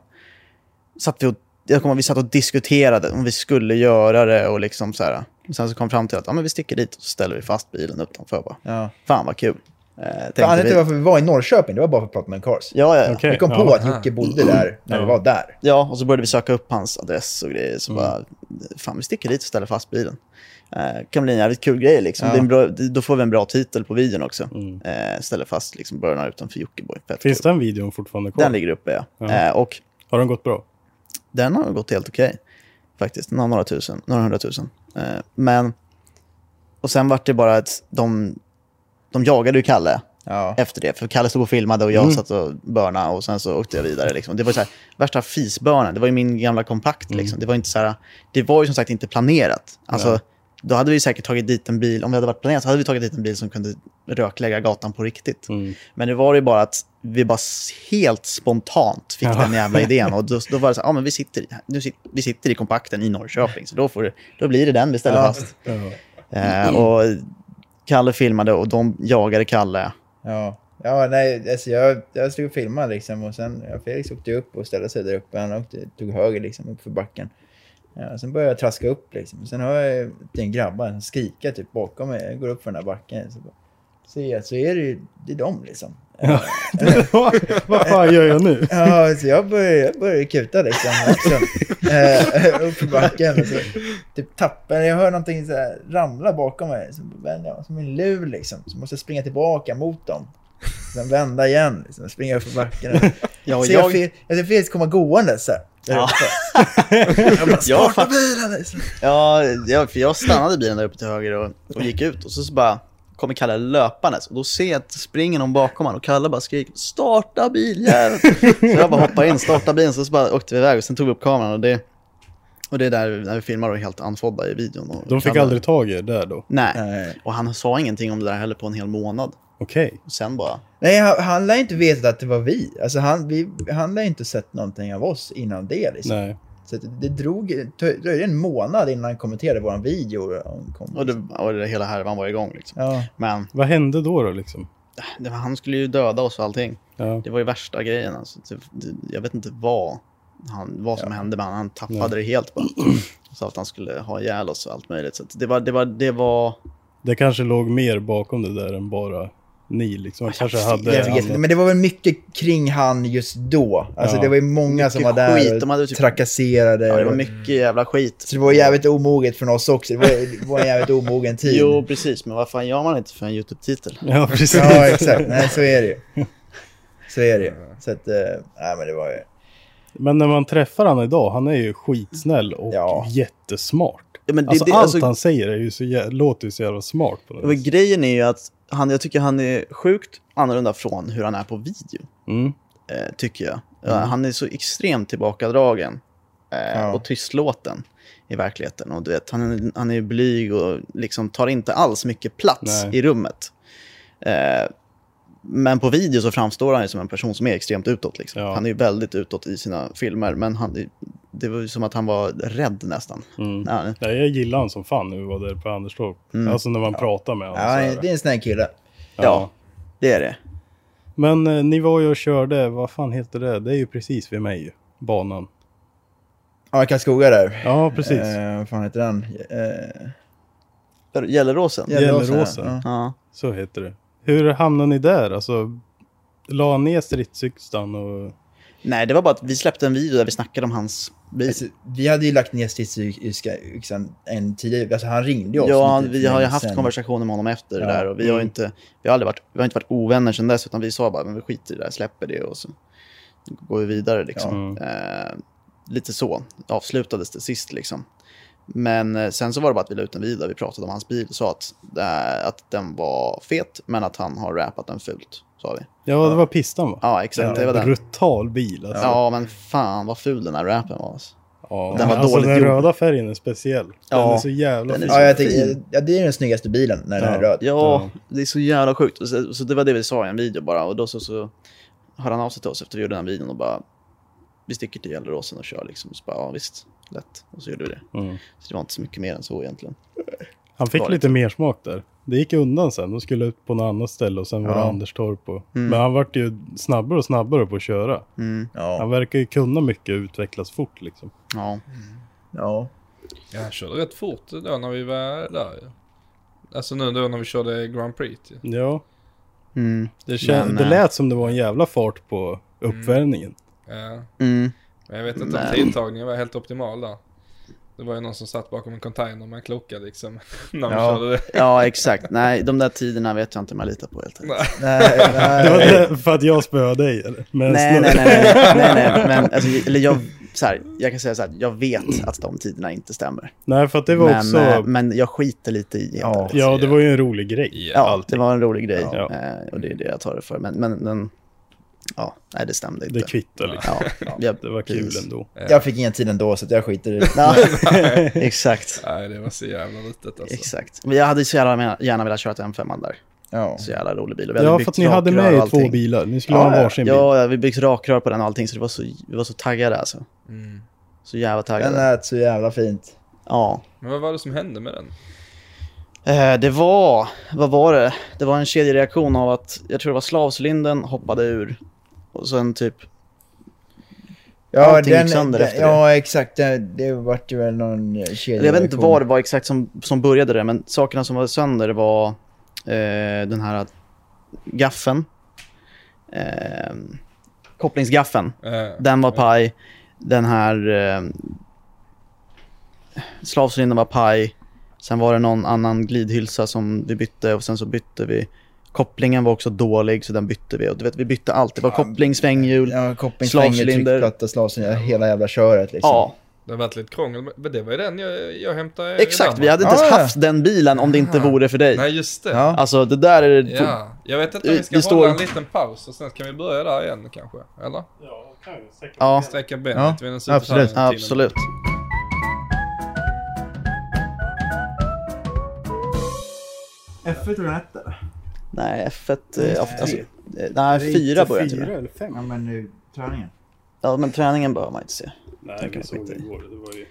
satt vi och jag kommer vi satt och diskuterade om vi skulle göra det och liksom så här. Sen så kom vi fram till att ja, men vi sticker dit och så ställer vi fast bilen utanför. Bara. Ja. Fan vad kul. Eh, tänkte anledningen till vi. varför vi var i Norrköping, det var bara för att prata med Cars. Ja, ja, ja. Okej. Vi kom på ja. att Jocke bodde där när vi var där. ja, och så började vi söka upp hans adress och grejer. Så Mm. bara, fan vi sticker dit och ställer fast bilen. Eh, kan bli en jävligt kul grej liksom. Ja. Bra, då får vi en bra titel på videon också. Mm. Eh, ställer fast liksom burnar utanför Jockiboi. Finns den videon fortfarande kvar? Den ligger uppe ja. Ja. Eh, och Har den gått bra? Den har gått helt okej. Faktiskt. Den har några tusen, några hundratusen. Eh, men... Och sen vart det bara att de, de jagade ju Kalle Ja. efter det. För Kalle stod och filmade och jag Mm. satt och börna och sen så åkte jag vidare. Liksom. Det var så här, värsta fisbörnen. Det var ju min gamla kompakt. Liksom. Det var inte så här, det var ju som sagt inte planerat. Alltså. Då hade vi säkert tagit dit en bil, om vi hade varit planerat så hade vi tagit dit en bil som kunde röklägga gatan på riktigt. Mm. Men det var ju bara att vi bara helt spontant fick Ja. den jävla idén. Och då, då var det så här, ja men vi sitter, nu sit, vi sitter i kompakten i Norrköping, så då, får det, då blir det den vi ställer fast. Ja. Eh, och Kalle filmade och de jagade Kalle. Ja, ja nej, alltså jag, jag stod och filmade liksom och sen, ja, Felix åkte upp och ställde sig där uppe. Han åkte, tog höger liksom upp för backen. Ja, sen började jag traska upp liksom. Sen hör jag gäng grabbar skrika typ bakom mig. Jag går upp för den här backen. Så bara, ser jag, så är det ju, det är de liksom. Ja, Vad fan gör jag nu? ja så jag började, jag började kuta liksom. Eh, upp för backen. Så, typ tappar, jag hör någonting så här, ramla bakom mig. Så vänder jag som en lur liksom. Så måste jag springa tillbaka mot dem. Sen vända igen, liksom, springa upp för backen. Ja, och Så jag, jag, ser Felix komma gående så här. Ja. Jag bara, Ja, starta bilen! Liksom. ja, jag, för jag stannade bilen där uppe till höger och, och gick ut. Och så, så bara kommer Kalle löpandes. Och då ser jag att det springer någon bakom honom och Kalle bara skriker starta biljäveln. så jag bara hoppade in, startade bilen, så, så bara åkte vi iväg och sen tog vi upp kameran. Och det, och det är där när vi filmar och är helt anfodda i videon. Och De fick Kalle- aldrig tag i er där då? Nej. Nej. Och han sa ingenting om det där heller på en hel månad. Okej. Och sen bara... Nej, han, han lär inte veta att det var vi. Alltså han, vi, han lär inte sett någonting av oss innan det. Liksom. Nej. Så att det drog, det dröjde en månad innan han kommenterade vår video. Kom, Och, det, och det hela härvan var igång liksom. ja. Men Vad hände då då liksom? det var, han skulle ju döda oss och allting. Ja. Det var ju värsta grejen. Alltså. Det, det, jag vet inte vad, han, vad som hände, men han tappade Nej. det helt bara. Så att han skulle ha ihjäl oss och allt möjligt. Så det, var, det, var, det var... Det kanske låg mer bakom det där än bara ni liksom. Han kanske hade... Jag vet inte, men det var väl mycket kring han just då. Alltså Ja. det var ju många som var Mycket där skit, och de hade typ- trakasserade. Ja, det var mycket jävla skit. Så det var jävligt omoget från oss också. Det var, det var en jävligt omogen tid. Jo, precis. Men vad fan gör man inte för en YouTube-titel? Ja, precis. Ja, exakt. Nej, så är det ju. Så är det ju. Så att, eh, nej men det var ju... Men när man träffar han idag, han är ju skitsnäll och Ja. jättesmart. Ja, det, Alltså det, allt alltså, han säger är ju så jä- låter ju så jävla smart på något vis. grejen är ju att han, jag tycker han är sjukt annorlunda från hur han är på video. Mm. eh, tycker jag. Ja, Han är så extremt tillbakadragen eh, Ja. och tystlåten i verkligheten. Och du vet, han, är- han är blyg och liksom tar inte alls mycket plats Nej. i rummet. Eh, men på video så framstår han ju som en person som är extremt utåt. Liksom. Ja. Han är ju väldigt utåt i sina filmer, men han, det var ju som att han var rädd nästan. Mm. Ja, Nej, jag gillar han som fan vi var där på Anderstorp. Mm. Alltså när man pratar med honom. Ja, det är en snäll kille. ja, det är det. Men eh, ni var ju och körde, vad fan heter det? Det är ju precis vid mig. Banan. Ja, Karlskoga där. Ja, precis. Eh, vad fan heter den? Eh, Gelleråsen? Ja. Ja. Så heter det. Hur hamnade ni där? Alltså, la ner stridsyxan och... Nej, det var bara att vi släppte en video där vi snackade om hans bil. Alltså, vi hade ju lagt ner stridsyxan en tidigare. Alltså, han ringde oss. Ja, vi har ju haft sedan. konversationer med honom efter det Ja. där och vi har Mm. inte, vi har aldrig varit, vi har inte varit ovänner sedan dess utan vi sa bara, men vi skiter i det där, släpper det och så går vi vidare liksom. Ja. Eh, lite så avslutades det sist liksom. Men eh, sen så var det bara att vi la ut en video där vi pratade om hans bil och sa att, det, att den var fet men att han har rappat den fult, sa vi. Ja, det var pistan va? Ja, exakt, det var den. Brutal bil alltså. Ja, men fan vad ful den här rappen var. Alltså. Ja, Den var alltså, dåligt den gjord. röda färgen är speciell. Den Ja, är så jävla den är så- Ja, jag tänkte, fin. ja, det är den snyggaste bilen när den Ja. är röd. Ja, Ja. det är så jävla sjukt. Så, så det var det vi sa i en video bara. Och då så, så hörde han av sig till oss efter vi gjorde den här videon och bara vi sticker till Gelleråsen och kör liksom. Så bara, ja visst, lätt. Och så gjorde vi det. Mm. Så det var inte så mycket mer än så egentligen. Han fick lite mer smak där. Det gick undan sen. De skulle ut på något annat ställe och sen var det Ja. Anderstorp. Och, Mm. Men han vart ju snabbare och snabbare på att köra. Mm, Han Ja. verkar ju kunna mycket och utvecklas fort liksom. ja. ja. Ja, han körde rätt fort då när vi var där ju. Alltså nu då när vi körde Grand Prix. ju. Ja, Mm, det, kän- Men, det eh, lät som det var en jävla fart på uppvärmningen. Ja. mm. Men jag vet inte om Men- tidtagningen var helt optimal där. Det var ju någon som satt bakom en container med en klocka liksom. när Ja. körde det. Ja, exakt. Nej, de där tiderna vet jag inte om jag litar på helt enkelt. Nej. Nej, Det var nej. det, för att jag spöade dig eller? Med en Nej, nej, nej, nej, nej, nej. Men alltså, eller jag, så här, jag kan säga så här, jag vet att de tiderna inte stämmer. Nej, för att det var men, också... eh, men jag skiter lite i Ja. ärligt. Ja, det var ju en rolig grej. Ja, allting. det var en rolig grej. Ja. Eh, och det är det jag tar det för. Men, men, men ja, nej det stämde inte. Det kvittar liksom. Ja, ja, Det var kul precis. ändå. Jag fick ingen tid ändå så att jag skiter i det. Ja, exakt. Nej, det var så jävla litet alltså. Exakt. Men jag hade så jävla gärna velat köra en 5 där. Ja. Så jävla rolig bil. Och vi hade Ja, för att ni hade med er två bilar. Ni skulle ha en varsin bil. Ja, ja, vi byggt rakrör på den och allting så det var så, vi var så taggade alltså. Mm. Så jävla Den taggade. lät så jävla fint. Ja. Men vad var det som hände med den? Eh, det var, vad var det? Det var en kedjereaktion av att, jag tror det var slavcylinden hoppade ur. Och sen typ, Ja, Allting gick sönder den, efter Ja, exakt. Det, det vart ju väl någon kedja. jag vet inte vad det var exakt som, som började det, men sakerna som var sönder var eh, den här gaffen. Eh, kopplingsgaffen. Eh, Den var paj. Den här eh, slavcylindern var paj. Sen var det någon annan glidhylsa som vi bytte och sen så bytte vi. Kopplingen var också dålig så den bytte vi. Och du vet, vi bytte allt. Det var koppling, svänghjul. Ja, koppling, svänger, Slavcylinder. tryckplatta, slavcylinder, hela jävla köret liksom. Ja, Det varit lite krångel, men det var ju den jag, jag hämtade exakt. Vi hade inte Ah. haft den bilen om det inte Ah. vore för dig. Nej, just det. Ja. Alltså det där är... Ja, jag vet inte om vi ska Det hålla står- en liten paus och sen kan vi börja där igen kanske, eller? Ja, Sträcka benet Ja, vid den absolut. absolut. F1 tror jag ett eller? Nej, F1... eh, Alltså, eh, nej, fyra börjar och med. eller fem? Ja, men nu, träningen. Ja, men träningen bör man inte se. Nej, jag såg det igår. Det var ju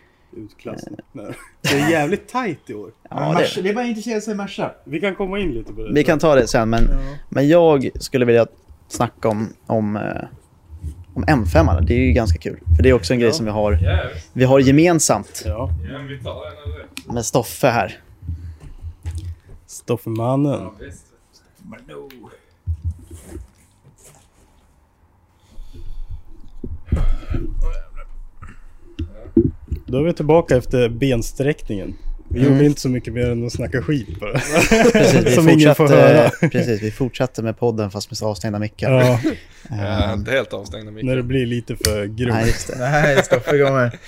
utklassning. Nej. Det är jävligt tajt i år. Ja, det, det är bara intresserad sig Merca. Vi kan komma in lite på det. vi kan ta det sen, men, men jag skulle vilja snacka om, om, eh, om M5. Det är ju ganska kul. För det är också en grej som vi har, Ja, visst. vi har gemensamt Ja. Ja, men vi tar den eller? med Stoffe här. Stoffmannen. Ja, visst. Då är vi tillbaka efter bensträckningen. Vi gjorde inte så mycket mer än att snacka skit bara. Precis, vi Som ingen får höra. precis, vi fortsatte med podden fast med avstängda mickar. Ja, Ja, inte helt avstängda när det mickar. blir lite för Nej, grovt. just det. Nej, Stoffe kommer.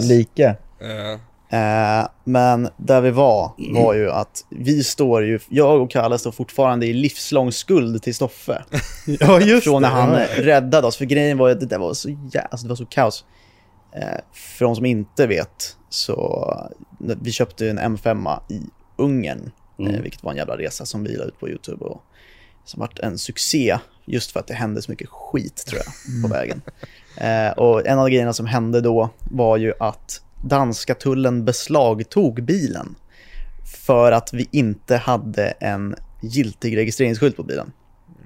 Lika. Ja. Eh, men där vi var, var ju att vi står ju, jag och Kalle står fortfarande i livslång skuld till Stoffe. Ja, just Från när det. han ja. räddade oss. För grejen var ju att det där var så jä... alltså, det var så kaos. Eh, för de som inte vet så vi köpte en M5 i Ungern. Mm. Eh, vilket var en jävla resa som vi la ut på YouTube. Och som vart en succé just för att det hände så mycket skit tror jag på vägen. Eh, och en av grejerna som hände då var ju att danska tullen beslagtog bilen. För att vi inte hade en giltig registreringsskylt på bilen.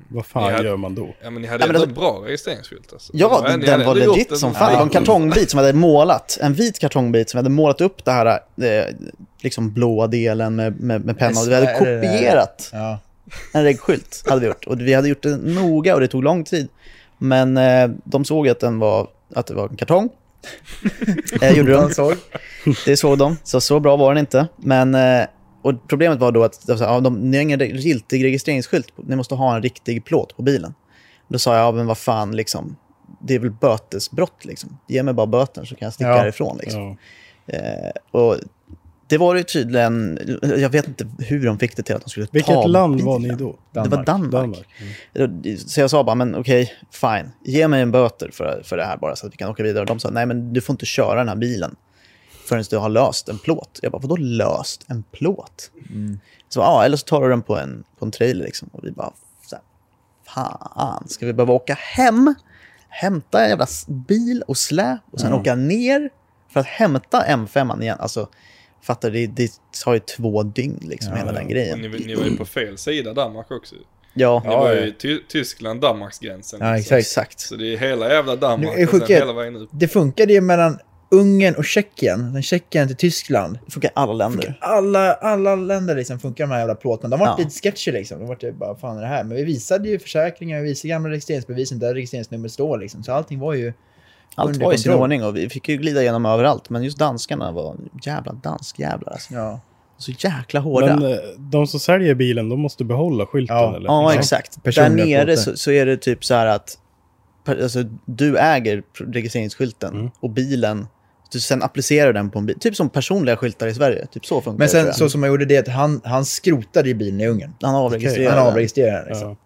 Vad fan Ja. gör man då? ja, men ni hade Ja, men ändå alltså- bra registreringsskylt alltså. Ja, hade den ändå var legit som fan. Det var en kartongbit som hade målat. En vit kartongbit som hade målat upp det här eh, liksom blåa delen med, med, med penna. Vi hade det det kopierat Ja. en regskylt. Hade vi gjort. Och vi hade gjort det noga och det tog lång tid. Men eh, de såg att, den var, att det var en kartong. Eh, gjorde de. Såg. Det såg de, så så bra var den inte. Men, eh, och problemet var då att de sa, ja, de, ni har ingen giltig registreringsskylt, ni måste ha en riktig plåt på bilen. Då sa jag, ja men vad fan, liksom, det är väl bötesbrott liksom. Ge mig bara böten så kan jag sticka Ja. härifrån. Liksom. Ja. Eh, och det var ju tydligen, jag vet inte hur de fick det till att de skulle ta Vilket land bilen. var ni då? Det var Danmark. Danmark. Mm. Så jag sa bara, men okej, fine. Ge mig en böter för, för det här bara så att vi kan åka vidare. Och de sa, nej men du får inte köra den här bilen förrän du har löst en plåt. Jag bara, vadå löst en plåt? Så ja, eller så tar du den på en, på en trailer liksom. Och vi bara, så här, fan, ska vi behöva åka hem, hämta en jävla bil och släp och sen åka ner för att hämta M5 igen? Alltså, Fattar du? Det, det tar ju två dygn liksom, Ja, hela den grejen. ni, ni var ju på fel sida Danmark också. Ja, Ni Ja, var ja. ju Ty- Tyskland, Danmarksgränsen. Ja, liksom. exakt. exakt. Så det är hela jävla Danmark Nu och hela vägen upp. Det funkade ju mellan Ungern och Tjeckien. Från Tjeckien till Tyskland. Det funkar alla länder. Alla, alla länder liksom funkar de här jävla plåtarna. De var Ja. lite sketchy liksom. De var typ bara, fan är det här? Men vi visade ju försäkringar, vi visade gamla registreringsbevisen där registreringsnumret står liksom. Så allting var ju Allt var i sin ordning och vi fick ju glida igenom överallt. Men just danskarna var jävla danskjävlar alltså. Ja. Så jäkla hårda. Men eh, de som säljer bilen, de måste behålla skylten Ja. eller? Ja, Ja. exakt. Där Personliga nere plåtar. så, så är det typ så här att alltså, du äger registreringsskylten Mm. och bilen, du sen applicerar den på en bil. Typ som personliga skyltar i Sverige. Typ så funkar Men det, sen jag. så som man gjorde det att han, han skrotade ju bilen i Ungern. Han avregistrerar Han den. avregistrerade den liksom. Ja.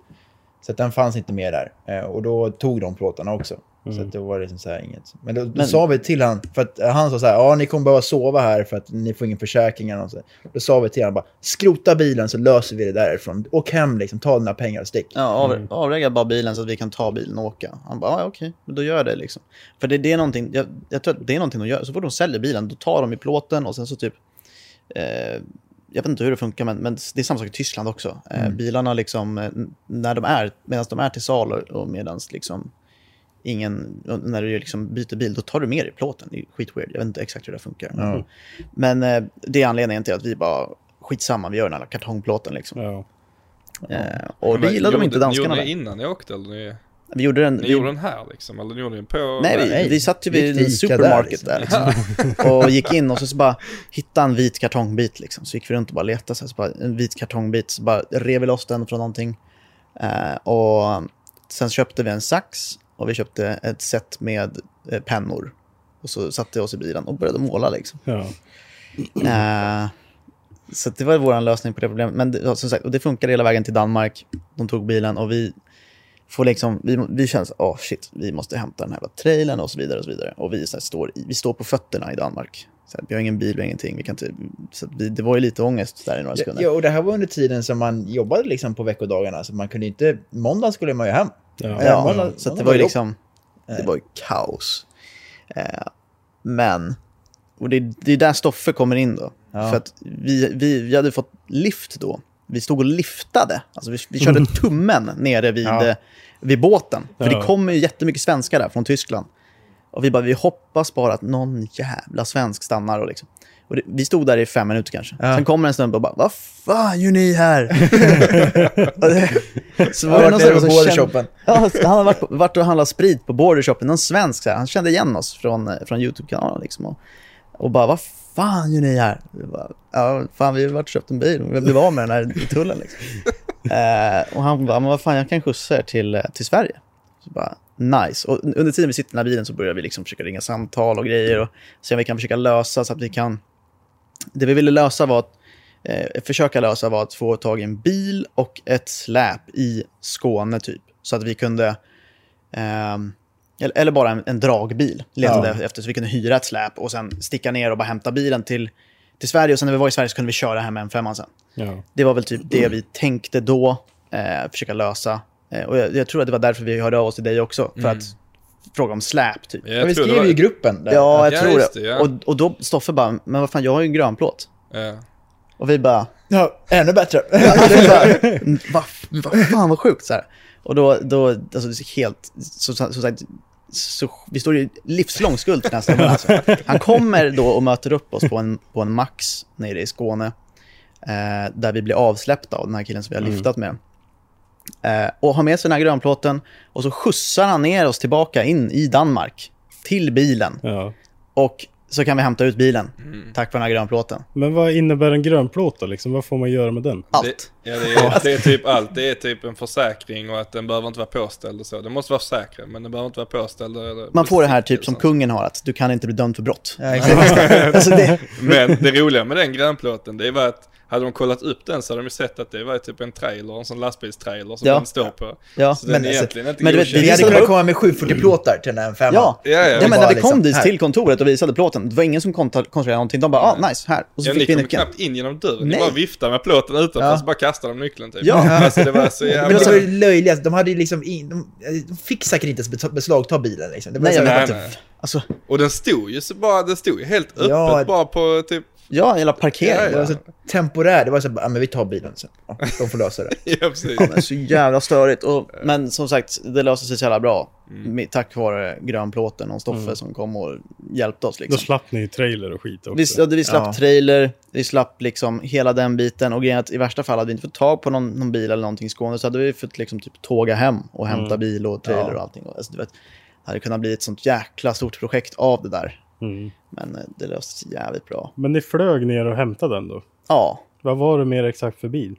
Så att den fanns inte med där. Eh, och då tog de plåtarna också. Så Mm. att det var liksom så här inget. Men då, då Men- sa vi till han, för att eh, han sa så här, ja ni kommer behöva sova här för att ni får ingen försäkring eller något. så. Då sa vi till honom bara, skrota bilen så löser vi det därifrån. Åk hem liksom, ta dina pengar och stick. Ja, av, Mm. avregga bara bilen så att vi kan ta bilen och åka. Han bara, ja okej, men då gör jag det liksom. För det, det är någonting, jag, jag tror att det är någonting de gör. Så fort de säljer bilen, då tar de i plåten och sen så typ, eh, jag vet inte hur det funkar, men, men det är samma sak i Tyskland också. Eh, Mm. bilarna liksom, eh, när de är, medan de är till salu och medan liksom ingen, när du liksom byter bil, då tar du med dig plåten. Det är skitweird, jag vet inte exakt hur det funkar. Ja. Men eh, det är anledningen till att vi bara, skitsamma, vi gör den här kartongplåten liksom. Ja. Eh, och det Men gillade de gjorde- inte danskarna. Gjorde där. ni innan ni åkte eller? Ni, Vi gjorde den, ni vi, gjorde den här liksom? Eller ni gjorde den på... nej, vi, Nej, vi satt ju vid en där, supermarket liksom. där, liksom. och gick in och så, så bara hittade en vit kartongbit liksom. Så gick vi runt och bara letade, så, här, så bara en vit kartongbit, så bara rev vi loss den från någonting. Eh, och sen köpte vi en sax och vi köpte ett set med eh, pennor. Och så satte vi oss i bilen och började måla liksom. Ja. Eh, så det var vår lösning på det problemet. Men det, som sagt, och det funkade hela vägen till Danmark. De tog bilen och vi får liksom, vi, vi känner så åh shit, vi måste hämta den här trailern och så vidare och så vidare. Och vi, så här, står, i- vi står på fötterna i Danmark. Så här, vi har ingen bil, vi har ingenting. Vi kan inte, så vi, det var ju lite ångest där i några Ja, sekunder. ja, och det här var under tiden som man jobbade liksom på veckodagarna. Så man kunde inte, måndag skulle man ju hem. Ja. Ja, Ja, måndag- så att det var ju liksom, det var ju kaos. Eh, men, och det, det är där Stoffe kommer in då. Ja. För att vi, vi, vi hade fått lift då. Vi stod och liftade. Alltså vi, vi körde tummen nere vid, Ja. eh, vid båten. För Ja. det kommer ju jättemycket svenskar där från Tyskland. Och vi bara, vi hoppas bara att någon jävla svensk stannar. Och liksom. Och det, vi stod där i fem minuter kanske. Ja. Sen kommer en snubbe och bara, vad fan gör ni här? Det, så har det någon på bordershopen. Ja, han har varit, varit och handlat sprit på bordershopen, någon svensk. Så här. Han kände igen oss från, från YouTube-kanalen. Liksom, och, och bara, vad fan gör ni här? Bara, ja, fan vi har varit och köpt en bil vi blev av med den här i tullen. Liksom. eh, och han bara, men vad fan jag kan skjutsa er till, eh, till Sverige. Så bara, nice. Och under tiden vi sitter i den här bilen så börjar vi liksom försöka ringa samtal och grejer och se om vi kan försöka lösa så att vi kan... Det vi ville lösa var att eh, försöka lösa var att få tag i en bil och ett släp i Skåne typ. Så att vi kunde, ehm, eller, bara en, en dragbil letade Ja. efter så vi kunde hyra ett släp och sen sticka ner och bara hämta bilen till, till Sverige. Och sen när vi var i Sverige så kunde vi köra hem en femman sen. Ja. Det var väl typ det vi tänkte då, eh, försöka lösa. Eh, och jag, jag tror att det var därför vi hörde av oss till dig också, för att fråga om släp typ. Ja, vi skrev ju i gruppen där. Ja, jag Ja, tror det. det, ja. Och, och då Stoffe bara, men vad fan, jag har ju en grönplåt. Ja. Och vi bara, Ja, ännu bättre. vad va fan vad sjukt så här. Och då, då alltså det är helt, så, så, så, sagt, så, vi står i livslång skuld till snubben alltså. Han kommer då och möter upp oss på en, på en Max nere i Skåne. Eh, där vi blir avsläppta av den här killen som vi har liftat med. Eh, och har med sig den här grönplåten och så skjutsar han ner oss tillbaka in i Danmark. Till bilen. Ja. Och så kan vi hämta ut bilen. Tack vare den här grönplåten. Men vad innebär en grönplåt då? Liksom? Vad får man göra med den? Allt. Det, ja, det, är, det är typ allt. Det är typ en försäkring och att den behöver inte vara påställd och så. Den måste vara försäkrad, men den behöver inte vara påställd. Eller Man får det här typ som kungen har, att du kan inte bli dömd för brott. Ja, exakt. alltså det, Men det roliga med den grönplåten, det var att hade de kollat upp den så hade de ju sett att det var typ en trailer, en sån lastbilstrailer som Ja. den står på. ja. Så den Men är alltså- egentligen inte men du vet, godkänd. Vi hade kunnat komma med 740-plåtar till den här femman. Ja, Ja, ja, ja, det men när vi liksom kom dit här. till kontoret och visade plåten, det var ingen som kontrollerade någonting. De bara, ah, nice, här. Och så Ja, fick vi nyckeln. knappt in genom dörren. Ni bara viftade med plåten utanför Ja. så bara kastade de nyckeln typ. Ja. Alltså det var så Men jävla... det var ju löjligt, de hade ju liksom in, de, de fick säkert inte ens beslagta bilen liksom. Det var Nej, så nej, nej. Alltså, Och den stod ju så bara, den stod ju helt öppet Ja. bara på typ Ja, hela parkering. Ja, Det var ja. så temporärt. Det var så bara, ja, men vi tar bilen sen. Ja, de får lösa det. Ja, precis. Ja, men så jävla störigt. Och, men som sagt, det löste sig så jävla bra. Med, tack vare grönplåten och Stoffe som kom och hjälpte oss. Då Liksom. slapp ni trailer och skit också. Vi, ja, vi slapp Ja. trailer, vi slapp liksom hela den biten. Och grejen att i värsta fall hade vi inte fått tag på någon, någon bil eller någonting i Skåne så hade vi fått liksom typ tåga hem och hämta bil och trailer Ja. och allting. Alltså, du vet, det hade kunnat bli ett sånt jäkla stort projekt av det där. Mm. Men eh, det löste sig jävligt bra. Men ni flög ner och hämtade den då? Ja, Vad var det mer exakt för bil?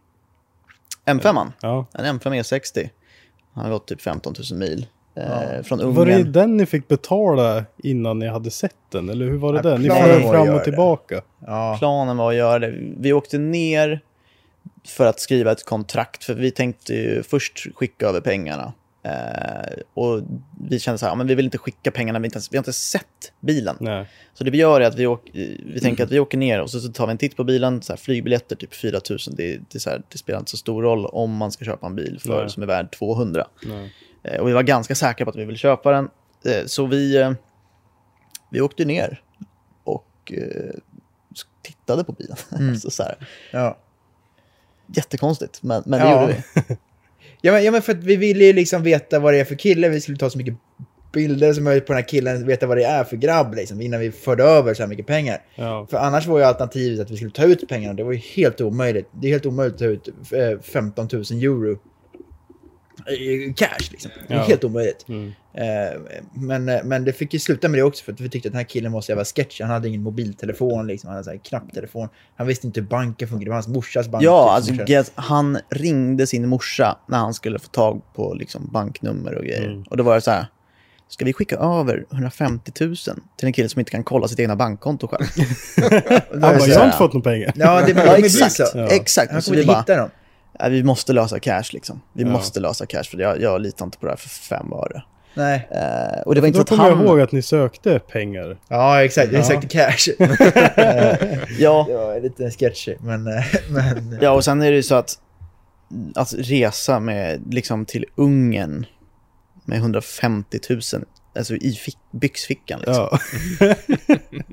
M5. Ja. En M5 E60. Han har gått typ 15 000 mil. Eh, från Ungern. Var det den ni fick betala innan ni hade sett den? Eller hur var det Ja, där? Ni flög fram och tillbaka. Ja. Planen var att göra det. Vi åkte ner för att skriva ett kontrakt. För vi tänkte ju först skicka över pengarna. Eh, och vi kände så här, men vi vill inte skicka pengarna, vi, inte ens, vi har inte sett bilen. Nej. Så det vi gör är att vi, åk, vi tänker att vi åker ner och så, så tar vi en titt på bilen. Så här, flygbiljetter, typ 4 000. Det, det, är så här, det spelar inte så stor roll om man ska köpa en bil för, Nej. som är värd 200. Nej. Eh, och vi var ganska säkra på att vi ville köpa den. Eh, så vi, eh, vi åkte ner och eh, tittade på bilen. så, så här, Ja. jättekonstigt, men, men det Ja. gjorde vi. Ja, men, ja, men för att vi ville ju liksom veta vad det är för kille. Vi skulle ta så mycket bilder som möjligt på den här killen, veta vad det är för grabb liksom, innan vi förde över så här mycket pengar. Ja. För annars var ju alternativet att vi skulle ta ut pengarna. Det var ju helt omöjligt. Det är helt omöjligt att ta ut eh, 15 000 euro cash liksom. Det är Ja. helt omöjligt. Mm. Eh, Men, eh, men det fick ju sluta med det också för att vi tyckte att den här killen var så jävla sketchy. Han hade ingen mobiltelefon liksom, han hade så här knapptelefon. Han visste inte hur banken fungerade, det var hans morsas bank. Ja, typ, alltså han ringde sin morsa när han skulle få tag på liksom, banknummer och grejer. Mm. Och då var det så här, ska vi skicka över 150 000 till en kille som inte kan kolla sitt egna bankkonto själv? Han bara, jag har inte fått några pengar. Ja, det, Ja, exakt. Ja. Exakt. Han kommer inte hitta dem. "Ja, vi måste lösa cash liksom. Vi Ja. måste lösa cash för jag, jag litar inte på det här för fem öre. Nej. Eh, och det var inte Då kommer jag han... ihåg att ni sökte pengar. Ja, exakt. Exakt cash. Ja, det var lite sketchy, men... eh, men ja, och sen är det ju så att, att resa med, liksom, till Ungern med 150 000 alltså i fick, byxfickan. Liksom. Ja.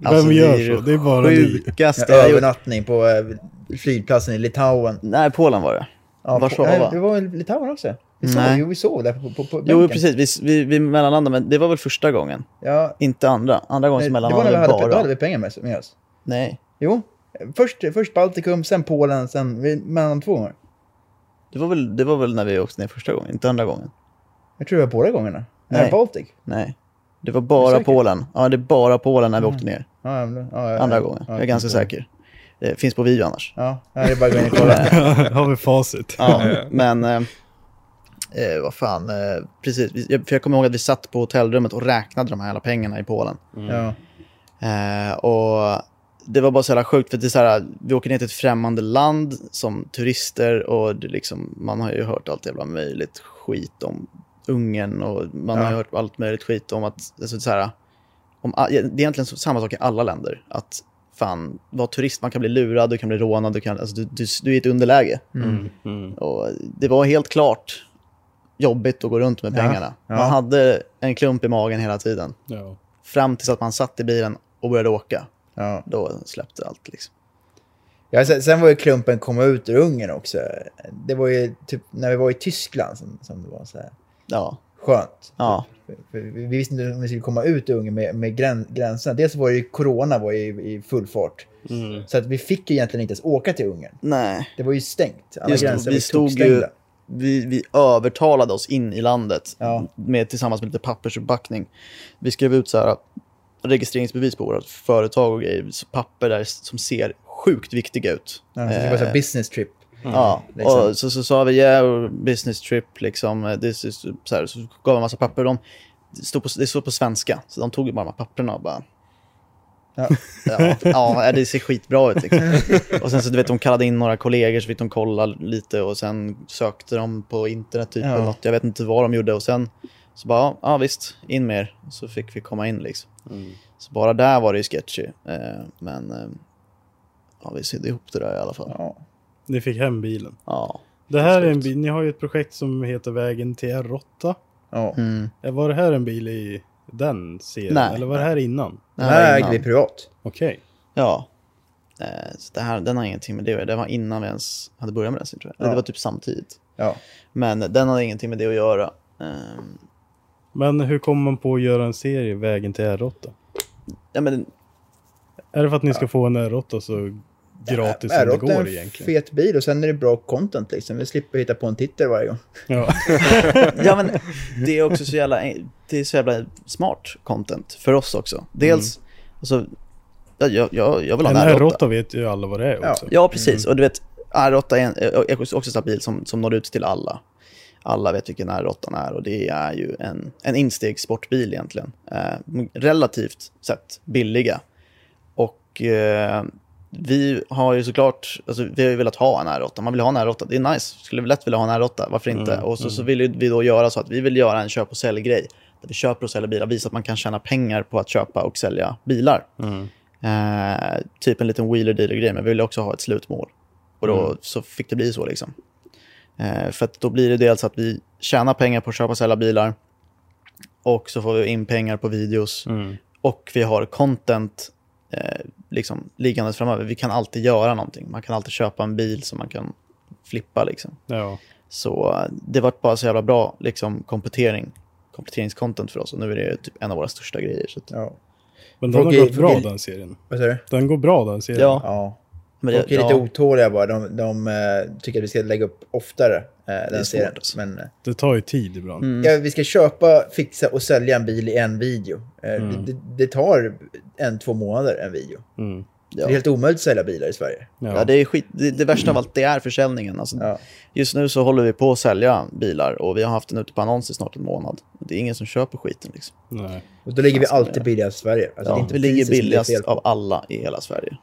Alltså, Vem gör det är så? Det är bara ni. Sjukaste gjort. övernattning på eh, flygplatsen i Litauen. Nej, Polen var det. Ja, Warszawa. nej, Det var i Litauen också. Vi sov, Nej. jo, vi sov där på, på, på Jo, precis. Vi, vi, vi mellanlandade, men det var väl första gången. Ja, Inte andra. Andra gången nej, som det var när mellanlandade vi hade, bara. då hade vi pengar med, med oss. Nej, Jo, först, först Baltikum, sen Polen, sen vi- mellan två gånger. det var, väl, det var väl när vi åkte ner första gången, inte andra gången. Jag tror det var båda gångerna. Nej. Nej. Baltic. Nej. Det var bara? Polen. Ja, det är bara Polen när vi åkte ner. Ja, ja, ja, ja, Andra gången. ja, Jag är ganska säker. Det finns på video annars. Ja, ja, det är bara att gå in och kolla. Har vi facit. Ja, men... Eh, eh, vad fan, eh, precis. Jag, för jag kommer ihåg att vi satt på hotellrummet och räknade de här alla pengarna i Polen. ja. Eh, och det var bara så jävla sjukt, för det är så här, vi åker ner till ett främmande land som turister och det liksom, man har ju hört allt jävla möjligt skit om Ungern och man Ja. har hört allt möjligt skit om att, alltså så här, om, det är egentligen samma sak i alla länder. Att fan, vara turist, man kan bli lurad, du kan bli rånad, du, kan, alltså, du, du, du är i ett underläge. Mm. Mm. Och det var helt klart jobbigt att gå runt med Ja, pengarna. ja. Man hade en klump i magen hela tiden. Ja. Fram tills att man satt i bilen och började åka. ja. Då släppte allt liksom. Ja, sen, sen var ju klumpen komma ut ur Ungern också. Det var ju typ när vi var i Tyskland som, som det var så här Ja, skönt. ja, vi vi visste inte om vi skulle komma ut ur Ungern med, med grän, gränserna. Dels var ju corona var i, i full fart. Mm. Så att vi fick ju egentligen inte ens åka till Ungern. nej. Det var ju stängt. Alla Just, gränser vi stod ju, vi, vi övertalade oss in i landet Ja. med, tillsammans med lite pappersuppbackning. Vi skrev ut så här registreringsbevis på vårt företag och grejer, papper där som ser sjukt viktiga ut. Ja, det var så Eh, business trip. Ja, liksom. och så, så sa vi yeah, business trip, liksom, this is, så, här, så gav en massa papper. De, det, stod på, det stod på svenska, så de tog bara de här papperna och bara... Ja. Ja, ja, det ser skitbra ut. Liksom. Och sen så du vet, de kallade in några kollegor så fick de kolla lite och sen sökte de på internet typ Ja. eller något. Jag vet inte vad de gjorde och sen så bara, ja, visst, in mer. Så fick vi komma in liksom. Mm. Så bara där var det ju sketchy. Eh, men eh, ja, vi sydde ihop det där i alla fall. Ja. Ni fick hem bilen. Ja. Det här är en bil, ni har ju ett projekt som heter Vägen till R8. Ja. Mm. Eh, Var det här en bil i den serien? Nej. Eller var det här innan? Den Det här här ägde vi privat. Okej. Ja. Eh, så det här, den har ingenting med det att göra. Det var innan vi ens hade börjat med racing tror jag. Ja. Det var typ samtidigt. Ja. Men den hade ingenting med det att göra. Ehm, Men hur kommer man på att göra en serie, Vägen till R8? ja, men, Är det för att ni ska få en R8 så gratis som det R8 är går en egentligen? fet bil och sen är det bra content liksom. Vi slipper hitta på en titel varje gång. Ja. ja, men det är också så jävla, det är så jävla smart content för oss också. Dels, alltså, jag, jag, jag vill ha En en R8. R8 vet ju alla vad det är Ja. också. Ja, precis. Och du vet, R8 är, en, är också en sån bil som, som når ut till alla. Alla vet vilken R8 är och det är ju en, en instegssportbil egentligen. Eh, relativt sett billiga. Och eh, vi har ju såklart, alltså, vi har ju velat ha en R8. Man vill ha en R8, det är nice. Skulle vi lätt vilja ha en R8, varför inte? Mm, och så, så vill vi då göra så att vi vill göra en köp och sälj-grej. Där vi köper och säljer bilar, visa att man kan tjäna pengar på att köpa och sälja bilar. Mm. Eh, typ en liten wheeler dealer grej men vi ville också ha ett slutmål. Och då Mm. så fick det bli så liksom. Eh, för då blir det dels att vi tjänar pengar på att köpa och sälja bilar. Och så får vi in pengar på videos. Mm. Och vi har content eh, liksom liggandes framöver. Vi kan alltid göra någonting. Man kan alltid köpa en bil som man kan flippa liksom. Ja. Så eh, det var bara så jävla bra liksom komplettering. Kompletteringscontent för oss och nu är det typ en av våra största grejer. Så att, Ja. Men den Folk har är- gått bra den serien. Den går bra den serien. ja, Ja. Men Folk är lite ja, otåliga bara. De, de eh, tycker att vi ska lägga upp oftare eh, den svårt, serien. alltså. Men eh, Det tar ju tid ibland. Mm. ja, vi ska köpa, fixa och sälja en bil i en video. Eh, Mm. det, det tar en, två månader en video. Mm. Det är helt omöjligt att sälja bilar i Sverige. Ja. Ja, det, är skit, det, det värsta av allt det är försäljningen. Alltså, Ja. Just nu så håller vi på att sälja bilar och vi har haft den ute på annons i snart en månad. Det är ingen som köper skiten. Liksom. Nej. Och då ligger vi Alltså, alltid det- billigast i Sverige. Alltså, det är Ja, inte vi ligger det billigast av alla i hela Sverige.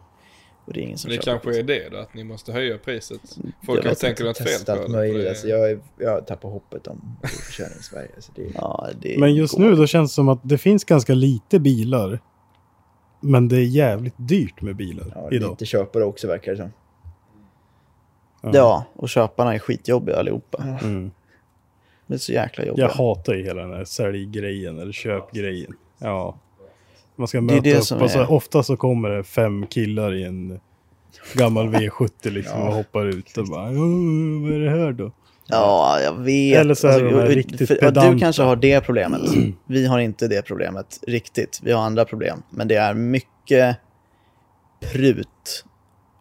Och det är ingen som Det kanske är skiten. det då, att ni måste höja priset. Jag Folk kanske tänker något fel på det. möjligt. Alltså, jag, är- jag tappar hoppet om bilförsäljning i Sverige. Alltså, det är... Ja, det Men just går. nu då känns det som att det finns ganska lite bilar. Men det är jävligt dyrt med bilar Ja, idag. lite köpare också verkar det som. Ja, och köparna är skitjobbiga allihopa. Mm. Det är så jäkla jobbiga. Jag hatar ju hela den här säljgrejen eller köpgrejen. Ja. Man ska möta det upp som och så är- ofta så kommer det fem killar i en gammal V70 liksom och hoppar ut och bara "Åh, vad är det här då? Ja, jag vet. Eller så är de här och- riktigt för, ja, Du pedanta. kanske har det problemet. Vi har inte det problemet riktigt. Vi har andra problem. Men det är mycket prut.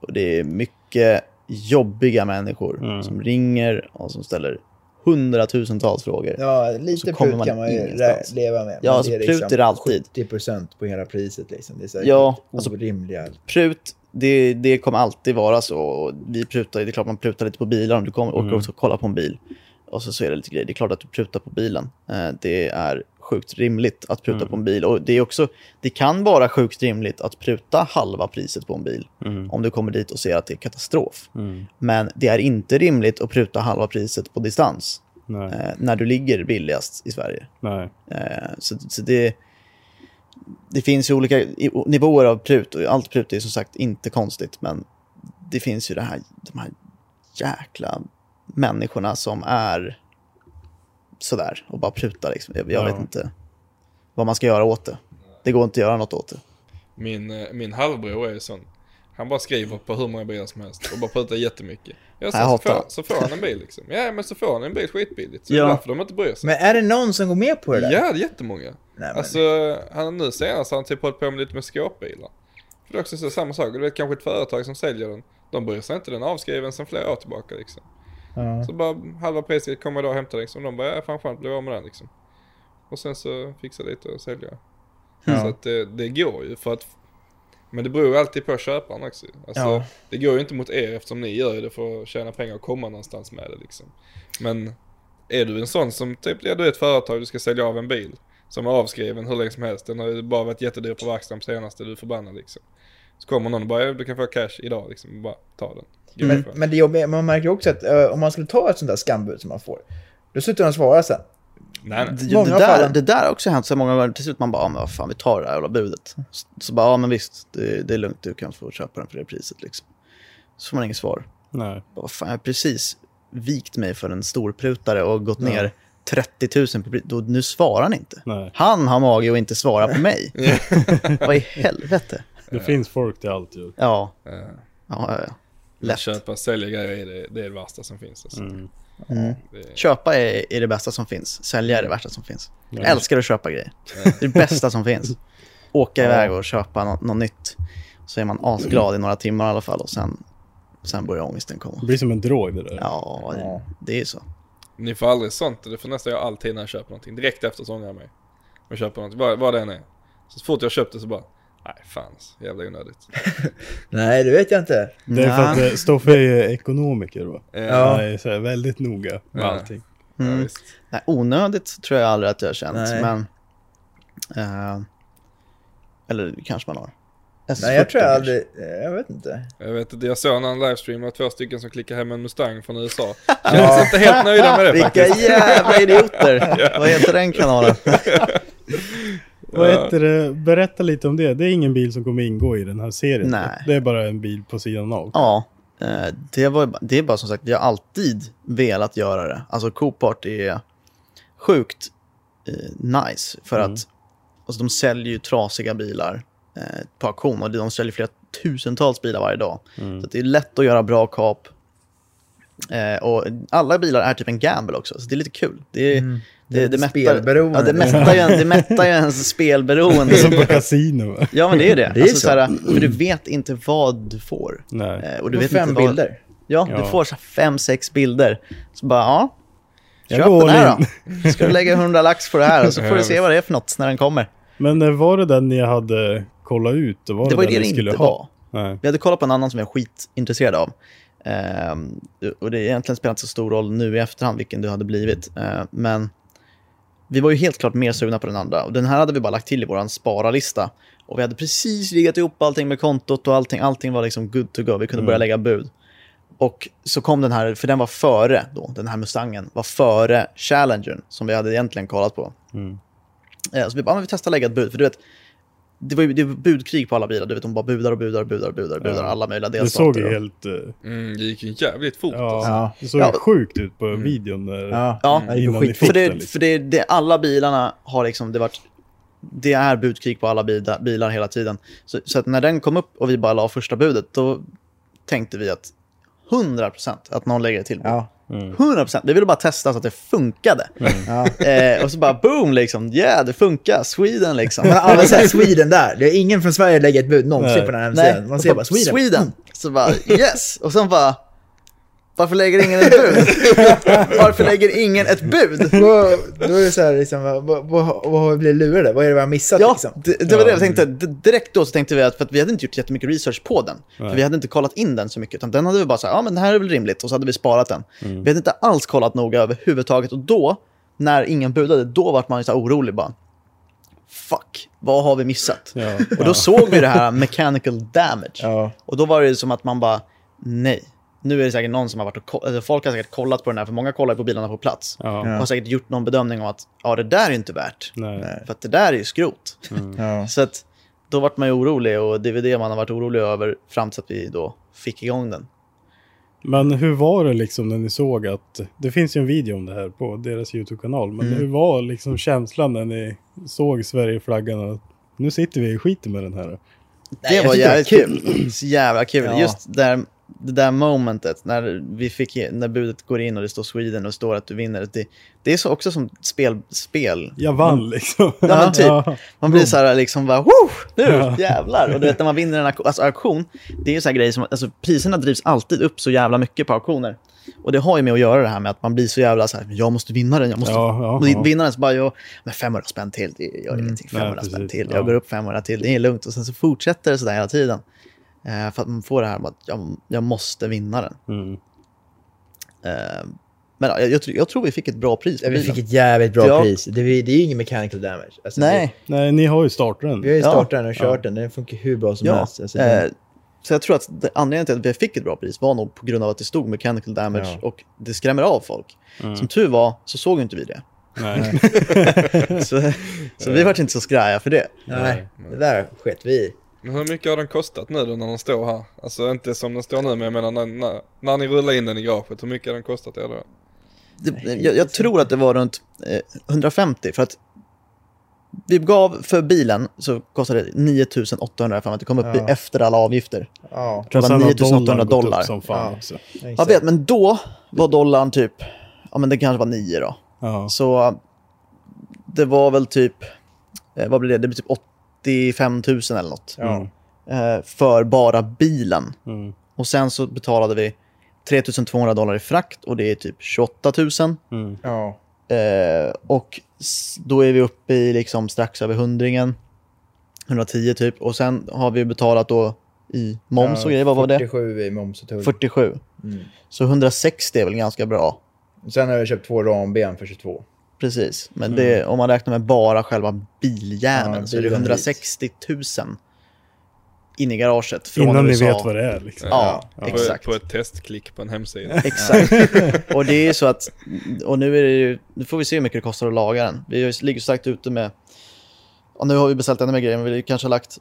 Och det är mycket jobbiga människor Mm. som ringer och som ställer hundratusentals frågor. Ja, Så lite kommer prut man kan man ju ingenstans. leva med. Ja, alltså, det prut är det alltid. 70% på hela priset liksom. Det är så Ja, alltså- orimliga. Prut, det, det kommer alltid vara så. Vi prutar, det är klart man prutar lite på bilar om du kommer, åker och kollar på en bil. Och så, så är det lite grejer. Det är klart att du prutar på bilen. Eh, det är sjukt rimligt att pruta på en bil. Och det, är också, det kan vara sjukt rimligt att pruta halva priset på en bil. Om du kommer dit och ser att det är katastrof. Mm. Men det är inte rimligt att pruta halva priset på distans. Eh, när du ligger billigast i Sverige. Eh, så, så det, det finns ju olika nivåer av prut och allt prut är som sagt inte konstigt men det finns ju det här, de här jäkla människorna som är sådär och bara prutar liksom. Jag, jag Ja. vet inte vad man ska göra åt det. Det går inte att göra något åt det. Min, eh, min halvbror är ju sån. Han bara skriver på hur många bilar som helst och bara prutar jättemycket. Ja, så, Jag så, får, så får han en bil liksom. Ja, men så får han en bil skitbilligt. Så Ja. det är därför de inte bryr sig. Men är det någon som går med på det där? Ja, det är jättemånga. Nej, men, Alltså, han nu senast har han typ hållit på med lite med skåpbilar. För det är också så, samma sak, du vet kanske ett företag som säljer den, de bryr sig inte, den är avskriven sedan flera år tillbaka liksom. Ja. Så bara halva priset kommer idag och hämtar liksom, de bara, ja fan skönt, blir av med den liksom. Och sen så fixar lite och säljer. Ja. Så att det, det går ju för att, men det beror ju alltid på köparen också. Alltså, Ja. det går ju inte mot er eftersom ni gör det för att tjäna pengar och komma någonstans med det liksom. Men är du en sån som typ, ja du är ett företag, du ska sälja av en bil. Som är avskriven hur länge som helst, den har ju bara varit jättedyr på verkstaden på senaste, du är förbannad liksom. Så kommer någon och bara, du kan få cash idag liksom, bara ta den. Gud, Men, vad- men det jobbiga, man märker ju också att eh, om man skulle ta ett sånt där skambud som man får, då slutar de svara sen. nej, nej. Det, det, där, fallen. det där har också hänt så många gånger. Till slut man bara, ja, men vad fan, vi tar det här jävla budet. Så, så bara, ja men visst, det, det är lugnt, du kan få köpa den för det priset liksom. Så får man inget svar. nej. Bara, Vad fan, jag har precis vikt mig för en storprutare och gått ner 30 000 på pris. Då, Nu svarar han inte. Nej. Han har mage att inte svara på mig. Vad i helvete? Det finns folk till allt ju. Ja, Eh, ja, ja, ja. Att Lätt. köpa och sälja grejer är det, det är det värsta som finns. Alltså. Mm. Mm. Det Köpa är, är det bästa som finns. Sälja är det värsta som finns. Jag Ja. älskar att köpa grejer. Det är det bästa som finns. Åka iväg och köpa något, något nytt. Så är man asglad i några timmar i alla fall och sen, sen börjar ångesten komma. Det blir som en drog det där. Ja, det, det är ju så. Ni får aldrig sånt, det får nästan jag alltid när jag köper någonting. Direkt efter så ångrar jag mig. Och köper någonting, vad, vad det än är. Så fort jag köpt det så bara, nej fan jävla onödigt. Nej, det vet jag inte. Det är för att Ja. Stoffe är ekonomiker va? Ja. Han är så här väldigt noga med Ja. allting. Ja, Mm. visst. Nej, onödigt tror jag aldrig att jag har känt, Nej. men... eh, eller kanske man har. Nej, jag S40 tror jag aldrig, eh, jag vet inte. Jag vet inte, jag såg en livestream, var två stycken som klickade hem en Mustang från USA. Känns inte helt nöjda med det Vilka faktiskt. jävla idioter! Vad heter den kanalen? Vad heter det? Berätta lite om det. Det är ingen bil som kommer ingå i den här serien. Nej. Det är bara en bil på sidan av. Ja, eh, det, var, det är bara som sagt, vi har alltid velat göra det. Alltså Copart är sjukt eh, nice för Mm. att alltså, de säljer ju trasiga bilar eh, på auktion och de säljer flera tusentals bilar varje dag. Mm. Så det är lätt att göra bra kap. Eh, och alla bilar är typ en gamble också, så det är lite kul. Det, är, det, det, mättar, Spelberoende. ja, det, mättar ju, en- det mättar ju ens spelberoende. Det är som på kasino? Ja, men det är ju det. Det är alltså, så. såhär, för du vet inte vad du får. Nej. Eh, och Du vet fem inte vad, bilder. Ja, Ja. du får så fem, sex bilder. Så bara, ja, Jag köp går den här då. Ska du lägga 100 lax på det här och så får du se vad det är för något när den kommer. Men eh, var det den ni hade kollat ut? Var Det var ju den det ni det skulle inte ha? var. Nej. Vi hade kollat på en annan som jag är skitintresserad av. Ehm, och det är egentligen spelat så stor roll nu i efterhand vilken du hade blivit. Ehm, men vi var ju helt klart mer sugna på den andra. Och den här hade vi bara lagt till i vår spararlista. Och vi hade precis riggat ihop allting med kontot och allting. Allting var liksom good to go. Vi kunde börja lägga bud. Och så kom den här, för den var före då, den här Mustangen, var före Challengern som vi hade egentligen kollat på. Mm. Eh, Så vi bara, ja, men vi testar att lägga ett bud. För du vet, det var ju det var budkrig på alla bilar. Du vet, de bara budar och budar och budar och budar, och budar Ja. alla möjliga Det delstater. såg ju helt... eh, Mm, det gick ju jävligt fort Ja, alltså. Ja. det såg Ja. ju sjukt ut på videon. Där, Ja, Ja, det innan ni För, det. Liksom. för det, det, alla bilarna har liksom, det varit, det är budkrig på alla bilar, bilar hela tiden. Så, så att när den kom upp och vi bara la första budet, då tänkte vi att 100% att någon lägger till bud. Ja, 100%. Vi ville bara testa så att det funkade. ja. Eh, och så bara boom liksom, yeah det funkar, Sweden liksom. Har aldrig sett Sweden där. Det är ingen från Sverige lägger ett bud någonsin Nej. på den här hemsidan. Man ser bara Sweden. Sweden. Så bara yes, och sen bara varför lägger ingen ett bud? Varför lägger ingen ett bud? Vad- Då är det så här, liksom, vad, vad, vad, har vi blivit lurade? Vad är det vi har missat Ja, liksom? det, det var det jag tänkte. Direkt då så tänkte vi att, för att vi hade inte gjort jättemycket research på den. För vi hade inte kollat in den så mycket, utan den hade vi bara så här, ja men det här är väl rimligt, och så hade vi sparat den. Vi hade inte alls kollat noga överhuvudtaget, och då, när ingen budade, då vart man ju så här orolig bara. Fuck, vad har vi missat? Ja. Och då såg vi det här mechanical damage. Ja. Och då var det som att man bara, nej. Nu är det säkert någon som har varit och eller folk har säkert kollat på den här, för många kollar på bilarna på plats. Ja. Och har säkert gjort någon bedömning om att, ja det där är inte värt. Nej. För att det där är ju skrot. Ja. Så att då vart man ju orolig och det är väl det man har varit orolig över fram till att vi då fick igång den. Men hur var det liksom när ni såg att... Det finns ju en video om det här på deras YouTube-kanal. Men Mm. hur var liksom känslan när ni såg Sverigeflaggan och nu sitter vi i skiten med den här? Det jag var tyckte det var jävligt kul. Så jävla kul. Ja. Just där, det där momentet när, vi fick, när budet går in och det står Sweden och det står att du vinner. Det, det är så också som spel. spel. Jag vann liksom. Ja, men typ. Ja. Man blir så här liksom bara, Woo! nu Ja. jävlar. Och du vet när man vinner en auktion, alltså, auktion, det är ju så här grejer som, alltså priserna drivs alltid upp så jävla mycket på auktioner. Och det har ju med att göra det här med att man blir så jävla så här, jag måste vinna den, jag måste Ja, ja, ja. vinna den. Så bara, jag, men 500 spänn till, det gör ingenting. nej, 500 spänn precis. till, Ja. jag går upp 500 till, det är lugnt. Och sen så fortsätter det så där hela tiden. Eh, för att man får det här med att jag, jag måste vinna den. Mm. Eh, men ja, jag, jag, tror- jag tror vi fick ett bra pris Ja, vi fick ett jävligt bra Ja. pris. Det, är- det är ju ingen mechanical damage. Alltså, Nej. Nej, ni har ju startat den. Vi, har ju Ja. den och kört den. Den funkar hur bra som Ja, helst. Alltså, eh, så jag tror att det, anledningen till att vi fick ett bra pris var nog på grund av att det stod mechanical damage Ja. och det skrämmer av folk. Som tur var så såg inte vi det. Nej. så så vi vart inte så skraja för det. nej, det där sket vi i. Men hur mycket har den kostat nu då när den står här? Alltså inte som den står nu, men jag menar när, när, när ni rullar in den i garaget, hur mycket har den kostat er då? det jag, jag tror att det var runt eh, 150 för att vi gav för bilen så kostade det 9800 för att det kom upp i Ja. efter alla avgifter. Ja, Det var Sen har 9800 dollarn gått upp dollar. Som fan Ja. Jag vet, men då var dollarn typ, ja men det kanske var 9 då. Ja. Så det var väl typ, eh, vad blir det? Det blir typ 85 000 eller något. Ja. Eh, för bara bilen. Mm. Och sen så betalade vi 3200 dollar i frakt och det är typ 28 000. Mm. Ja. Eh, och då är vi uppe i liksom strax över hundringen. 110 typ. Och sen har vi betalat då i moms och grejer. Vad var det? 47 i moms och tull. 47. Mm. Så 160 är väl ganska bra. Sen har jag köpt två ramben för 22. Precis. Men det, om man räknar med bara själva biljäveln Ja, så är det bilen 160 000 in i garaget från Innan USA. ni vet vad det är. Liksom. Ja, På, exakt. på ett testklick på en hemsida. Exakt. och det är ju så att, och nu är det ju, nu får vi se hur mycket det kostar att laga den. Vi ligger sagt ute med, och nu har vi beställt ännu mer grejer, men vi kanske har lagt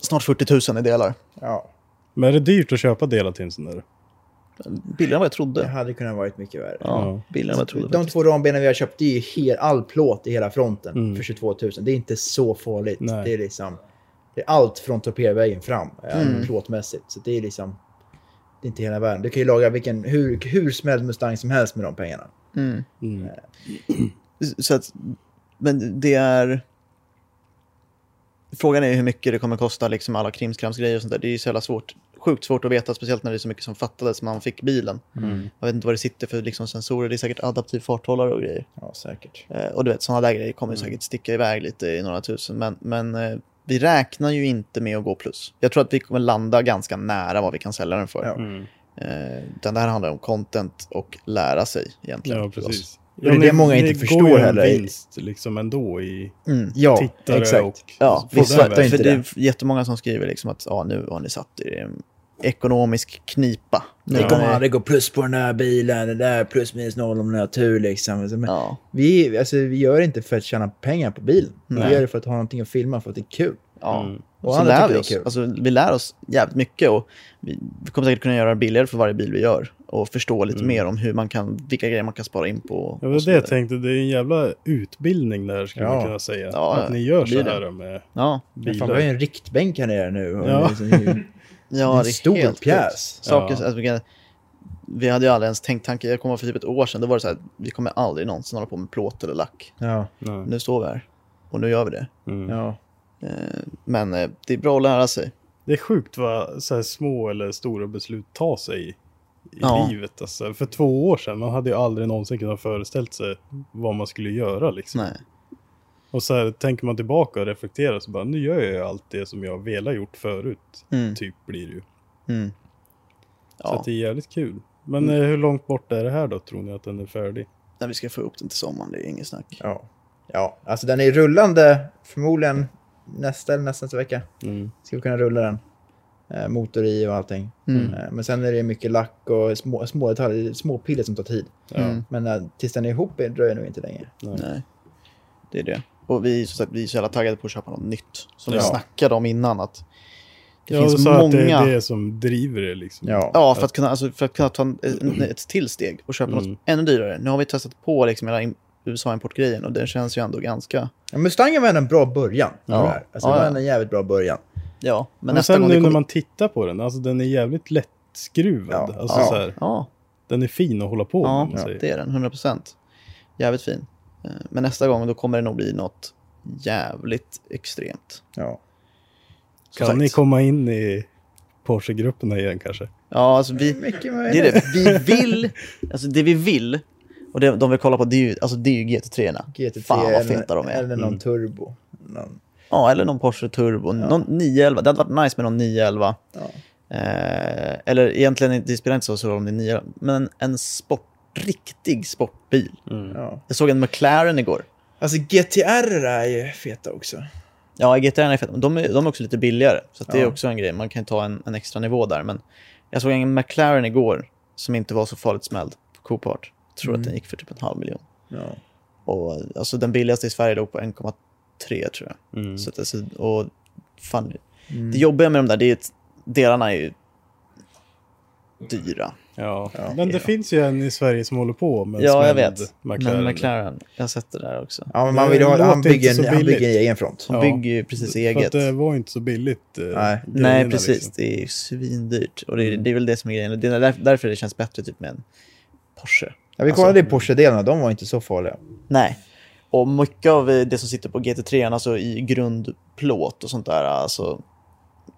snart 40 000 i delar. Ja, Men är det dyrt att köpa delar till en sån där? Billigare än vad jag det trodde. hade kunnat varit mycket värre. Ja, billigare än vad jag trodde. De faktiskt. två rambenen vi har köpt, det är ju hel, all plåt i hela fronten Mm. för 22 000. Det är inte så farligt. Nej. Det är liksom, det är allt från torpedvägen fram, Mm. mm. plåtmässigt. Så det är liksom, det är inte hela världen. Du kan ju laga vilken, hur, hur smälld Mustang som helst med de pengarna. Mm. Mm. Så att, men det är... Frågan är hur mycket det kommer kosta, liksom alla krimskramsgrejer och sånt där. Det är ju så jävla svårt. Sjukt svårt att veta, speciellt när det är så mycket som fattades när man fick bilen. Mm. Jag vet inte vad det sitter för liksom, sensorer. Det är säkert adaptiv farthållare och grejer. Ja, säkert. Eh, och du vet, sådana där grejer kommer ju säkert sticka iväg lite i några tusen. Men, men eh, vi räknar ju inte med att gå plus. Jag tror att vi kommer landa ganska nära vad vi kan sälja den för. Ja. Mm. Eh, utan det här handlar om content och lära sig egentligen. Ja, precis. det är det många inte förstår går ju en heller. vinst liksom ändå i Mm. Ja, tittare exakt. och Ja, vissa, för det är det. jättemånga som skriver liksom att ja, nu har ni satt er i en ekonomisk knipa. Nu Det kommer aldrig gå plus på den här bilen, det där är plus minus noll om ni har tur liksom. Men Ja, vi, alltså, vi gör det inte för att tjäna pengar på bilen. Nej. Vi gör det för att ha någonting att filma för att det är kul. ja. Mm. Och så lär vi det är oss. kul. Alltså, vi lär oss jävligt mycket och vi, vi kommer säkert kunna göra det billigare för varje bil vi gör och förstå lite mer om hur man kan, vilka grejer man kan spara in på. Ja, det var det jag tänkte. Det är en jävla utbildning där skulle Ja. man kunna säga. Ja, att ni gör så här det. med Ja, Men fan, vi har ju bilar. en riktbänk här nere nu. Och Ja. liksom, det är ju ja en det är stor helt pjäs. Saker, Ja. alltså, vi, kan, vi hade ju aldrig ens tänkt tanken, jag kommer för typ ett år sedan, då var det så här, vi kommer aldrig någonsin hålla på med plåt eller lack. ja, Nej. Nu står vi här och nu gör vi det. Mm. ja. Eh, Men eh, det är bra att lära sig. Det är sjukt vad så här små eller stora beslut tar sig i, i Ja. livet. Alltså, för två år sedan, man hade ju aldrig någonsin kunnat föreställt sig vad man skulle göra. Liksom. Nej. Och så här, tänker man tillbaka och reflekterar så bara, nu gör jag ju allt det som jag velat gjort förut. Mm. Typ blir det ju. Mm. Så Ja, att det är jävligt kul. Men eh, hur långt bort är det här då, tror ni att den är färdig? när vi ska få upp den till sommaren, det är inget snack. Ja. ja, alltså den är rullande förmodligen nästa eller nästa, vecka. Mm. Ska vi kunna rulla den. Eh, motor i och allting. Mm. Eh, men sen är det mycket lack och små, små detaljer, små piller som tar tid. Mm. Men eh, tills den är ihop är- dröjer nog inte länge. Nej. Nej, det är det. Och vi, sagt, vi är så jävla taggade på att köpa något nytt. Som vi Ja. snackade om innan, att det Ja, finns många... att det är det som driver det liksom. Ja. Ja, för att kunna, alltså, för att kunna ta en, en, ett till steg och köpa Mm. något ännu dyrare. Nu har vi testat på liksom hela USA-importgrejen och den känns ju ändå ganska... Ja, Mustangen var en bra början. Ja. det här. Alltså, Ja, det var ja. en jävligt bra början. Ja, men, Men, nästa sen gång nu det när kommer... man tittar på den, alltså den är jävligt lättskruvad. Ja. Alltså, Ja, så här, ja, den är fin att hålla på ja, med. man säger. det är den. 100 procent. Jävligt fin. Eh, Men nästa gång då kommer det nog bli något jävligt extremt. Ja. Kan ni sagt. komma in i Porsche-grupperna igen kanske? Ja, alltså vi... Det är det. Vi vill... Alltså det vi vill, och det de vill kolla på, det är ju, alltså, det är ju GT3-erna. GT3 Fan vad eller, feta de är. eller någon Mm. turbo. Någon, Ja, eller någon Porsche Turbo. Någon 911. Det hade varit nice med någon 911. ja. Eh, eller egentligen, det spelar inte så stor roll om det är 911. Men en sport, riktig sportbil. Ja. Jag såg en McLaren igår. Alltså GTR är ju feta också. Ja, GT är men De är, de är också lite billigare. Så det är Ja. också en grej. Man kan ta en, en extra nivå där. Men jag såg en McLaren igår som inte var så farligt smälld på Copart. Jag tror att den gick för typ en halv miljon. Ja. Och alltså den billigaste i Sverige låg på 1,3 tror jag. Mm. Så att, alltså, och fan, Det jobbiga med de där, det är att delarna är ju dyra. Ja. Ja. Men det finns ju en i Sverige som håller på med Ja, jag vet. McLaren. Men McLaren, jag har sett det där också. Ja, men man vill ha, han, bygger en, han bygger en egen front. De Ja. bygger ju precis För eget. att det var inte så billigt. eh, Nej. Nej, grejerna, precis. liksom. Det är svindyrt. Och det är, det är väl det som är grejen. Det är där, därför det känns bättre typ med en Porsche. Ja, vi Alltså- kollade i Porsche-delarna, de var inte så farliga. Nej. Och mycket av det som sitter på GT3, alltså i grundplåt och sånt där, alltså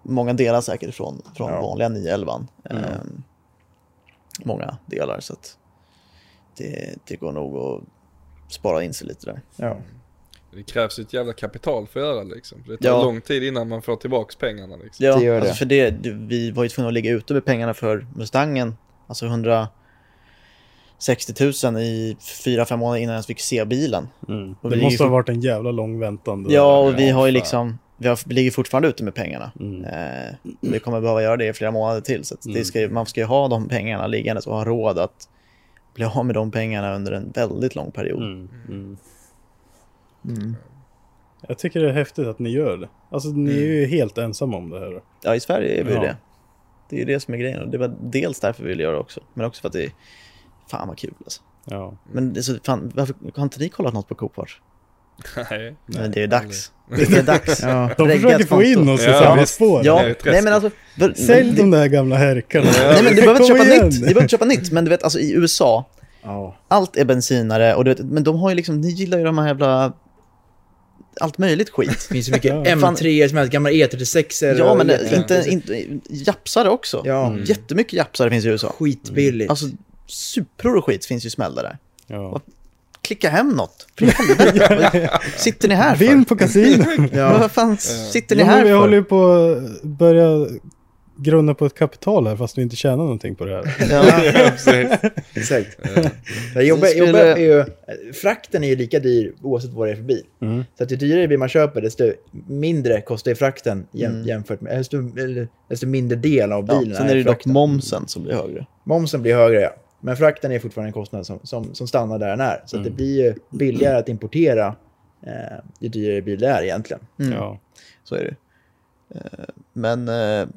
många delar säkert från, från Ja. vanliga 911. Ehm, många delar, så att det, det går nog att spara in sig lite där. Ja. Det krävs ju ett jävla kapital för att göra det liksom. Det tar Ja. lång tid innan man får tillbaks pengarna liksom. Ja, Det gör alltså det. för det, vi var ju tvungna att ligga ute med pengarna för Mustangen, alltså 160 000 i fyra fem månader innan jag fick se bilen. Mm. Det måste ju ha varit en jävla lång väntan. Ja, och vi har ju liksom, vi, har, vi ligger fortfarande ute med pengarna. Mm. Eh, vi kommer behöva göra det i flera månader till. Så att det ska, ju- man ska ju ha de pengarna liggandes och ha råd att bli av med de pengarna under en väldigt lång period. Mm. Mm. Mm. Jag tycker det är häftigt att ni gör det. Alltså ni är ju helt ensamma om det här. Ja, i Sverige är vi ju Ja. det. Det är ju det som är grejen. Och det var dels därför vi ville göra det också. Men också för att det är, fan vad kul alltså. Ja. Men det är så, fan, varför har inte ni kollat något på Coopart? Nej. Men det är dags. Det är dags. Ja. De försöker få in oss i Ja, samma spår. Ja, Det nej men alltså. För, Sälj det, de där gamla härkarna. Nej men du behöver inte köpa igen. nytt. Du behöver inte köpa nytt. Men du vet alltså i USA, Ja. allt är bensinare och du vet, men de har ju liksom, ni gillar ju de här jävla, allt möjligt skit. Det finns så mycket Ja. M3 som helst, gamla E36 Ja, men och- inte, inte, japsare också. Ja. Jättemycket japsare finns i USA. Skitbilligt. Alltså, Supror och skit finns ju smällda där. Ja. Klicka hem något. För helvete. Sitter ni här för? Vinn på kasino. Ja. Vad fan sitter ni Ja, här vi håller för? ju på att börja grunna på ett kapital här fast vi inte tjänar någonting på det här. Ja. Ja, precis. Exakt. Jag jobbar, skulle- jobbar är ju, frakten är ju lika dyr oavsett vad det är för bil. Mm. Så att ju dyrare bil man köper, desto mindre kostar ju frakten jäm, Mm. jämfört med, desto, desto mindre del av Ja, bilen sen är det dock momsen som blir högre. Momsen blir högre, ja. Men frakten är fortfarande en kostnad som, som, som stannar där den är. Så att det blir ju billigare att importera eh, ju dyrare bil det är egentligen. Mm. Ja. Så är det. Eh, Men eh,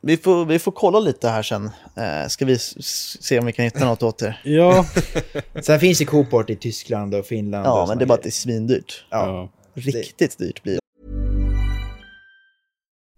vi, får, vi får kolla lite här sen. Eh, Ska vi se om vi kan hitta något åt er. Ja. Sen finns det Cooport i Tyskland och Finland. Ja, och men det är bara att det är svindyrt. Ja. ja. Riktigt dyrt blir det.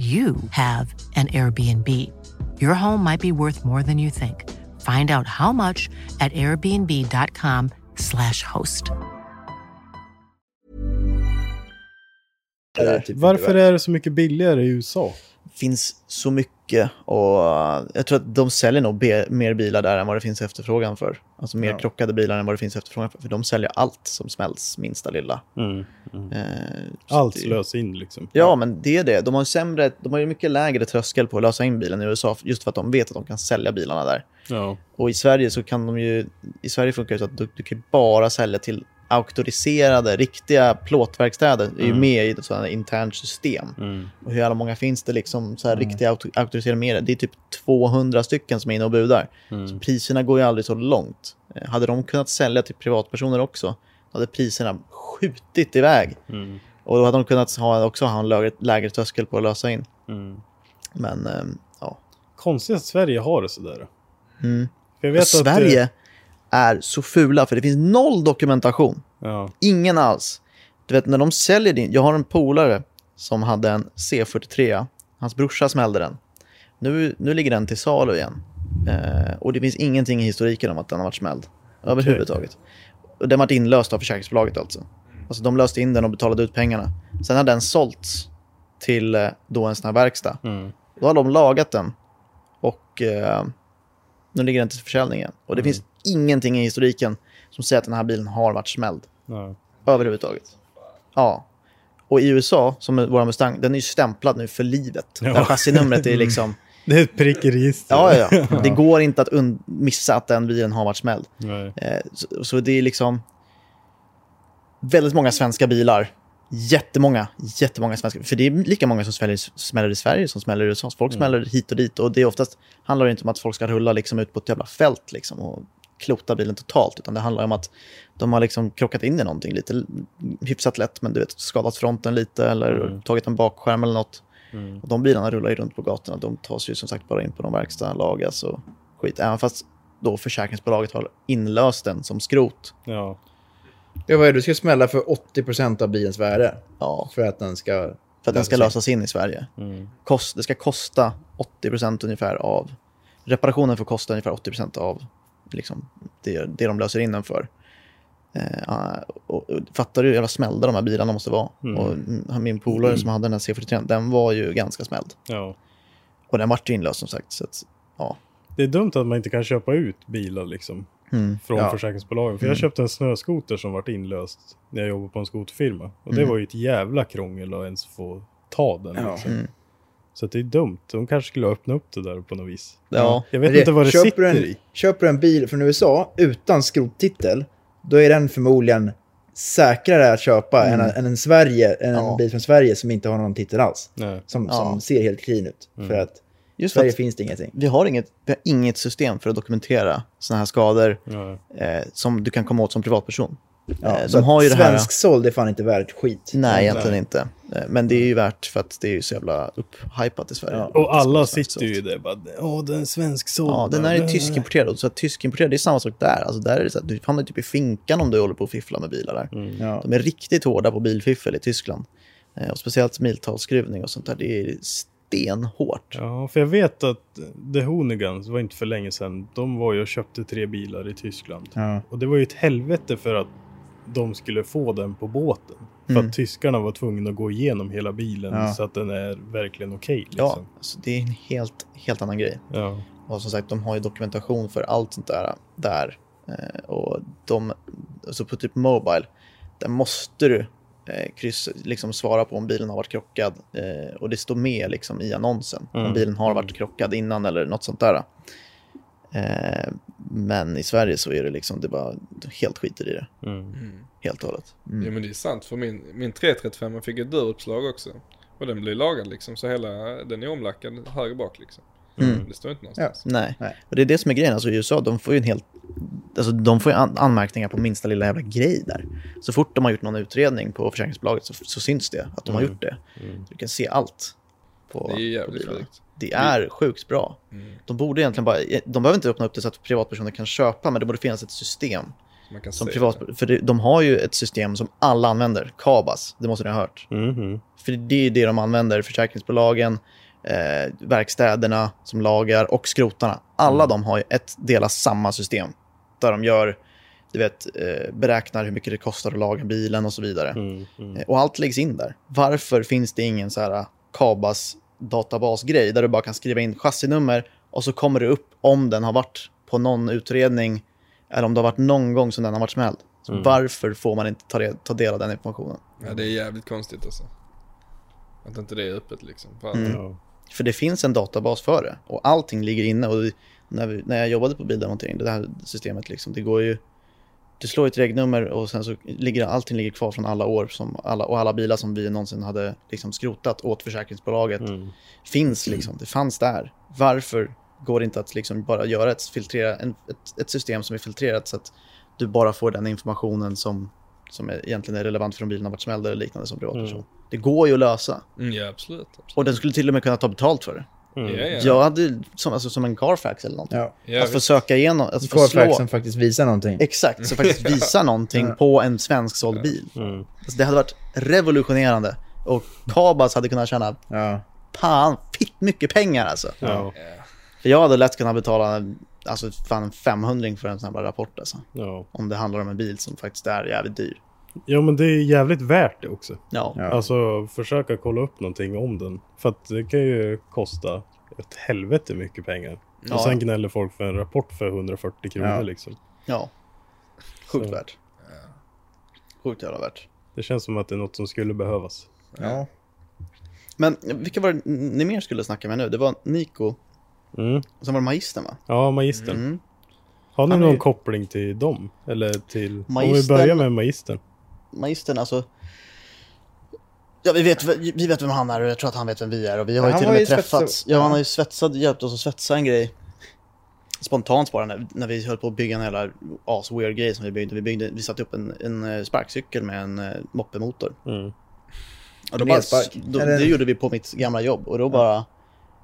you have an Airbnb. Your home might be worth more than you think. Find out how much at airbnb.com/slash host. Det är typ Varför är det så mycket billigare i USA? finns så mycket och uh, jag tror att de säljer nog mer bilar där än vad det finns efterfrågan för. Alltså mer Ja. krockade bilar än vad det finns efterfrågan för. För de säljer allt som smälls minsta lilla. Mm. Eh, så Allt det- slös in liksom. Ja, men det är det. De har, ju sämre, de har ju mycket lägre tröskel på att lösa in bilen i USA just för att de vet att de kan sälja bilarna där. Ja. Och i Sverige så kan de ju, i Sverige funkar det så att du, du kan bara sälja till auktoriserade, riktiga plåtverkstäder. Det är ju med i ett sådant internt system. Mm. Och hur jävla många finns det liksom så här riktiga auto- auktoriserade med Det är typ 200 stycken som är inne och budar. Så priserna går ju aldrig så långt. Eh, Hade de kunnat sälja till privatpersoner också, då hade priserna skjutit iväg. Mm. Och då hade de kunnat ha, också ha en lägre, lägre tröskel på att lösa in. Mm. Men ehm, ja, Konstigt att Sverige har det sådär. Mm. Vet Sverige Att, är så fula för det finns noll dokumentation. ja. Ingen alls. Du vet när de säljer din, jag har en polare som hade en C43, hans brorsa smällde den. Nu, nu ligger den till salu igen. Eh, och det finns ingenting i historiken om att den har varit smälld. Överhuvudtaget. Och den varit inlöst av försäkringsbolaget alltså. Alltså de löste in den och betalade ut pengarna. Sen har den sålts till eh, då en sån här verkstad. Mm. Då har de lagat den. Och eh, nu ligger den till försäljning igen. Och det finns ingenting i historiken som säger att den här bilen har varit smälld. Ja. Överhuvudtaget. Ja. Och i USA, som vår Mustang, den är ju stämplad nu för livet. Ja. Där chassinumret är liksom... Det är ett prick i registret. Ja, ja, ja. Det går inte att und- missa att den bilen har varit smälld. Nej. Eh, så, så det är liksom väldigt många svenska bilar. Jättemånga, jättemånga svenska. För det är lika många som smäller, smäller i Sverige som smäller i USA. Folk smäller hit och dit. Och det är oftast, handlar det inte om att folk ska rulla liksom ut på ett jävla fält liksom och klota bilen totalt. Utan det handlar om att de har liksom krockat in i någonting lite hyfsat lätt. Men du vet, skadat fronten lite eller tagit en bakskärm eller något. Och de bilarna rullar ju runt på gatorna. De tas ju som sagt bara in på någon verkstad, lagas och skit. Även fast då försäkringsbolaget har inlöst den som skrot. Ja. Det var det, du ska smälla för 80% av bilens värde. Ja, För att den ska... för att den ska lösas in i Sverige. Mm. Kost, det ska kosta 80% ungefär av... Reparationen får kosta ungefär 80% av liksom, det, det de löser in den för. Eh, och, och, fattar du hur jävla smällda de här bilarna måste vara? Och mm, min polare som hade den här C43, den var ju ganska smälld. ja. Och den vart ju inlöst som sagt. Så att, ja. Det är dumt att man inte kan köpa ut bilar liksom. Mm. Från Ja. försäkringsbolagen. För jag köpte en snöskoter som vart inlöst när jag jobbade på en skoterfirma. Och Mm. det var ju ett jävla krångel att ens få ta den. Ja. Liksom. Mm. Så det är dumt. De kanske skulle öppna upp det där på något vis. Ja. Jag vet Men inte vad det köper sitter en, i. Köper du en bil från USA utan skrottitel, då är den förmodligen säkrare att köpa än, än en, Sverige, än Ja. en bil från Sverige som inte har någon titel alls. Nej. Som, Ja. som ser helt clean ut. För att Just för Sverige att finns det ingenting. vi har, inget, vi har inget system för att dokumentera sådana här skador Ja. eh, som du kan komma åt som privatperson. Ja, Eh, så de har ju att det här... Svensk såld är fan inte värt skit. Nej, egentligen inte. Eh, Men det är ju värt för att det är ju så jävla upphypat i Sverige. Ja. Och alla Svenskt sitter ju där bara, åh den är svensk såld. Ja, den här är tyskimporterad. Så tyskimporterad, det är samma sak där. Alltså där är det så att du hamnar typ i finkan om du håller på och fifflar med bilar där. Ja. De är riktigt hårda på bilfiffel i Tyskland. Eh, Och speciellt miltalsskruvning och sånt där. Det är stenhårt. Ja, för jag vet att The Hoonigans var inte för länge sedan. De var ju och köpte tre bilar i Tyskland. Ja. Och det var ju ett helvete för att de skulle få den på båten. För Mm. att tyskarna var tvungna att gå igenom hela bilen Ja. så att den är verkligen okej. Ja, liksom. alltså det är en helt, helt annan grej. ja. Och som sagt, de har ju dokumentation för allt sånt där. där. Eh, och de, alltså på typ Mobile, där måste du eh, kryss, liksom svara på om bilen har varit krockad. Eh, och det står med liksom i annonsen om Mm. bilen har varit krockad innan eller något sånt där. Eh, men i Sverige så är det liksom, det bara helt skiter i det. Mm. Helt och hållet. Jo men det är sant för min, min 335 fick ett dörruppslag också. Och den blir lagad liksom så hela, den är omlackad höger bak liksom. Mm. Det står inte någonstans. Nej. Nej. och det är det som är grejen. Alltså i USA, de får ju en helt... Alltså de får ju an- anmärkningar på minsta lilla jävla grej där. Så fort de har gjort någon utredning på försäkringsbolaget så, så syns det att de har gjort det. Du kan se allt. På, Det är på jävligt bilarna. sjukt. Det är sjukt bra. De borde egentligen bara... De behöver inte öppna upp det så att privatpersoner kan köpa, men det borde finnas ett system. Så man kan Som privat, för det, de har ju ett system som alla använder, Kabas, det måste ni ha hört. Mhm. För det är det de använder, försäkringsbolagen, eh, verkstäderna som lagar och skrotarna. Alla de har ju ett delar samma system. Där de gör, du vet, eh, beräknar hur mycket det kostar att laga bilen och så vidare. Mm. Mm. Eh, Och allt läggs in där. Varför finns det ingen så här eh, Kabas databasgrej där du bara kan skriva in chassinummer och så kommer det upp om den har varit på någon utredning eller om det har varit någon gång som den har varit smälld. Så Varför får man inte ta, ta del av den informationen? Ja det är jävligt konstigt alltså. Att inte det är öppet liksom. För Mm. För det finns en databas för det och allting ligger inne. Och när, vi, när jag jobbade på bildemontering, det här systemet, liksom, det går ju... Du slår ett regnummer och sen så ligger allting ligger kvar från alla år som alla, och alla bilar som vi någonsin hade liksom skrotat åt försäkringsbolaget Mm. finns liksom. Det fanns där. Varför går det inte att liksom bara göra ett, filtrera, en, ett, ett system som är filtrerat så att du bara får den informationen som, som är, egentligen är relevant för om bilen har varit smälld eller liknande som privatperson. Det går ju att lösa. mm, ja absolut. absolut. Och den skulle till och med kunna ta betalt för det. Mm. Ja, ja. Jag hade som, alltså, som en Carfax eller någonting. Ja. att få visst. söka igenom, att få Carfax slå. som faktiskt visar någonting. Exakt, så faktiskt visa någonting på en svensk såld bil. Mm. Alltså, det hade varit revolutionerande. Och Kabas hade kunnat tjäna Ja. pan, fitt mycket pengar alltså. Ja. För jag hade lätt kunnat betala alltså, fan en 500 för en sån här rapport alltså. Ja. Om det handlar om en bil som faktiskt är jävligt dyr. Ja, men det är jävligt värt det också. Ja, Ja. Alltså försöka kolla upp någonting om den. För att det kan ju kosta ett helvete mycket pengar. Ja. Och sen gnäller folk för en rapport för 140 kronor Ja. liksom. ja. Sjukt Så. värt. Sjukt jävla värt. Det känns som att det är något som skulle behövas. Ja. Men vilka var det ni mer skulle snacka med nu? Det var Nico, Mm. och sen var det Magistern va? Ja, magistern. Mm. Har ni Han är någon koppling till dem? Eller till... Om vi Magistern- börjar med magistern. Magistern alltså. Ja, vi vet, vi vet vem han är och jag tror att han vet vem vi är. Och vi har ju till och med träffats. svetsad- Ja, han har ju svetsat, hjälpt oss att svetsa en grej. Spontant bara när, när vi höll på att bygga en jävla as-weird grej som vi byggde. Vi, byggde, vi satte upp en, en eh, sparkcykel med en uh, moppemotor. Mm. Och då bara, då, det gjorde vi på mitt gamla jobb och då bara...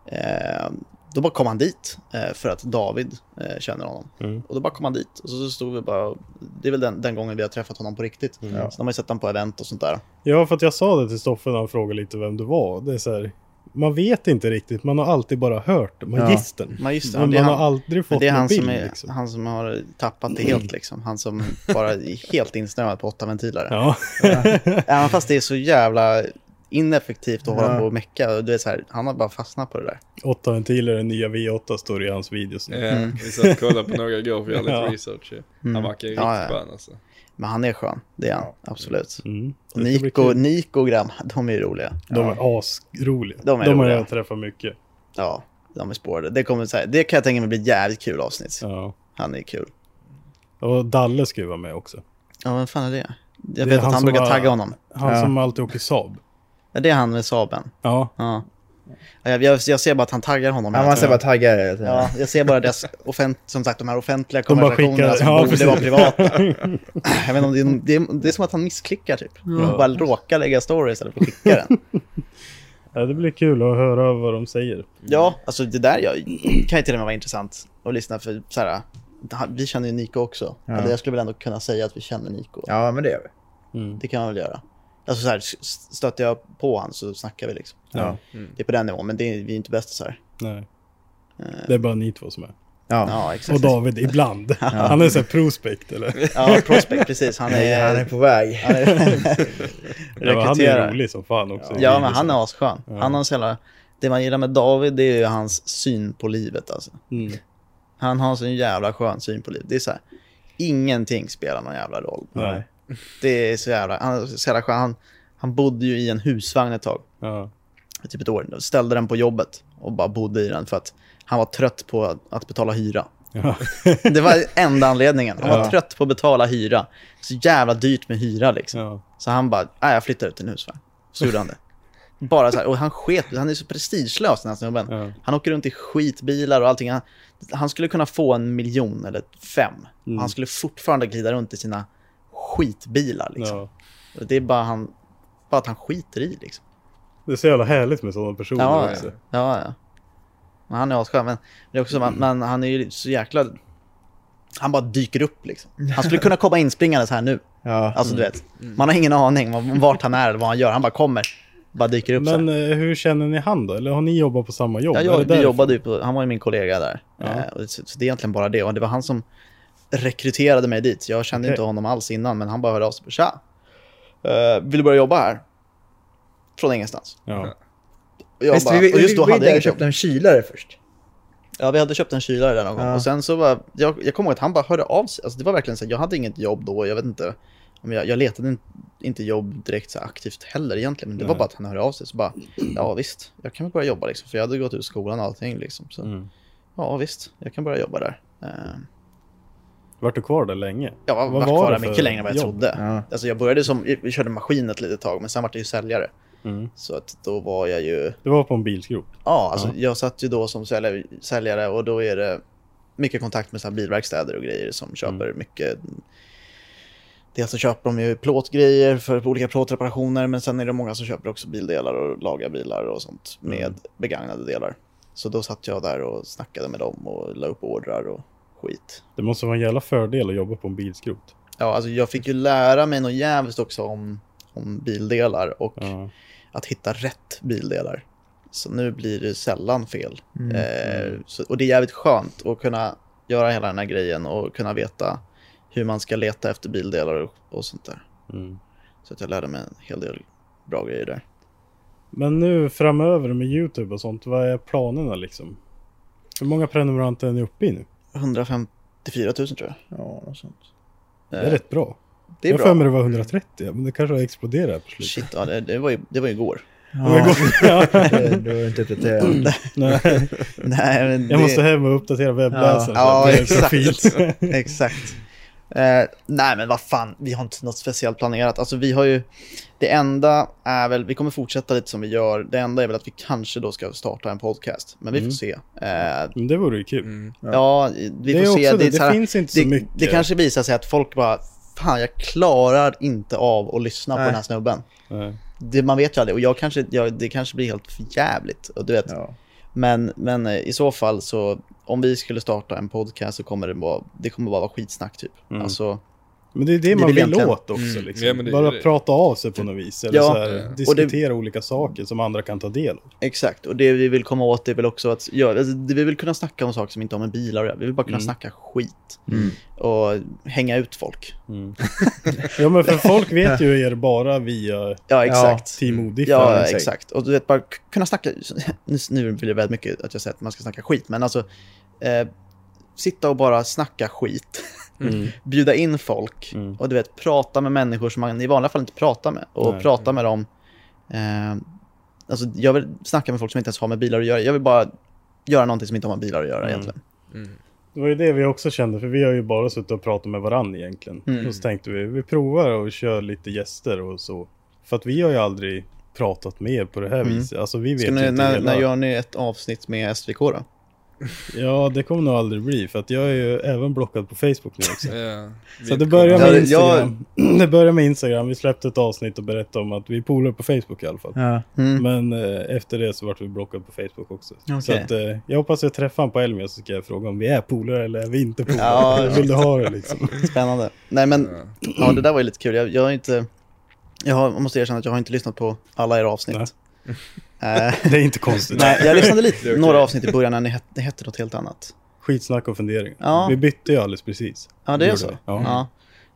Eh, då bara kom han dit eh, för att David eh, känner honom. Mm. Och då bara kom han dit och så, så stod vi bara... Det är väl den, den gången vi har träffat honom på riktigt. Ja. Så de har ju sett honom på event och sånt där. Ja, för att jag sa det till Stoffe när han frågade lite vem du var. Det är så här, man vet inte riktigt, man har alltid bara hört magistern. Magistern, Men man han- har aldrig fått det är han bild som, är, liksom. han som har tappat det helt liksom. Han som bara är helt insnöad på åtta ventiler. Ja. Även fast det är så jävla ineffektivt att hålla Ja. på och mecka. Du vet, så här, han har bara fastnat på det där. Åtta ventiler, den nya V8 står i hans videos nu. Ja, vi satt och kollade på några igår för att göra lite Ja. research. Han verkar ju Ja, riktigt ja. skön alltså. Men han är skön, det är han. Absolut. Mm. Och Nico. Nico och grabbarna, de är ju roliga. De är asroliga. De är de har roliga. jag träffat mycket. Ja, de är spårade. Det, kommer, så här, det kan jag tänka mig bli jävligt kul avsnitt. Ja. Han är kul. Och Dalle ska ju vara med också. Ja, vem fan är det? Jag Det är vet att han brukar var- tagga honom. Han Ja. som alltid åker Saab. Ja, det är han med Saben. Ja. Ja. Ja, Jag, jag, jag ser bara att han taggar honom. Ja, man ser bara taggar. Ja, jag ser bara dess offent, som sagt, de här offentliga De konversationerna skickar- som ja, borde precis. vara privata. Jag vet inte om det, är, det, är, det är som att han missklickar typ. Han bara råkar lägga story istället för att skicka den. ja, det blir kul att höra vad de säger. Ja, alltså det där jag, kan ju till och med vara intressant att lyssna för så här, vi känner ju Nico också. Ja. Eller jag skulle väl ändå kunna säga att vi känner Nico. Ja, men det gör vi. Mm. Det kan man väl göra. Alltså så här, stöter jag på han så snackar vi liksom. Ja. Det är på den nivån, men det är, vi är inte bästisar. Nej. Det är bara ni två som är. Ja. Ja, Och exakt. David ibland. Han är så här prospect eller? Ja, Prospect, precis. Han är... han är på väg. han är Ja, men han är rolig som fan också. Ja, men han är asskön. Han har en så jävla... Det man gillar med David, det är ju hans syn på livet alltså. Mm. Han har en jävla skön syn på livet. Det är så här, ingenting spelar någon jävla roll. Nej. Det är så jävla, han, så jävla. Han, han bodde ju i en husvagn ett tag, Ja. typ ett år. Ställde den på jobbet och bara bodde i den för att han var trött på att betala hyra. Ja. Det var enda anledningen. Han var Ja. trött på att betala hyra. Så jävla dyrt med hyra liksom. Ja. Så han bara, nej jag flyttar ut till en husvagn. Så gjorde han det. Bara så här, och han sket, han är så prestigelös den här snubben. Han åker runt i skitbilar och allting. Han, han skulle kunna få en miljon eller fem. Mm. Han skulle fortfarande glida runt i sina skitbilar liksom. Ja. Och Det är bara, han, bara att han skiter i liksom. Det är så jävla härligt med sådana personer Ja, också. ja, ja. Men han är asskön. Men, det är också, men, men han är ju så jäkla... Han bara dyker upp liksom. Han skulle kunna komma inspringandes här nu. Ja. Alltså du vet, man har ingen aning om vart han är eller vad han gör. Han bara kommer, bara dyker upp Men eh, hur känner ni han då? Eller har ni jobbat på samma jobb? Ja, jag, vi jobbade ju på, han var ju min kollega där. Ja. Eh, så, så det är egentligen bara det. Och det var han som rekryterade mig dit. Jag kände Okej. inte honom alls innan, men han bara hörde av sig. Tja! Uh, vill du börja jobba här? Från ingenstans. Ja. Och, jag Visst, bara, vi, vi, och just då vi, vi hade där jag köpte en kylare först. Ja, vi hade köpt en kylare där någon gång. Ja. Och sen så var, jag, jag kommer ihåg att han bara hörde av sig. Alltså det var verkligen så här, jag hade inget jobb då. Jag vet inte, om jag, jag letade in- inte jobb direkt så aktivt heller egentligen. Men det var Nej. bara att han hörde av sig. Så bara, ja visst, jag kan väl börja jobba liksom. För jag hade gått ut skolan och allting liksom. Så Mm. ja visst, jag kan börja jobba där. Eh, Vart du kvar där länge? Jag var, var var kvar där för mycket längre än vad jag jobb? trodde. Ja. Alltså jag började som, vi körde maskin ett litet tag, men sen var jag ju säljare. Mm. Så att då var jag ju, Det var på en bilskrot? ja alltså Ja. jag satt ju då som säljare, säljare och då är det mycket kontakt med så här bilverkstäder och grejer som köper Mm. mycket. Dels så köper de ju plåtgrejer för olika plåtreparationer, men sen är det många som köper också bildelar och lagar bilar och sånt med Mm. begagnade delar. Så då satt jag där och snackade med dem och la upp ordrar och skit. Det måste vara en jävla fördel att jobba på en bilskrot. Ja, alltså jag fick ju lära mig något jävligt också om, om bildelar och Ja. att hitta rätt bildelar. Så nu blir det sällan fel. Mm. Eh, så, och det är jävligt skönt att kunna göra hela den här grejen och kunna veta hur man ska leta efter bildelar och, och sånt där. Mm. Så att jag lärde mig en hel del bra grejer där. Men nu framöver med YouTube och sånt, vad är planerna liksom? Hur många prenumeranter är ni uppe i nu? 154 000 tror jag. Ja, något sånt. Det är Eh, rätt bra. det är jag har för mig bra. det var 130, men det kanske har exploderat på slutet. Shit, ja, det, det, var ju, det var ju igår. Ja, Ja. det- du har inte uppdaterat. Nej, Nej, men jag det- måste hem och uppdatera webbläsaren. Ja, är exakt. Exakt. Eh, nej men vad fan, vi har inte något speciellt planerat. Alltså vi har ju, det enda är väl, vi kommer fortsätta lite som vi gör. Det enda är väl att vi kanske då ska starta en podcast. Men vi får Mm. se. Eh, Men det vore ju kul. Mm. ja. vi Det får se. det, det så här- finns inte så det, mycket. det kanske visar sig att folk bara, fan jag klarar inte av att lyssna på Nej. den här snubben. Nej. Det, man vet ju aldrig och jag kanske, jag, det kanske blir helt för jävligt. Och du vet, Ja. men, men eh, i så fall så, om vi skulle starta en podcast så kommer det vara, det kommer bara vara skitsnack typ. Mm. Alltså, Men det är det Det man vill egentligen- åt också. Mm. Liksom. Ja, Bara det- prata av sig på något vis. Eller Ja. så här, Ja. Och det- diskutera olika saker som andra kan ta del av. Exakt, och det vi vill komma åt är väl också att göra, alltså, vi vill kunna snacka om saker som inte har med bilar att göra. Vi vill bara kunna Mm. snacka skit Mm. och hänga ut folk. Ja men för folk vet ju er bara via Ja, exakt. Team Odiffer. Ja, exakt. exakt. Och du vet, bara kunna snacka, nu, nu vill jag väldigt mycket att jag säger att man ska snacka skit, men alltså eh, sitta och bara snacka skit. Mm. Bjuda in folk Mm. och du vet, prata med människor som man i vanliga fall inte pratar med. Och Nej. prata med dem. Eh, alltså, jag vill snacka med folk som inte ens har med bilar att göra. Jag vill bara göra någonting som inte har med bilar att göra Mm. egentligen. Det var ju det vi också kände, för vi har ju bara suttit och pratat med varandra egentligen. Mm. Och så tänkte vi, vi provar och kör lite gäster och så. För att vi har ju aldrig pratat med er på det här Mm. viset. Alltså vi vet Ska ni, inte när, hela... när gör ni ett avsnitt med SVK då? Ja, det kommer nog aldrig bli, för att jag är ju även blockad på Facebook nu också. Ja. Så det börjar med Ja, Instagram. Det börjar med Instagram. Vi släppte ett avsnitt och berättade om att vi är polare på Facebook i alla fall. Ja. Mm. Men eh, efter det så vart vi blockade på Facebook också. Så Okej. att, eh, jag hoppas jag träffar honom på Elmia så ska jag fråga om vi är polare eller är vi inte polare. Ja, Vill du ha det liksom? Spännande. Nej men, ja det där var ju lite kul. Jag, jag har inte, jag, har, jag måste erkänna att jag har inte lyssnat på alla era avsnitt. Nej. Eh, Det är inte konstigt. nej, jag lyssnade lite, Det okej. några avsnitt i början när ni hette, det hette något helt annat. Skitsnack och funderingar. Ja. Vi bytte ju alldeles precis. Ja, det är så. vi. Ja. Ja.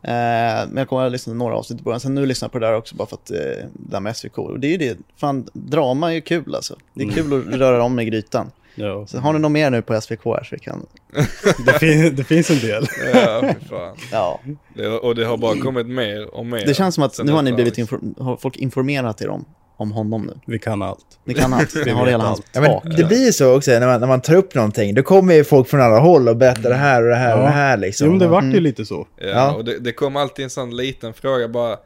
Eh, men jag kommer att lyssna några avsnitt i början. Sen nu lyssnar jag på det där också bara för att eh, det där med SVK. Och det är ju det, fan drama är ju kul alltså. Det är Mm. kul att röra om i grytan. Ja. Så har ni något mer nu på SVK här så vi kan, Det, fin- det finns en del. Ja, fy fan. ja. Det, och det har bara kommit mer och mer. Det känns som att nu har ni blivit, liksom. infor- har folk informerat er om, om honom nu. Vi kan allt. Ni kan allt, ni Vi har hela hans allt. Ja, men det blir ju så också när man, när man tar upp någonting. Då kommer ju folk från alla håll och berättar det här och det här och Ja. det här liksom. Jo, det vart ju Mm. lite så. Ja, Ja. och det, det kom alltid en sån liten fråga bara,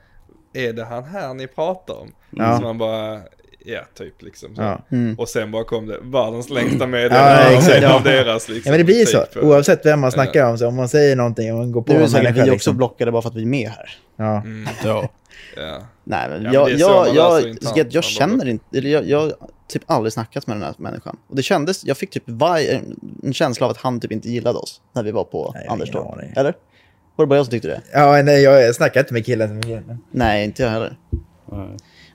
är det han här ni pratar om? Ja. Så man bara, ja typ liksom. Så. Ja. Mm. Och sen bara kom det, världens längsta Ja, meddelande exakt. av deras liksom. Ja men det blir så, typ. oavsett vem man snackar om. Så om man säger någonting och man går på är en människa vi också liksom. blockade bara för att vi är med här. Ja. Mm, Ja. ja. Nej, men men jag, är så jag, jag, jag, jag känner inte, eller jag, jag typ aldrig snackat med den här människan. Och det kändes, jag fick typ en känsla av att han typ inte gillade oss när vi var på Nej, Anders då. aning. Eller? Var det bara jag som tyckte det? ja, nej jag snackar inte med killen. som är men- Nej, inte jag heller. Nej.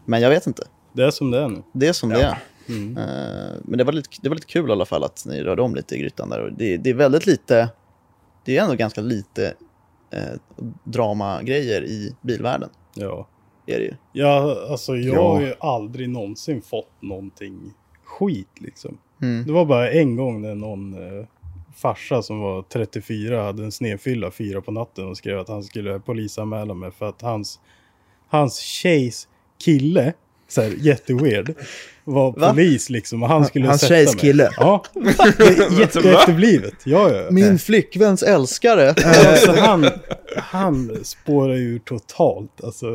Men jag vet inte. Det är som det är nu. Det är som det är. Mm. Eh, men det var, lite, det var lite kul i alla fall att ni rörde om lite i grytan där. Det, det är väldigt lite, det är ändå ganska lite eh, dramagrejer i bilvärlden. Ja. Är det ju. Ja, alltså jag Ja. har ju aldrig någonsin fått någonting skit liksom. Mm. Det var bara en gång när någon eh, farsa som var 34 hade en snedfylla fyra på natten och skrev att han skulle polisanmäla mig för att hans, hans tjejs kille, så här jätteweird, var Va? polis liksom och han skulle Hans sätta tjejs mig. kille? Ja, det är jätteefterblivet. Ja, ja. Min flickväns älskare. Alltså han, han spårar ju totalt. Alltså,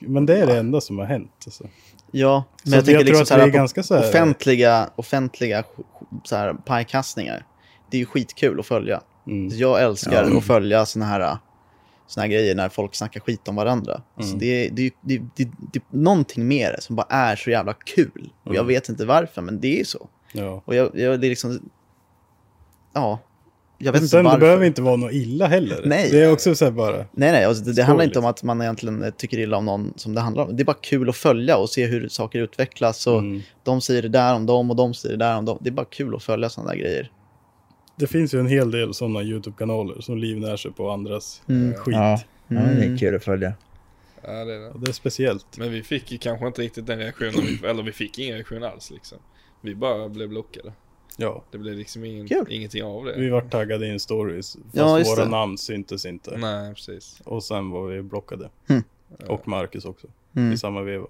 men det är det enda som har hänt. Alltså. Ja, men Så jag tänker jag tror liksom så här, är ganska så här- offentliga, offentliga så här, pajkastningar. Det är ju skitkul att följa. Mm. Jag älskar att följa såna här, såna här grejer när folk snackar skit om varandra. Alltså Mm. det, är- det, det, är- det, det är någonting med det som bara är så jävla kul. Och jag Mm. vet inte varför, men det är ju så. Ja. Och jag, jag, det är liksom... Ja. jag vet Men inte sen varför. det behöver inte vara något illa heller. Nej. Det är också så bara. Nej, nej, alltså det, det handlar inte om att man egentligen tycker illa om någon som det handlar om. Det är bara kul att följa och se hur saker utvecklas. Och Mm. De säger det där om dem och de säger det där om dem. Det är bara kul att följa sådana där grejer. Det finns ju en hel del sådana YouTube-kanaler som livnär sig på andras Mm. skit. Ja, ja, det är Mm. kul att följa. Ja, det är det. Det är speciellt. Men vi fick ju kanske inte riktigt den reaktionen, vi, eller vi fick ingen reaktion alls liksom. Vi bara blev blockade. Ja, Det blev liksom ingen, Kul. ingenting av det. vi vart taggade i en stories. Fast Ja, våra det. namn syntes inte. Nej, precis. Och sen var vi blockade. Mm. Och Marcus också. Mm. I samma veva.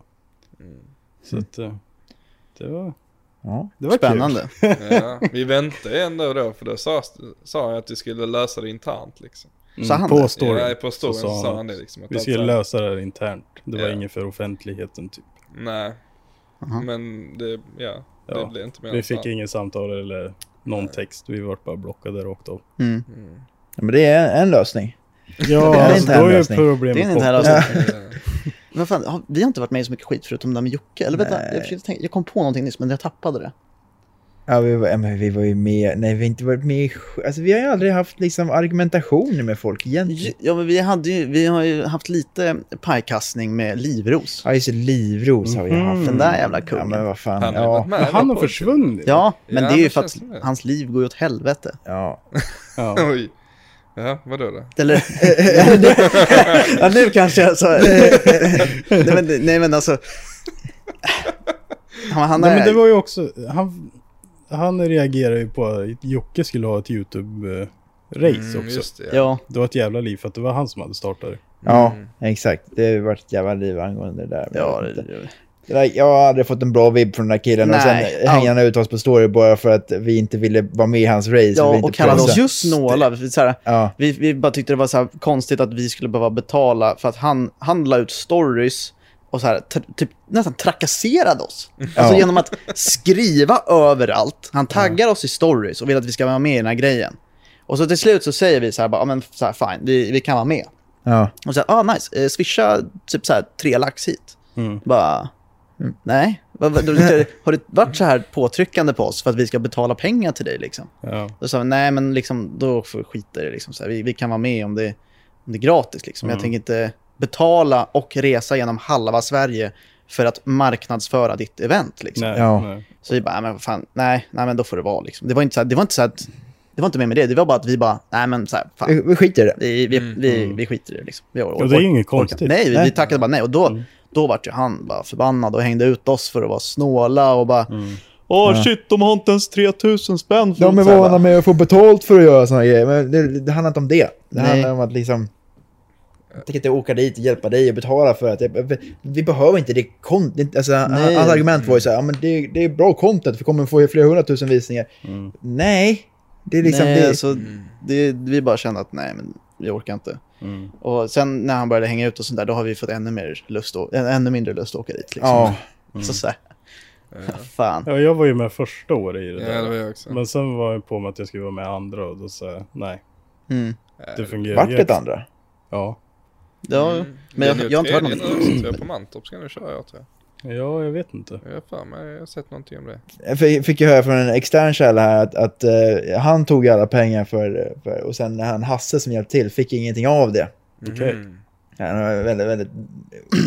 Så att eh, det var, Ja. det var Spännande. Ja, vi väntade ändå då, för då sa, sa jag att vi skulle lösa det internt liksom. kul. Sa han på det? storyn. Ja, på storyn så sa han det att liksom. Att Vi skulle var- lösa det internt. Det var Ja. inget för offentligheten typ. Nej, Aha. men det, ja, det Ja, blev inte mer Vi fick inget samtal eller någon text. Vi vart bara blockade rakt av. Mm. Ja, Men det är en lösning. Ja, är alltså, inte då en är ju lösning. problemet Det är inte borta. här Ja. Vad fan, har, vi har inte varit med i så mycket skit förutom det där med Jocke. Eller vänta, jag, försökte tänka, jag kom på någonting nyss men jag tappade det. Ja, vi var, ja, men vi var ju med, nej vi har inte varit med alltså vi har ju aldrig haft liksom argumentation med folk egentligen. Ja, men vi, hade ju, vi har ju haft lite pajkastning med Livros. Ja, just det, Livros har vi Mhm. haft. Den där jävla Ja, kungen. men vad fan. Han Ja. Men han har försvunnit. Ja, men Ja, det är ju för att hans liv går ju åt helvete. ja. Ja. Ja, vadå då? Eller... ja, nu kanske jag så... nej, men, nej, men alltså... Han, han Nej, är... men det var ju också, han, han reagerade ju på att Jocke skulle ha ett YouTube-race Mm, också. just det. Ja, Det var ett jävla liv för att det var han som hade startat det. ja, Mm. exakt. Det har varit ett jävla liv angående det där. ja, det, det jag har aldrig fått en bra vibb från den där killen och Nej, sen hänger han ut oss på story bara för att vi inte ville vara med i hans race. vi ja och kallade oss just snåla. Ja, vi, vi bara tyckte det var så här konstigt att vi skulle behöva betala för att han, han la ut stories och så här, typ nästan trakasserade oss. Alltså Ja. genom att skriva överallt. Han taggar oss i stories och vill att vi ska vara med i den här grejen. Och så till slut så säger vi så här, bara, ja, men så här, fine, vi, vi kan vara med. ja. Och så här, ah nice, eh, swisha typ så här tre lax hit. Mm. Bara, mm, nej. Du- Har det varit så här påtryckande på oss för att vi ska betala pengar till dig liksom? Ja. Då sa vi, nej men liksom, då får vi skita i det liksom. Så här, vi, vi kan vara med om det, om det är gratis liksom. Jag tänker inte betala och resa genom halva Sverige för att marknadsföra ditt event liksom. Nej, Ja. nej. Så vi bara, nej men fan, nej, nej men då får det vara liksom. Det var inte så, här, det var inte så att, det var inte mer med det. Det var bara att vi bara, nej men så här, fan. Vi, vi skiter i det. Vi, vi, vi, vi skiter i det liksom. Vi, Och det är inget konstigt. Nej, vi, vi tackade bara nej. Och då, då vart ju han bara förbannad och hängde ut oss för att vara snåla och bara Åh shit, de har inte ens 3000 spänn för De är vana med att få betalt för att göra sådana grejer, men det, det handlar inte om det. Det Nej. handlar om att liksom... Jag tänker inte åka dit och hjälpa dig och betala för att... Jag, vi behöver inte det content. Alltså, Nej. hans argument var ju så här, ja, men det, det är bra content, vi kommer få flera hundratusen visningar. Nej, det är liksom... nej, det, alltså, det, vi bara kände att nej, men vi orkar inte. Mm. Och sen när han började hänga ut och sånt där, då har vi fått ännu, mer lust att, ännu mindre lust att åka dit. Liksom. ja, Så, så här. Fan. Ja, jag var ju med första året i det Ja, där. det var jag också. Men sen var jag på mig att jag skulle vara med andra och då sa jag nej. Mm. Det fungerar vart det andra? Ja. Ja, Mm. men jag, är jag har inte hört tror jag, På Mantorp ska jag nu köra jag tror jag. Ja, jag vet inte. Jag har mig, jag har sett någonting om det. Jag fick- fick ju höra från en extern källa här att, att eh, han tog alla pengar för, för... Och sen han Hasse som hjälpte till fick ingenting av det. Okej. Mm. Han har väldigt, väldigt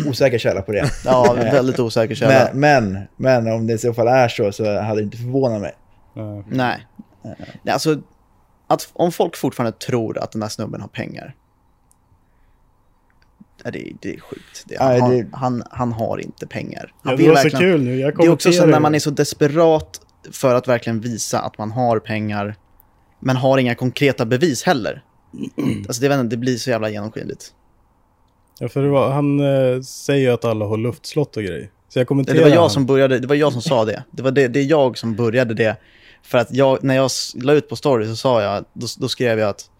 osäker källa på det. Ja, väldigt osäker källa. Men, men, men om det i så fall är så så hade det inte förvånat mig. Ja. Nej. Nej, alltså, att, om folk fortfarande tror att den där snubben har pengar. Det, det är sjukt. Det, han, Nej, har- det- han, han har inte pengar. Han Ja, det var så kul nu. Jag Det är också så när man är så desperat för att verkligen visa att man har pengar, men har inga konkreta bevis heller. Alltså det, inte, det blir så jävla genomskinligt. Ja, för det var, han eh, säger ju att alla har luftslott och grejer. Så jag Det kommenterade var jag han. som började, det var jag som sa det. Det var det, det är jag som började det. För att jag, när jag la ut på story så sa jag, då, då skrev jag att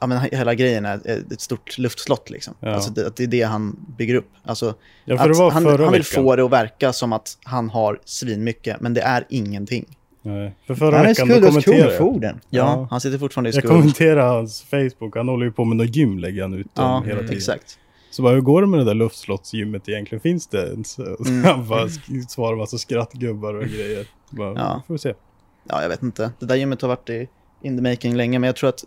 ja, men hela grejen är ett- stort luftslott liksom. Ja. Alltså det, att det är det han bygger upp. Alltså, Ja, han, han vill få det att verka som att han har svinmycket, men det är ingenting. Nej. För förra Han är veckan då skuld hos jag. Kronofogden. Ja, Ja. han sitter fortfarande i Jag skuld. kommenterade hans Facebook. Han håller ju på med något gym lägger han ut Ja, hela tiden. exakt. Så bara, hur går det med det där luftslottsgymmet egentligen? Finns det ens? Mm. Han bara svarar massa skrattgubbar och grejer. Bara, Ja. Får vi se. Ja, jag vet inte. Det där gymmet har varit i in the making länge, men jag tror att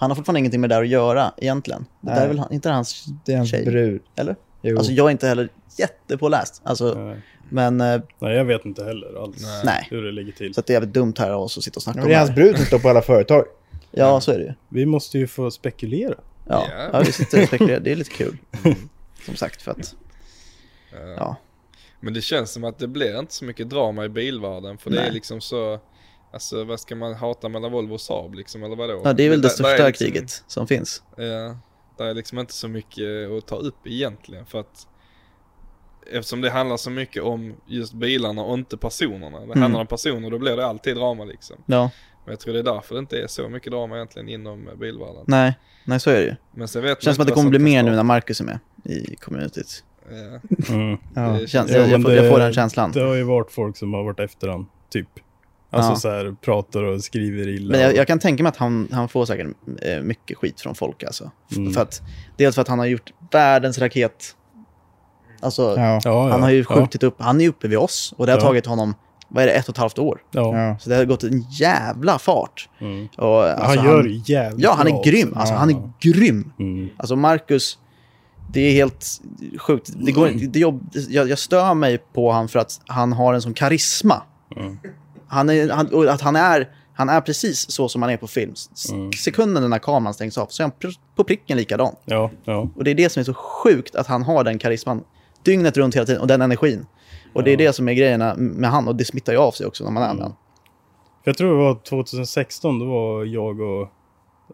han har fortfarande ingenting med det där att göra egentligen. Det där är väl han- inte hans Det är hans tjej, brud. eller? Jo. Alltså jag är inte heller jättepåläst. Alltså, Nej. men eh, Nej, jag vet inte heller alls nej. hur det ligger till. Så att det är jävligt dumt här av oss att sitta och snacka Men om det är det hans här. brud som står på alla företag. Ja, så är det ju. Vi måste ju få spekulera. Ja, Ja. ja vi sitter och spekulerar. Det är lite kul. Som sagt, för att... Ja. Men det känns som att det blir inte så mycket drama i bilvärlden. För det Nej. är liksom så, alltså vad ska man hata mellan Volvo och Saab liksom, eller vadå? ja, det är väl det är största liksom- kriget som finns. Ja, det är liksom inte så mycket att ta upp egentligen för att Eftersom det handlar så mycket om just bilarna och inte personerna. Det Mm. handlar om personer då blir det alltid drama liksom. Ja, Men jag tror det är därför det inte är så mycket drama egentligen inom bilvärlden. nej, nej så är det ju. Men sen vet Det känns som att det kommer bli mer nu när Marcus är med i communityt. Ja. Mm. Ja. Det Känns, känns- Ja, jag, jag, får, jag det- får den känslan. Det har ju varit folk som har varit efter han, typ. Alltså Ja. så här, pratar och skriver illa. Men jag, jag kan tänka mig att han, han får säkert eh, mycket skit från folk alltså. Mm. För att, dels för att han har gjort världens raket. Alltså, Ja. han har ju ja, skjutit upp, han är uppe vid oss och det har Ja. tagit honom, vad är det, ett och ett halvt år. Ja. Så det har gått en jävla fart. Mm. Och, alltså, han gör det jävligt Ja, han är grym. Alltså, Ja. han är grym. Mm. Alltså Marcus, det är helt sjukt. Det går, det jobb, jag, jag stör mig på han för att han har en sån karisma. Mm. Han är, han, och att han är, han är precis så som han är på film. Mm. Sekunden när kameran stängs av så är han på pricken likadan. Ja, ja. Och det är det som är så sjukt att han har den karisman dygnet runt hela tiden och den energin. Och det är det som är grejerna med han och det smittar ju av sig också när man är med han. För jag tror det var 2016, då var jag och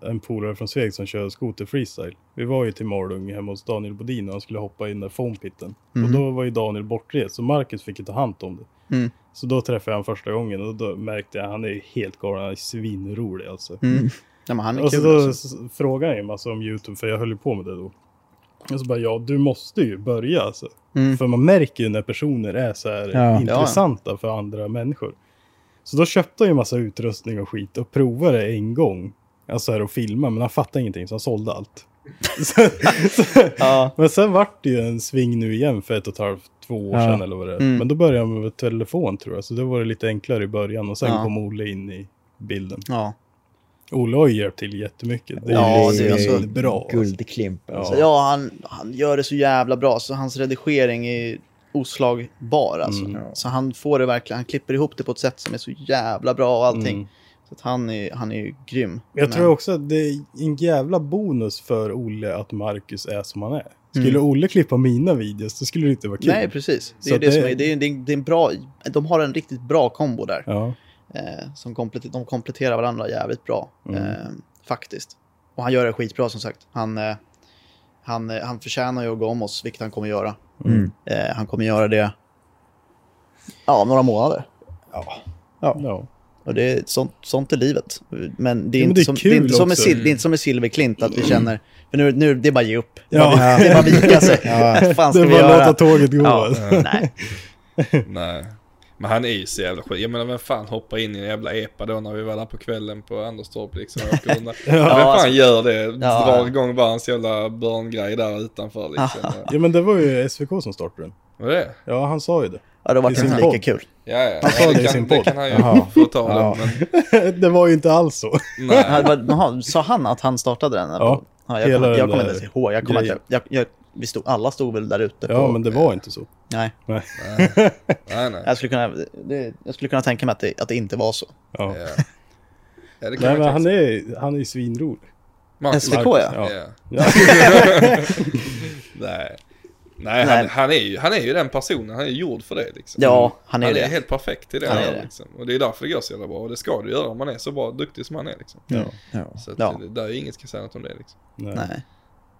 en polare från Sveg som kör skoter freestyle. Vi var ju till Malung hemma hos Daniel Bodin och han skulle hoppa in där foampitten. Och då var ju Daniel bortrest, så Marcus fick ju ta hand om det. Mm. Så då träffade jag honom första gången och då märkte jag att han är helt galen, han är svinrolig alltså. Mm. Ja, han är Och så kul då alltså. frågade jag ju massa om YouTube, för jag höll ju på med det då. Och så bara, ja du måste ju börja alltså. Mm. För man märker ju när personer är så här Ja. intressanta för andra människor. Så då köpte jag ju massa utrustning och skit och provade det en gång. Alltså här och filma, men han fattade ingenting så han sålde allt. så, så, Ja. Men sen vart det ju en sving nu igen för ett och ett halvt, två år Ja. sedan eller vad det är. Mm. Men då började jag med telefon tror jag, så det var det lite enklare i början och sen Ja. kom Olle in i bilden. Ja. Olle har ju hjälpt till jättemycket. Det Ja, det är alltså bra. alltså. Guldklimp. Alltså. Så ja, han, han gör det så jävla bra. Så hans redigering är oslagbar alltså. Mm. Så han får det verkligen, han klipper ihop det på ett sätt som är så jävla bra och allting. Mm. Så han är, han är ju grym. Jag Men- tror också att det är en jävla bonus för Olle att Marcus är som han är. Skulle Mm. Olle klippa mina videos, då skulle det inte vara kul. Nej, precis. Det är Så ju det, det- som är, det, är, det, är, det är en bra, de har en riktigt bra kombo där. Ja. Eh, som kompletter, de kompletterar varandra jävligt bra. Mm. Eh, faktiskt. Och han gör det skitbra som sagt. Han, eh, han, eh, han förtjänar ju att gå om oss, vilket han kommer göra. Mm. Eh, han kommer göra det, ja, om några månader. ja. Och det är, sånt, sånt är livet. Men det är, Ja, men inte, det är som, det är inte, som med det är inte som med Silver Klint att vi känner, för nu, nu det är bara att ge upp. Det är Ja. bara, det är bara att vika sig. Vad fan Det ska är vi bara göra? låta tåget gå. Ja, nej. Nej. Men han är ju så jävla skit. Jag menar vem fan hoppar in i en jävla epa då när vi var där på kvällen på Anderstorp liksom. och åker undan? Vem fan alltså- gör det? Ja. Drar igång bara hans jävla barngrej där utanför liksom. Ja men det var ju SVK som startade den. Vad är det? Ja han sa ju det. Ja, det var inte lika podd. kul. Ja, ja. Han sa det i kan, sin det podd. kan han ju Jaha. få ta Ja. det. Men, det var ju inte alls så. nej. Det sa han att han startade den? eller? Ja, ja jag, kommer- jag kommer inte ens ihåg. Jag kommer inte, jag, jag, vi stod, alla stod väl där ute. Ja på, men det var inte så. Nej, Nej. nej, nej. jag skulle, kunna, det, jag skulle kunna tänka mig att det, att det inte var så. Ja. Ja. Det Nej men han är, han är ju svinrolig. SVK. Ja. Ja. Nej. Nej, Nej. Han, han, är ju, han är ju den personen, han är gjord för det liksom. Ja, han är han det. är helt perfekt i det. Han är här, det. Liksom. Och det är därför det går så jävla bra. Och det ska du göra om man är så bra, duktig som han är liksom. Ja. Ja. Så att Ja. det, där är inget ska säga något om det liksom. Nej. Nej,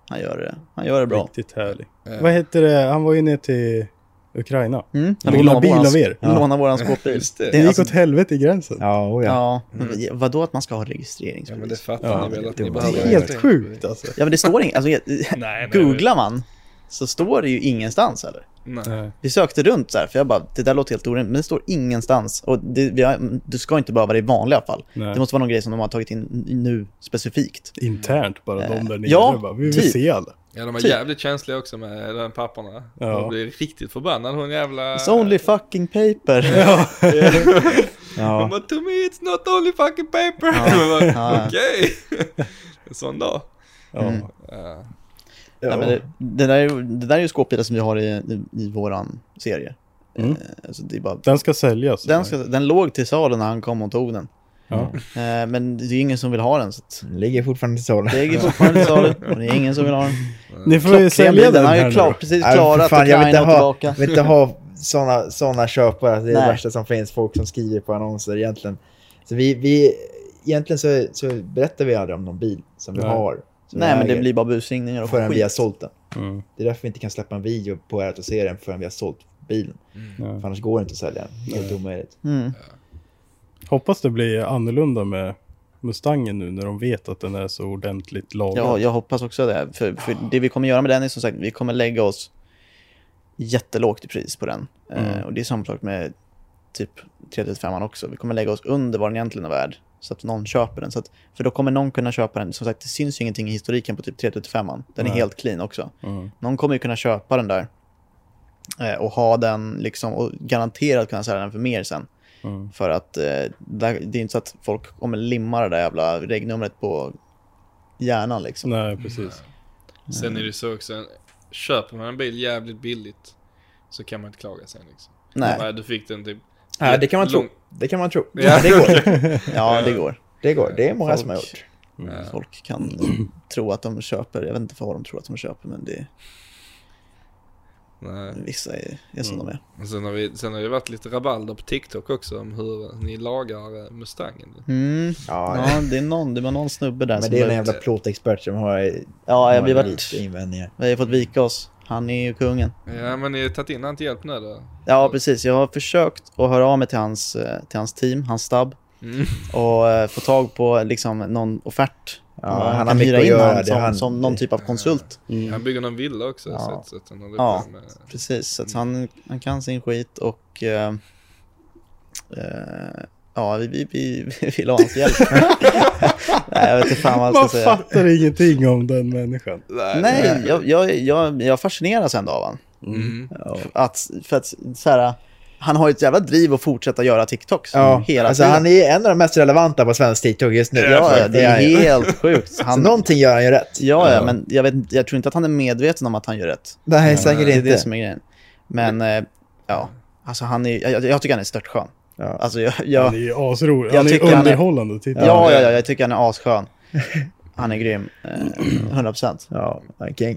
han gör det. Han gör det bra. Riktigt härlig. Ja. Vad heter det? Han var ju ner till Ukraina. Mm. Låna låna bil av er. Låna våran skåpbil. Det. Det gick alltså- åt helvete i gränsen. Ja, oh ja. Ja, men vadå att man ska ha registreringsbevis? Ja men det fattar Ja, ni väl att det ni var- Det behöver. är helt sjukt alltså. Ja men det står inget, alltså, googlar man så står det ju ingenstans eller? Nej. Vi sökte runt så här, för jag bara, det där låter helt orimligt, men det står ingenstans. Och det, vi har, du ska inte behöva det i vanliga fall. Nej. Det måste vara någon grej som de har tagit in nu specifikt. Internt bara de där nere. ja, bara, vi vill typ. se alla. Ja de var Typ. jävligt känsliga också med den papporna. Ja. De blev riktigt förbannade hon jävla... It's only fucking paper. Ja. Man bara, to me it's not only fucking paper. Ja. Ja. Okej. En sån dag. Ja. Mm. Ja. Nej, men det, det, där är, ju- det där är ju skåpbilar som vi har i, i, i våran serie. Mm. Alltså det är bara, Den ska säljas. den, ska, den låg till salu när han kom och tog den. Ja. Eh, men det är ju ingen som vill ha den. Så att Den ligger fortfarande till salu. det ligger fortfarande till salu och det är ingen som vill ha den. Ni får ju sälja den den har här ju nu klar, precis klarat fan, jag vill Ukraina inte och ha, tillbaka. vill inte ha såna, såna köpare. Det är det Nej. värsta som finns. Folk som skriver på annonser egentligen. Så vi, vi, egentligen så, så berättar vi aldrig om någon bil som vi Nej. har. Nej, men det blir bara busringningar och Förrän vi har skit. sålt den. Mm. Det är därför vi inte kan släppa en video på och serien förrän vi har sålt bilen. Ja. För annars går det inte att sälja den. Helt omöjligt. Mm. Hoppas det blir annorlunda med Mustangen nu när de vet att den är så ordentligt lagad. Ja, jag hoppas också det. För, för det vi kommer göra med den är som sagt, vi kommer lägga oss jättelågt i pris på den. Mm. Eh, och det är samma sak med typ 335 också. Vi kommer lägga oss under vad den egentligen är värd. Så att någon köper den. Så att, för då kommer någon kunna köpa den. Som sagt, det syns ju ingenting i historiken på typ 335. Den är Nej. helt clean också. Mm. Någon kommer ju kunna köpa den där. Eh, och ha den liksom, och garanterat kunna sälja den för mer sen. Mm. För att eh, där, det är inte så att folk kommer limma det där jävla regnumret på hjärnan liksom. Nej, precis. Sen är det så också, köper man en bil jävligt billigt så kan man inte klaga sen liksom. Nej. Nej, du fick den typ... Ja, det kan man tro. Det kan man tro. Ja. Ja, det går. Ja, det går. Det går. Det är många Folk- som har gjort. Ja. Folk kan tro att de köper, jag vet inte vad de tror att de köper, men det, Nej. vissa är, är som de är. Och Sen har, vi, sen har det varit lite rabalder på TikTok också om hur ni lagar eh, Mustangen. Mm. Ja, Ja, det är någon, det var någon snubbe där men som det är en jävla plåtexpert som har, Ja, har vi har varit, invändningar. vi har fått vika oss. Han är ju kungen. Ja men ni har tagit in han till hjälp nu då? Ja, precis. Jag har försökt att höra av mig till hans, eh, till hans team, hans stab, Mm. och eh, få tag på liksom någon offert. Ja, Man han har kan hyra in han det som, han- som någon typ av konsult. Han bygger någon villa också Ja. så, att, så att han Ja. med... Precis, så att han, han kan sin skit och eh, eh, ja, vi, vi, vi, vi vill ha hans hjälp. Nej, jag vet inte fan vad jag Man ska säga. fattar ingenting om den människan. Nej, jag, jag, jag, jag fascineras ändå av han. Mm. Att, för att så här, han har ju ett jävla driv att fortsätta göra TikToks Ja, hela alltså tiden. han är en av de mest relevanta på svensk TikTok just nu. Ja, ja, det är helt sjukt. Så Han, någonting gör han ju rätt. ja, ja, men jag, vet, inte- jag tror inte att han är medveten om att han gör rätt. Nej, säkert Det är inte. det som är grejen. Men, eh, ja, alltså han är, jag, jag tycker han är störtskön. Ja. Alltså jag, jag, Han är ju asrolig. Jag Han är tycker han är- underhållande att titta Ja, ja, ja, jag tycker han är asskön. Han är grym. Eh, 100%. Ja, han king.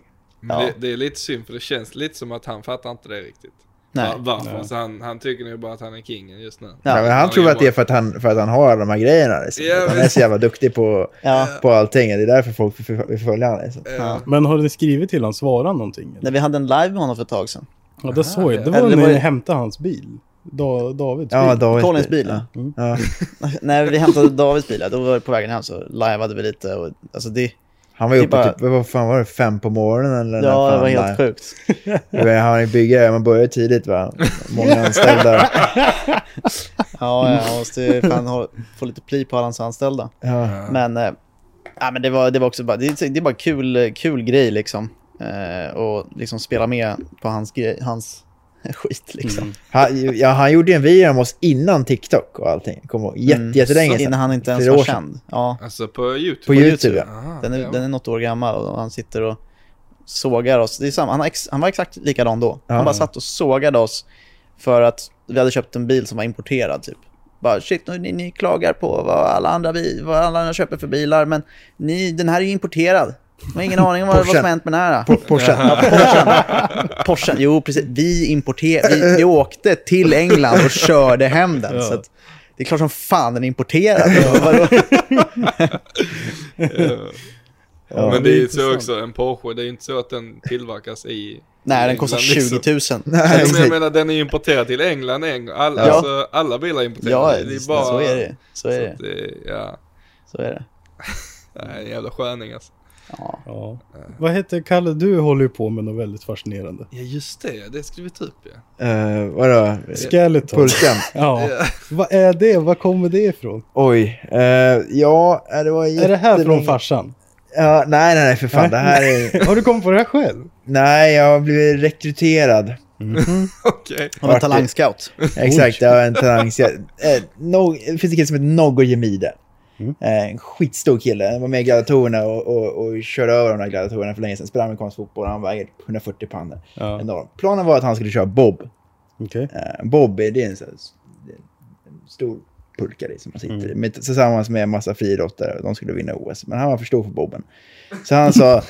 Ja. det, det är lite synd för det känns lite som att han fattar inte det riktigt. Nej. Va- Varför? Alltså han, han tycker nog bara att han är kingen just nu. Ja. Men han han tror att det är för att han, för att han har alla de här grejerna. Liksom. Ja, han men- är så jävla duktig på, Ja. på allting. Det är därför folk vill följa honom. Liksom. Ja. Men har ni skrivit till honom, svara någonting? När vi hade en live med honom för ett tag sedan. Ja, det såg jag. Det Eller var när var ni ju- hämtade hans bil. Da, Davids Ja, bil. Davids Collins bil, ja. Ja. När vi hämtade Davids bil, då var vi på vägen hem så liveade vi lite. Och, alltså det, Han var ju uppe bara- typ, vad fan var det, fem på morgonen eller ja, det fan var helt live? sjukt. Vet, Han är byggare, man börjar tidigt va? Många anställda. Ja, jag måste fan ha, få lite pli på alla hans anställda. Ja. Men, ja, men det, var, det var också bara, det, är- det är bara kul, kul grej liksom. Eh, och liksom spela med på hans, grej, hans skit liksom. Han, ja, han gjorde ju en video om oss innan TikTok och allting. Ihåg. Jätte, Mm. jättelänge sedan. Innan han inte ens var känd. Ja, Alltså på YouTube? På YouTube, ja. Aha, den är, ja. den är något år gammal och han sitter och sågar oss. Det är samma, han, ex, han var exakt likadan då. Ja. Han bara satt och sågade oss för att vi hade köpt en bil som var importerad typ. Bara shit, nu, ni, ni klagar på vad alla, andra vi, vad alla andra köper för bilar, men ni, den här är ju importerad. Man har ingen aning om vad, vad som Porschen. hänt med den här. Po- Porsche. Ja, Porschen. Porschen. Jo, precis. Vi, importer, vi, vi åkte till England och körde hem den. Så att, det är klart som fan den är importerad. Ja. Men det är ju så också, en Porsche, det är ju inte så att den tillverkas i... Nej, den kostar England, 20 liksom. 000. Nej, Ja, men jag menar den är ju importerad till England en gång. Alla, Ja. alltså, alla bilar är importerade. Ja, det är bara... så är det. Så är så det. att ja, Så är det. en jävla sköning alltså. Ja. Ja. Vad heter Kalle? Du håller ju på med något väldigt fascinerande. Ja just det, det ska vi upp ja. Uh, vadå? Skeleton. Pulsen? Ja. Vad är det? Var kommer det ifrån? Oj. eh, ja, eh, det var Är det här från jättelänge- farsan? Ja, nej, nej, nej, för fan. Det här är... Har du kommit på det här själv? Nej, jag har blivit rekryterad Okej. Han var en talangscout. Exakt, jag har en talang. Så jag- eh, no, det finns en kille som heter Noggo Jemide. Eh, en skitstor kille. Han var med i gladiatorerna och, och, och körde över de där gladiatorerna för länge sedan. Spelade amerikansk fotboll. Han väger 140 pannor. Ja. Enorm. Planen var att han skulle köra bob. Okej. Eh, bob är, det är en, här, är en stor pulkare som man sitter i. Med, tillsammans med en massa friidrottare. De skulle vinna OS. Men han var för stor för bobben. Så han sa...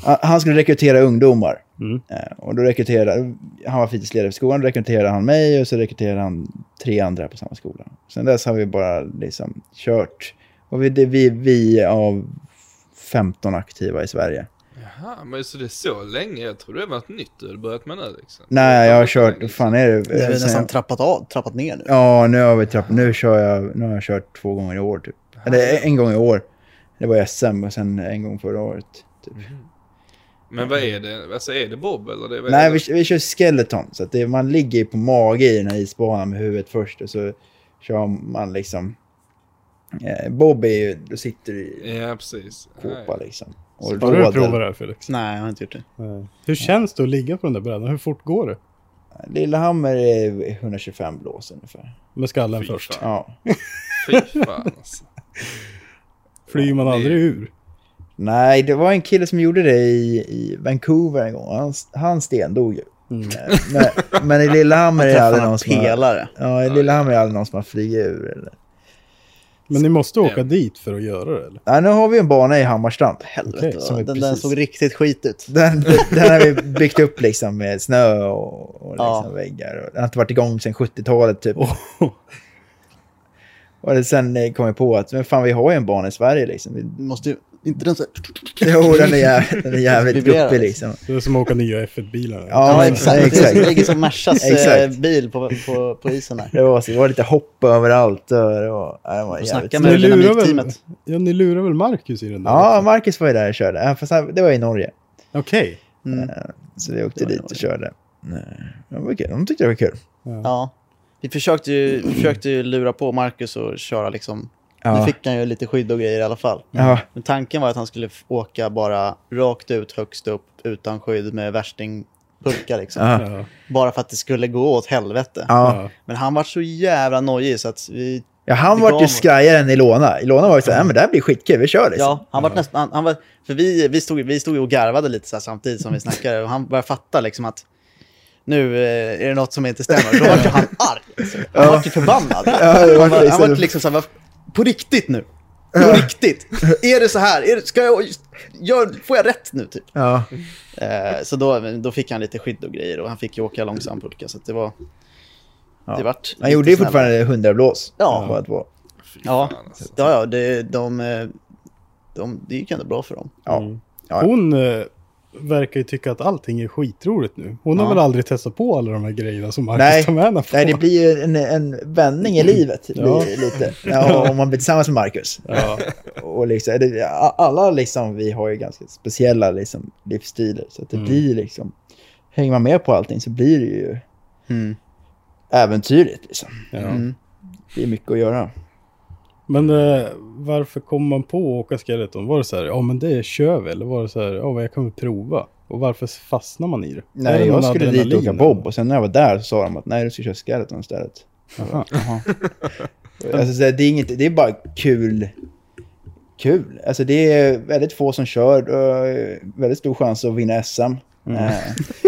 han- skulle rekrytera ungdomar. Eh, och då rekryterade, han var fritidsledare för skolan, då rekryterade han mig och så rekryterade han tre andra på samma skola. Sen dess har vi bara liksom kört. Och vi, det, vi, vi av 15 aktiva i Sverige. Jaha, men så det är så länge? Jag trodde det var ett nytt du hade börjat med nu liksom. Nej, jag har kört, vad fan är det? Det är väl Sen- nästan trappat, av, trappat ner nu. Ja, nu har vi trapp, nu kör jag, nu har jag kört två gånger i år typ. Eller en gång i år. Det var SM och sen en gång förra året. Typ. Men vad är det? Alltså är det bob eller? Det, Nej, är vi, det? vi kör skeleton. Så att det, man ligger ju på mage i den här isbanan med huvudet först och så kör man liksom... Eh, Bob är ju, då sitter du i Ja, precis. kåpa liksom. Och Har du rådel. provat det här Felix? Nej, jag har inte gjort det. Nej. Hur känns det att ligga på den där brädan? Hur fort går det? Lillehammer är 125 blås ungefär. Med skallen Fy först. fan. Ja. Fy fan alltså. Flyger man aldrig ur? Nej, det var en kille som gjorde det i, i Vancouver en gång. Han, han stendog ju. Mm. Eh, Men, men i Lillehammer är det aldrig någon som har... Ja, i Lillehammer är det aldrig någon som har flugit ur. Eller. Men ni måste åka Ja. dit för att göra det eller? Nej, nu har vi en bana i Hammarstrand. Helvete, är den, den såg riktigt skit ut. Den, den har vi byggt upp liksom med snö och, och liksom Ja. väggar. Och den har inte varit igång sedan 70-talet typ. Oh. Och sen eh, kom jag på att men fan, vi har ju en bana i Sverige liksom. Vi, måste ju, inte den så jo, den är, jävligt, den är jävligt guppig liksom. Det är som att åka nya F1-bilar. Ja, exakt. exakt. Det ligger som Mersas eh, bil på, på, på isen här. Det var, så, det var lite hopp överallt. Och det var, ja, det var jävligt Ni med lurar, väl, dynamikteamet. ja, ni lurar väl Marcus i den där? Ja, också? Marcus var ju där och körde. Ja, Fast det var i Norge. Okej. Mm. Eh, Så vi åkte var dit och körde. Nej, Det var kul. De tyckte det var kul. Ja. Vi försökte ju, vi försökte ju lura på Marcus och köra liksom. Ja. Nu fick han ju lite skydd och grejer i alla fall. Ja. Men tanken var att han skulle åka bara rakt ut, högst upp, utan skydd med värstingpulka liksom. Ja. Ja. Bara för att det skulle gå åt helvete. Ja. Ja. Men han var så jävla nojig så att vi... Ja, han var ju skrajare än Ilona. Ilona var ju såhär, ja men det här blir skitkul, vi kör liksom. Ja, han var nästan... Han, han var, för vi, vi, stod, vi stod och garvade lite så här samtidigt som vi snackade och han började fatta liksom att nu eh, är det något som inte stämmer. Då var han arg. Alltså. Han var ju förbannad. Ja, det var han var, han liksom- var liksom så här, "Vad- på riktigt nu. På riktigt. Är det så här? Är det, ska jag, gör, får jag rätt nu typ? Ja. Eh, så då, då fick han lite skydd och grejer och han fick ju åka långsam pulka så att det var... Ja. Det vart Han gjorde ju fortfarande 100 blås. Ja. Bara två. Fy Ja, fan, alltså. ja, ja det, de, de, det gick ändå bra för dem. Ja. Mm. Ja. Hon eh, verkar ju tycka att allting är skitroligt nu. Hon har Ja. väl aldrig testat på alla de här grejerna som Marcus Nej. tar med henne på. Nej, det blir ju en, en vändning i livet. Ja. lite. Ja, om man blir tillsammans med Marcus. Ja. Och liksom, det, alla liksom, vi har ju ganska speciella liksom, livsstilar. Så att det Mm. blir liksom, hänger man med på allting så blir det ju Mm. äventyrligt. Liksom. Mm. Det är mycket att göra. Men eh, varför kom man på att åka skeleton? Var det så här, ja men det kör vi? Eller var det så här, ja men jag kan väl prova? Och varför fastnar man i det? Nej, det jag skulle dit och åka bob och sen när jag var där så sa de att nej, du ska köra skeleton istället. Jaha. Alltså, så det, är inget, det är bara kul. Kul. Alltså det är väldigt få som kör. och väldigt stor chans att vinna SM. Eh,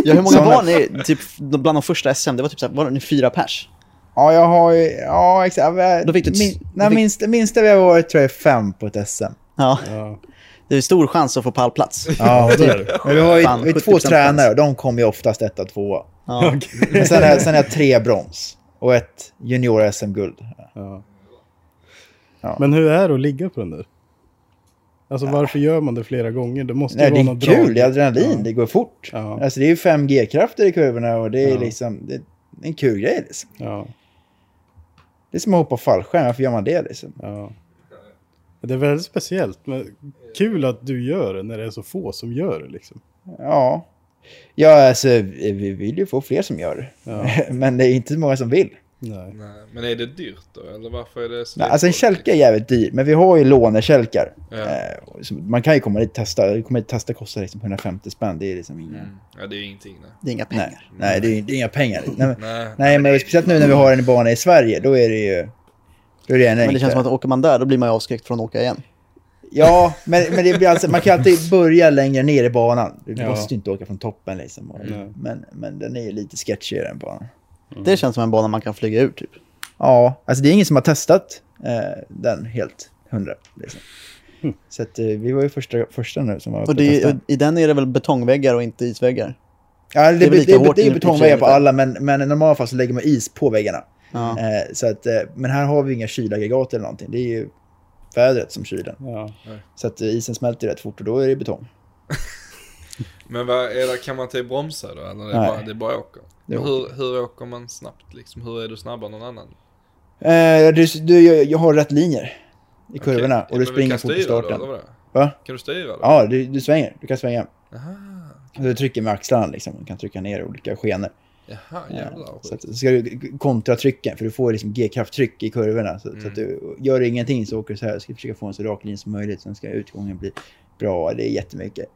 Ja, hur många Såna- var ni typ, bland de första SM? Det var typ så här, var ni fyra pers? Ja, jag har ju... Ja, exakt. Då fick du ett- Min, då nej, fick- minsta, minsta vi har varit tror jag är fem på ett SM. Ja, Ja. det är stor chans att få pallplats. Ja, det är det. Men vi har ju Fan, vi har 70% två tränare och de kommer ju oftast etta tvåa. Ja. Men sen har jag- sen har jag tre brons och ett junior-SM-guld. Ja. Ja. Men hur är det att ligga på den där? Alltså varför gör man det flera gånger? Det måste Nej, ju det vara är något kul, drag. det är adrenalin, Ja. det går fort. Ja. Alltså det är ju 5G-krafter i kurvorna och det är Ja. liksom, det är en kul grej liksom. Ja, Det är som att hoppa fallskärm, varför gör man det liksom? ja. Det är väldigt speciellt, men kul att du gör det när det är så få som gör det liksom. Ja. Ja, alltså vi vill ju få fler som gör det. Ja. Men det är inte så många som vill. Nej. Nej. Men är det dyrt då? Eller varför är det så Nej, alltså en dyrt? kälke är jävligt dyr, men vi har ju lånekälkar. Ja. Eh, man kan ju komma dit och testa. Komma dit och testa kostar liksom 150 spänn. Det är liksom inga... Mm. Ja, det är ingenting. Nej. Det är inga Nej, pengar. nej det, är, det är inga pengar. Nej, men, Nej. nej, men speciellt nu när vi har en bana i Sverige, då är det ju... Då är det Men det känns som att åker man där, då blir man ju avskräckt från att åka igen. Ja, men, men det blir alltså, man kan alltid börja längre ner i banan. Du Ja. måste ju inte åka från toppen liksom. Och, Nej. men, men den är ju lite sketchigare än banan. Det känns som en bana man kan flyga ur typ. Ja, alltså det är ingen som har testat eh, den helt hundra. Liksom. Så att, eh, vi var ju första, första nu som var uppe Och det, och I den är det väl betongväggar och inte isväggar? Ja, det, det är det, det, det är betongväggar på alla, men, men i normala fall så lägger man is på väggarna. Ja. Eh, så att, eh, men här har vi inga kylaggregat eller någonting. Det är ju vädret som kyler. Ja. Så att eh, isen smälter rätt fort och då är det betong. Men vad är det, kan man inte bromsa då? Eller det är Nej. bara, det är bara åker? Det Men hur, hur åker man snabbt liksom? Hur är du snabbare än någon annan? Eh, du, du, jag, jag har rätt linjer i kurvorna Okej. och du Men springer fort i då, starten. vadå? Va? Kan du styra då? Ja, du, du svänger. Du kan svänga. Jaha, Du trycker med axlarna liksom. Du kan trycka ner olika skenor. Jaha Ja, jävlar. så att, så ska du kontra trycken, för du får liksom G-krafttryck i kurvorna. Så, så att du gör du ingenting så åker du så här. ska försöka få en så rak linje som möjligt. Sen ska utgången bli bra. Det är jättemycket.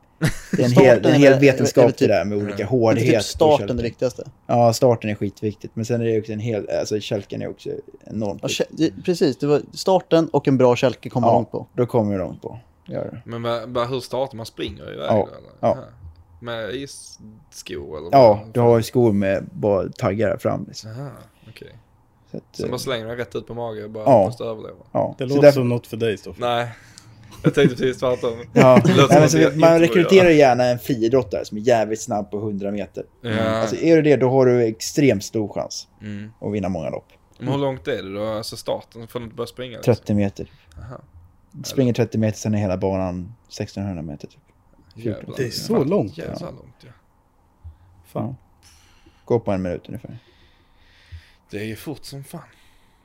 Det är en hel, det är en är hel vetenskap är väl det typ- där med olika Det är hårdhet. typ starten kälken. det viktigaste. Ja, starten är skitviktigt. Men sen är det också en hel, alltså kälken är också enormt Ja, precis, det var starten och en bra kälke kommer långt på. då kommer du långt på. Gör det. Men hur startar man? Springer iväg Ja, eller? ja. Med isskor eller? Ja, vad? du har ju skor med bara taggar fram. Liksom. Jaha, okej. Så att, Sen eh, bara slänger man rätt ut på mage och bara Ja. måste överleva? ja. Det Så låter därför- som något för dig Stoffe. Nej, jag tänkte precis tvärtom. Ja, så jag man rekryterar gärna en friidrottare som är jävligt snabb på 100 meter. Ja. Alltså är du det, då har du extremt stor chans Mm. att vinna många lopp. Men hur långt är det då? Alltså starten? Får du inte börja springa? liksom? 30 meter. Aha. Springer 30 meter, sen är hela banan 1600 meter. Typ. Jävlar. Det är så Fan, långt, Jävlar ja. långt ja. Fan. Går på en minut ungefär. Det är ju fort som fan.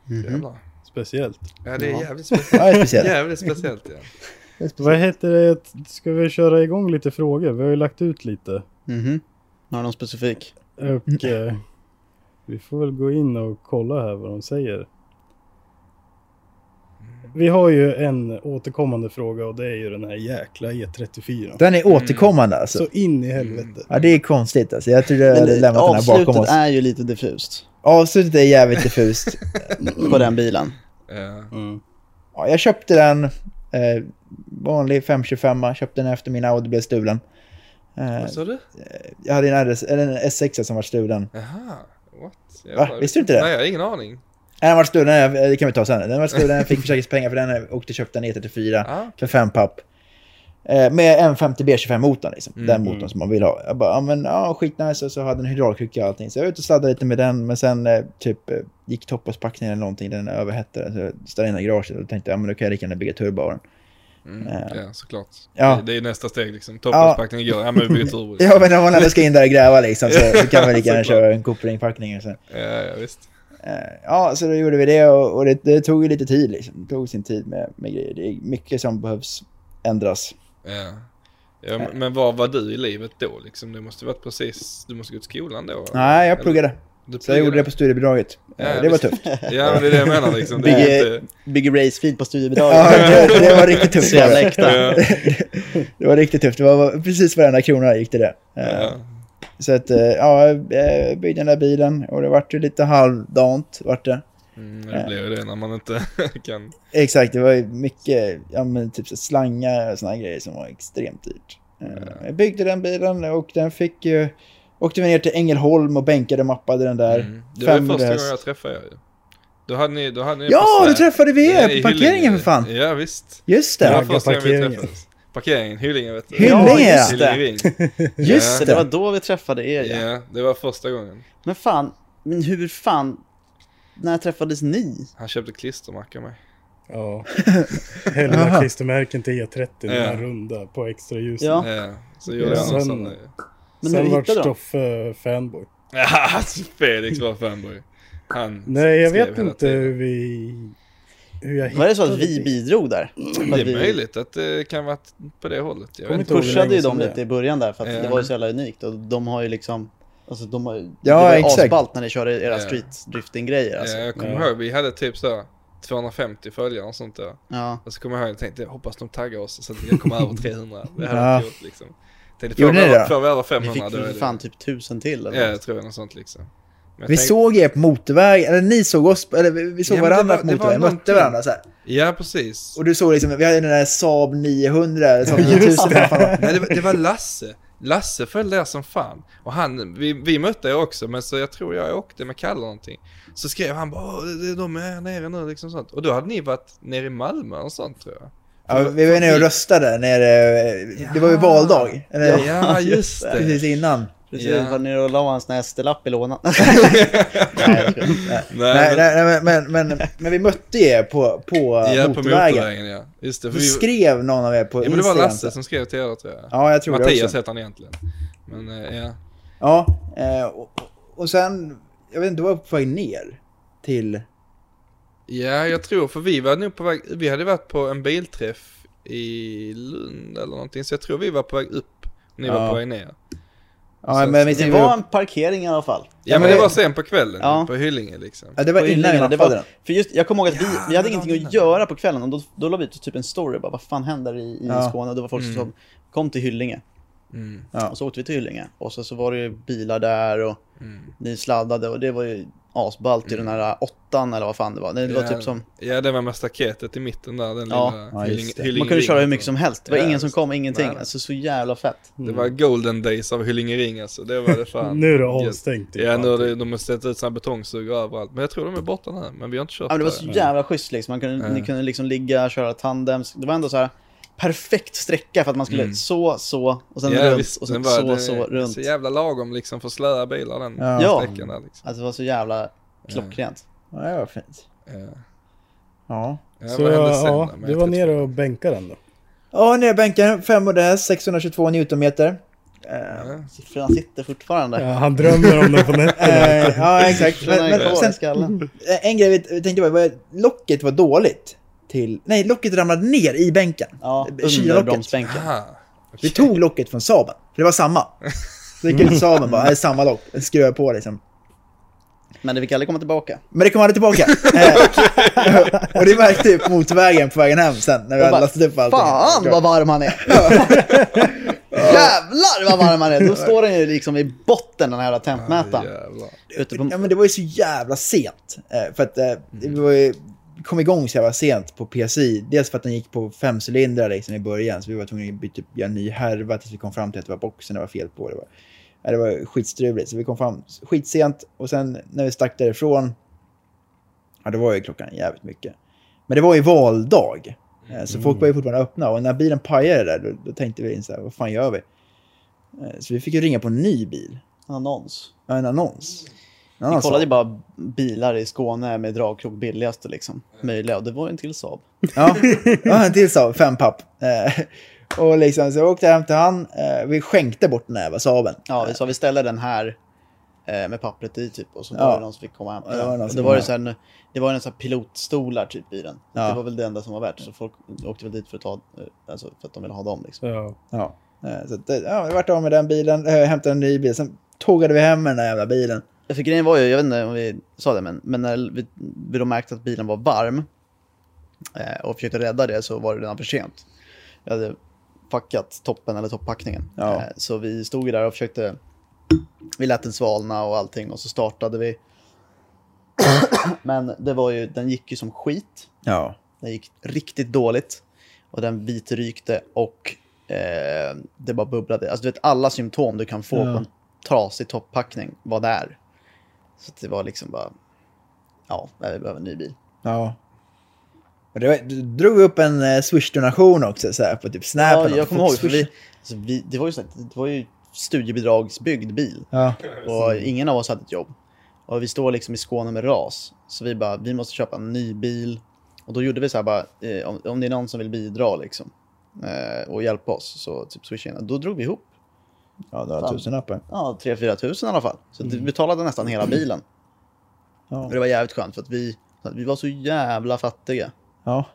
Mhm. Jävlar. Speciellt. Ja det är jävligt Ja, speciellt. det är speciellt. jävligt speciellt ja. Vad heter det? Ska vi köra igång lite frågor? Vi har ju lagt ut lite. Mhm. Har du någon specifik? Och eh, vi får väl gå in och kolla här vad de säger. Vi har ju en återkommande fråga och det är ju den här jäkla E34. Den är återkommande alltså. Så in i helvete. Ja, det är konstigt alltså. Jag trodde jag hade lämnat den här bakom avslutet oss. är ju lite diffust Avslutet är jävligt diffust. på den bilen. Ja. Mm. Ja, jag köpte den, eh, vanlig 525 köpte den efter min Audi blev stulen. Eh, Vad sa du? jag hade en, RS, eller en S6 som var stulen. Jaha. What? Va? Jävlar. Visste du inte det? Nej jag har ingen aning. Nej, Den var stulen, eh, det kan vi ta sen. Den var stulen, jag fick försäkringspengar för den åkte och köpte en E34 Ah. för fem papp. Eh, med en 50 B25-motorn liksom. Mm. Den motorn som man vill ha. Jag bara, ja men ja, skitnice. Och så hade den hydraulkrycka och allting. Så jag var ute och sladdade lite med den. Men sen eh, typ eh, gick toppaspackningen eller någonting. Den överhettade. Så jag ställde in den i garaget och tänkte, ja men då kan jag lika gärna bygga turbo av den. Mm. Ja såklart. Ja. Det, det är nästa steg liksom. Toppaspackningen går. Ja men vi byter turbo. Ja men om man ändå ska in där och gräva liksom. Så, så kan man lika gärna köra en så. Ja, ja visst. Ja, så då gjorde vi det och, och det, det tog ju lite tid liksom. Det tog sin tid med, med grejer. Det är mycket som behövs ändras. Ja. Ja, men- var var du i livet då liksom? Du måste varit precis, du måste gå till skolan då? Nej, jag pluggade. Du Så jag gjorde det på studiebidraget. Ja, Eh, det var tufft. Ja men det är det jag menar liksom. Bygger, inte... bygger racefield på Ja, studiebidraget. det, det var riktigt tufft. Så jävla äkta. Ja. det var riktigt tufft. Det var precis varenda krona gick till det. Eh, Ja. Så att, eh, ja, jag byggde den där bilen och det vart ju lite halvdant. Vart det. Mm, det blir ju det när man inte kan... Exakt, det var ju mycket, ja men typ så slangar och såna här grejer som var extremt dyrt. Eh, Jag byggde den bilen och den fick ju, åkte vi ner till Ängelholm och bänkade och mappade den där. Mm. Det var ju 500 första gången jag träffade er ju. Då hade ni, då hade ni Ja, då träffade vi er på parkeringen för fan. Ja visst. Just Det var det, första gången vi parkeringen. träffades. Parkeringen, Hyllinge vet du. Hyllinge, Ja, just det. Just det. det var då vi träffade er ja. Ja, det var första gången. Men fan, men hur fan, när träffades ni? Han köpte klistermärken av mig. Ja. Hälla Aha. klistermärken till E30, den Ja. här runda på extra ljusen. Ja. Ja, så gjorde någon sen- sån... Men Sen vart? Stoffe fanboy. Ja, Felix var fanboy. Han Nej, jag vet inte hur vi... Hur jag Var det så att vi det. bidrog där? För Det är vi möjligt att det kan vara på det hållet. Jag vet inte pushade ju dem lite i början där för att Ja. det var ju så jävla unikt och de har ju liksom Alltså de har, Ja, det var exakt. asballt när ni körde era street drifting grejer alltså. Ja, jag kommer Ja. ihåg, vi hade typ så 250 följare och sånt där. Ja. Och så kommer jag ihåg, jag tänkte, jag hoppas de taggar oss så att vi kan komma över 300. Det hade Ja. jag gjort liksom. Tänkte, får, vi det får vi över Vi 500 fick då är för fan typ tusen till eller Ja, jag tror något sånt liksom. Vi tänkte- såg er på motorväg, eller ni såg oss, eller vi vi såg Ja, varandra var- på motorvägen, mötte någonting. varandra så här. Ja, precis. Och du såg liksom, vi hade den där Saab 900, eller Saab 9000. Just vad fan det var. Nej, det var, det var Lasse. Lasse följde er som fan. Och han, vi, vi mötte er också, men så jag tror jag åkte med Kalle någonting. Så skrev han bara, "Åh, det- de är här nere nu liksom sånt. Och då hade ni varit nere i Malmö och sånt tror jag. Ja, vi var nere och röstade nere, det var ju valdag. Eller, Ja, just det. Precis innan. Precis, Ja. var nere och la en sån här SD-lapp i lådan. nej. Nej, nej, men, men, men, vi mötte er på, på ja, på motorvägen. motorvägen ja. Just det. För vi, skrev någon av er på ja, men det var. Lasse som skrev till er tror jag. Ja, jag tror det Mattias också. heter han egentligen. Men eh, ja. Ja, eh, och, och sen, jag vet inte, du var på väg ner till... Ja, jag tror, för vi var nog på väg, vi hade varit på en bilträff i Lund eller någonting, så jag tror vi var på väg upp. Ni var Ja. på väg ner. Ja, Så- men Det var... en parkering i alla fall. Ja, men det var sen på kvällen, Ja. på Hyllinge liksom. Ja, det var innan Yllingarna, det var, den. för just, jag kommer ihåg att vi, vi hade ingenting att göra på kvällen och då, då la vi ut typ en story bara, vad fan händer i, i Ja. Skåne? Och det var folk Mm. som kom till Hyllinge. Mm. Ja. Och så åkte vi till Hyllinge och så, så var det ju bilar där och Mm. ni sladdade och det var ju asballt i den här åttan eller vad fan det var. Det, det var ja, typ som, Ja, det var med staketet i mitten där, den Ja. lilla Ja. Hyllinge, man kunde köra hur mycket som helst. Det var Ja, ingen som kom, ingenting. Nej. Alltså så jävla fett. Det var golden days av Hyllinge ring alltså, det var det fan. Nu är det avstängt. typ Ja, nu har de har ställt ut sådana betongsugrör överallt. Men jag tror de är borta nu, men vi har inte kört Ja, men det var så jävla schysst liksom. Man kunde. Ni kunde liksom ligga, köra tandems. Det var ändå så här perfekt sträcka för att man skulle Mm. så, så och sen Ja, runt visst, och sen så, det, så runt. Så jävla lagom liksom för slöa bilar den Ja. Sträckan där liksom. Alltså det var så jävla klockrent. Ja, det var fint. Ja. Ja. Ja, Så ja, du var 132? nere och bänkade den då? Ja, nere i bänken, 5 modell, 622 newtonmeter. Ja. Siffrorna sitter fortfarande. Ja, han drömmer om den på nätterna. eh, ja, exakt. Men, men sen, eh, en grej vi tänkte på var locket var dåligt. Till, nej, locket ramlade ner i bänken. Ja, Eh, under bromsbänken. Aha. Vi tog locket från Saaben, för det var samma. Så gick ut till Saaben bara, det är samma lock, skruvar på liksom. Men det fick aldrig komma tillbaka. Men det kom aldrig tillbaka. Eh, och det märkte vi på motorvägen på vägen hem sen, när vi hade lastat upp allting. Fan vad varm han är! Jävlar vad varm han är! Då står den ju liksom i botten den här tempmätaren. På... Ja men det var ju så jävla sent. Eh, för att eh, det var ju, kom igång så jävla sent på PSI. Dels för att den gick på fem cylindrar liksom i början. Så vi var tvungna att byta, göra en ny härva tills vi kom fram till att det var boxen det var fel på. Det var, det var skitstruligt. Så vi kom fram skitsent. Och sen när vi stack därifrån. Ja det var ju klockan jävligt mycket. Men det var ju valdag. Eh, Så folk var ju fortfarande öppna. Och när bilen pajade där då, då tänkte vi så här, vad fan gör vi? Eh, Så vi fick ju ringa på en ny bil. Annons. Ja, en annons. Vi annons. kollade ju bara bilar i Skåne med dragkrok billigaste liksom. Möjliga. Och det var ju en till Saab. Ja, ja en till Saab, fem papp. Eh, och liksom, så jag åkte hem till han. Eh, vi skänkte bort den här Saaben. Ja, vi sa vi ställer den här eh, med pappret i typ. Och så Ja. var det någon som fick komma hem. Ja, det var det var så här, det var en sån här pilotstolar typ i den. Ja. Det var väl det enda som var värt. Så folk åkte väl dit för att ta, alltså för att de ville ha dem liksom. Ja. Ja. Så eh, ja, vi vart av med den bilen, hämtade en ny bil. Sen tågade vi hem med den där jävla bilen. För grejen var ju, jag vet inte om vi sa det, men, men när vi, vi då märkte att bilen var varm eh, och försökte rädda det så var det redan för sent. Vi hade packat toppen eller toppackningen. Ja. Eh, så vi stod ju där och försökte, vi lät den svalna och allting och så startade vi. men det var ju, den gick ju som skit. Ja. Den gick riktigt dåligt och den vitrykte och eh, det bara bubblade. Alltså du vet alla symptom du kan få Ja. på en trasig toppackning var där. Så det var liksom bara, ja, vi behöver en ny bil. Ja. Och det var, du drog upp en eh, Swish-donation också så här, på typ Snap. Ja, jag kommer ihåg, för vi, alltså, vi, det var ju så det var ju studiebidragsbyggd bil Ja. och ingen av oss hade ett jobb. Och vi står liksom i Skåne med ras, så vi bara, vi måste köpa en ny bil. Och då gjorde vi så här bara, eh, om, om det är någon som vill bidra liksom eh, och hjälpa oss, så typ swisha in. Då drog vi ihop ja, var Fan. tusenlappar. Ja, 3-4 tusen i alla fall. Så vi betalade nästan hela bilen. Ja. Och det var jävligt skönt för att vi, att vi var så jävla fattiga. Ja.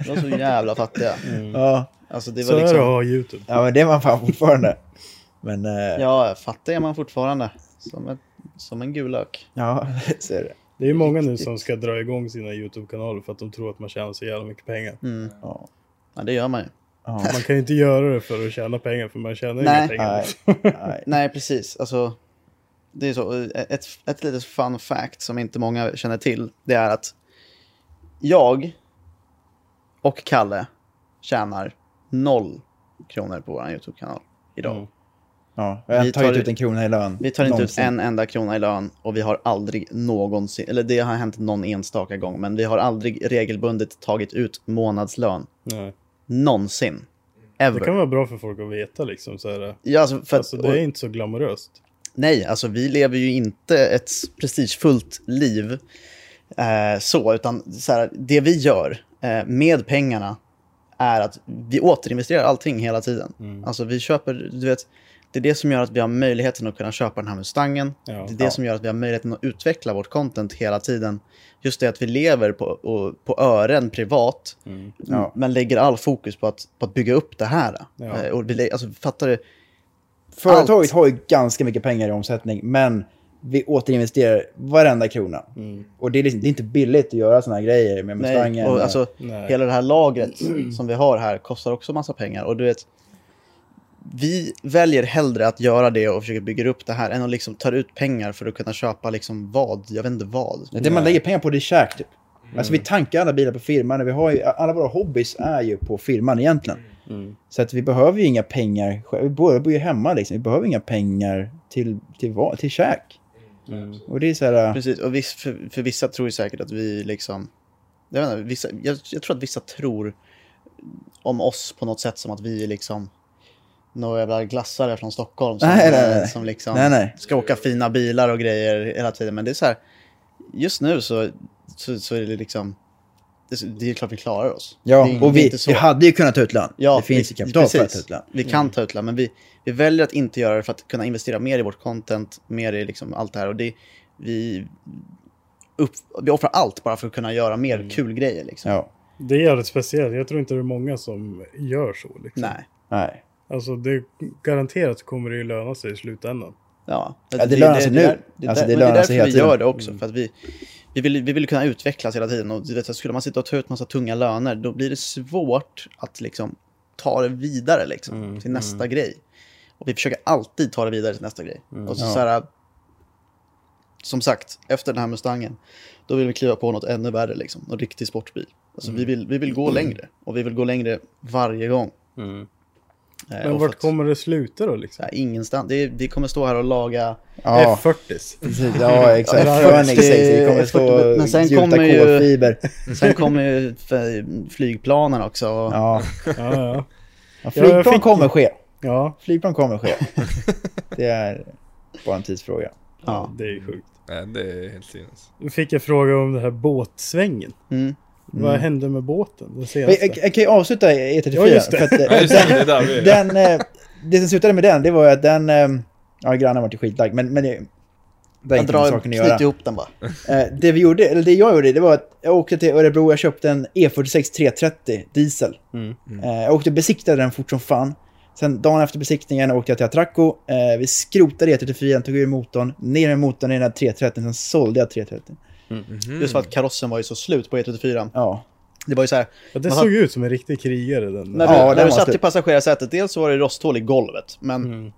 Vi var så jävla fattiga. Ja. Alltså det Så var är det att liksom... ha YouTube. ja, men det var fan fortfarande. Men eh, Ja, fattig är man fortfarande. Som, ett, som en gul lök. Ja, så är det. Det är ju många nu som ska dra igång sina YouTube-kanaler för att de tror att man tjänar så jävla mycket pengar. Mm. Ja. Ja, det gör man ju. Ja. Man kan ju inte göra det för att tjäna pengar för man tjänar Nej. inga pengar. Nej, nej. Nej, precis. Alltså, det är så. Ett, ett litet fun fact som inte många känner till, det är att jag och Kalle tjänar noll kronor på vår YouTube-kanal idag. Mm. Ja, jag Vi inte tagit tar- ut en krona i lön. Vi tar inte någonsin. ut en enda krona i lön och vi har aldrig någonsin, eller det har hänt någon enstaka gång, men vi har aldrig regelbundet tagit ut månadslön. Nej. Någonsin. Det Ever. kan vara bra för folk att veta liksom så här. Ja, alltså, för Alltså det är inte så glamoröst. Nej, alltså vi lever ju inte ett prestigefullt liv eh, så, utan så här, det vi gör eh, med pengarna är att vi återinvesterar allting hela tiden. Alltså vi köper, du vet, det är det som gör att vi har möjligheten att kunna köpa den här Mustangen. Ja. det är det som gör att vi har möjligheten att utveckla vårt content hela tiden. Just det att vi lever på, och, på ören privat, Ja. men lägger all fokus på att, på att bygga upp det här. Ja. Eh, och vi, alltså, fattar du? Företaget har ju ganska mycket pengar i omsättning, men vi återinvesterar varenda krona. Och det är, liksom, det är inte billigt att göra sådana här grejer med Nej, Mustangen. och alltså, Nej. hela det här lagret som vi har här kostar också massa pengar. Och du vet, vi väljer hellre att göra det och försöka bygga upp det här än att liksom ta ut pengar för att kunna köpa liksom vad, jag vet inte vad. det man lägger pengar på det är käk typ. Mm. Alltså vi tankar alla bilar på firman. Vi har ju, alla våra hobbys är ju på firman egentligen. Mm. Så att vi behöver ju inga pengar. Vi bor, bor ju hemma liksom. Vi behöver inga pengar till, till, va- till käk. Och det är så här... Precis, och viss, för, för vissa tror ju säkert att vi liksom, jag, vet inte, vissa, jag, jag tror att vissa tror om oss på något sätt som att vi är liksom några jävla glassare från Stockholm som, Nej, nej, nej. som liksom Nej, nej. ska åka fina bilar och grejer hela tiden. Men det är så här, just nu så, så, så är det liksom, det, det är klart vi klarar oss. Ja, det är, och det är vi, inte så. vi hade ju kunnat ta ut lön. Ja, det finns ju kapital för att precis. ta ut lön. Vi kan ta ut lön, men vi, vi väljer att inte göra det för att kunna investera mer i vårt content, mer i liksom allt det här. Och det, vi, upp, vi offrar allt bara för att kunna göra mer kul grejer. Liksom. Ja, Det är jävligt speciellt. Jag tror inte det är många som gör så. Liksom. Nej. nej. Alltså det garanterat kommer det ju löna sig i slutändan. Ja, Ja, det lönar sig nu. där- Det, Alltså, det men det är lönar därför sig vi tiden. gör det också. För att vi, vi, vill, vi vill kunna utvecklas hela tiden. Och vet, skulle man sitta och ta ut massa tunga löner, då blir det svårt att liksom, ta det vidare liksom, till nästa grej. Och vi försöker alltid ta det vidare till nästa grej. Och så, Ja. så här, som sagt, efter den här Mustangen, då vill vi kliva på något ännu värre, liksom, en riktig sportbil. Alltså, vi, vill, vi vill gå längre, och vi vill gå längre varje gång. Men och vart att- kommer det sluta då liksom? här, ingenstans. Det vi kommer stå här och laga Ja, F40. precis. Ja, exakt. Ja, Phoenix 6, vi kommer F40, stå men sen kommer ju- kolfiber. Sen kommer ju flygplanen också. Ja, Ja, ja. ja flygplan fick- kommer ske. ja, Flygplan kommer ske. Det är bara en tidsfråga. Ja. det är ju sjukt. Nej, det är helt sinnes. Nu fick jag fråga om det här båtsvängen. Mm. Vad hände med båten? Den senaste? Jag, jag kan ju avsluta E34. Ja, just det. För att, Ja, just det, det är där vi är. den, eh, det som slutade med den, det var ju att den... eh, Ja, grannen var ju skitlagd, men, men det, inte drar, saken att göra. ihop den bara. Eh, det vi gjorde, eller det jag gjorde, det var att jag åkte till Örebro, jag köpte en E E46 330 diesel. Eh, jag åkte och besiktade den fort som fan. Sen dagen efter besiktningen åkte jag till Atracco. Eh, vi skrotade E34, tog ur motorn, ner med motorn i den här 330, sen sålde jag 330. Just för att karossen var ju så slut på E34. Ja. Det var ju så här, Ja, det såg har- ut som en riktig krigare den. när Ja, du, den när du satt i passagerarsätet, dels så var det rosthål i golvet, men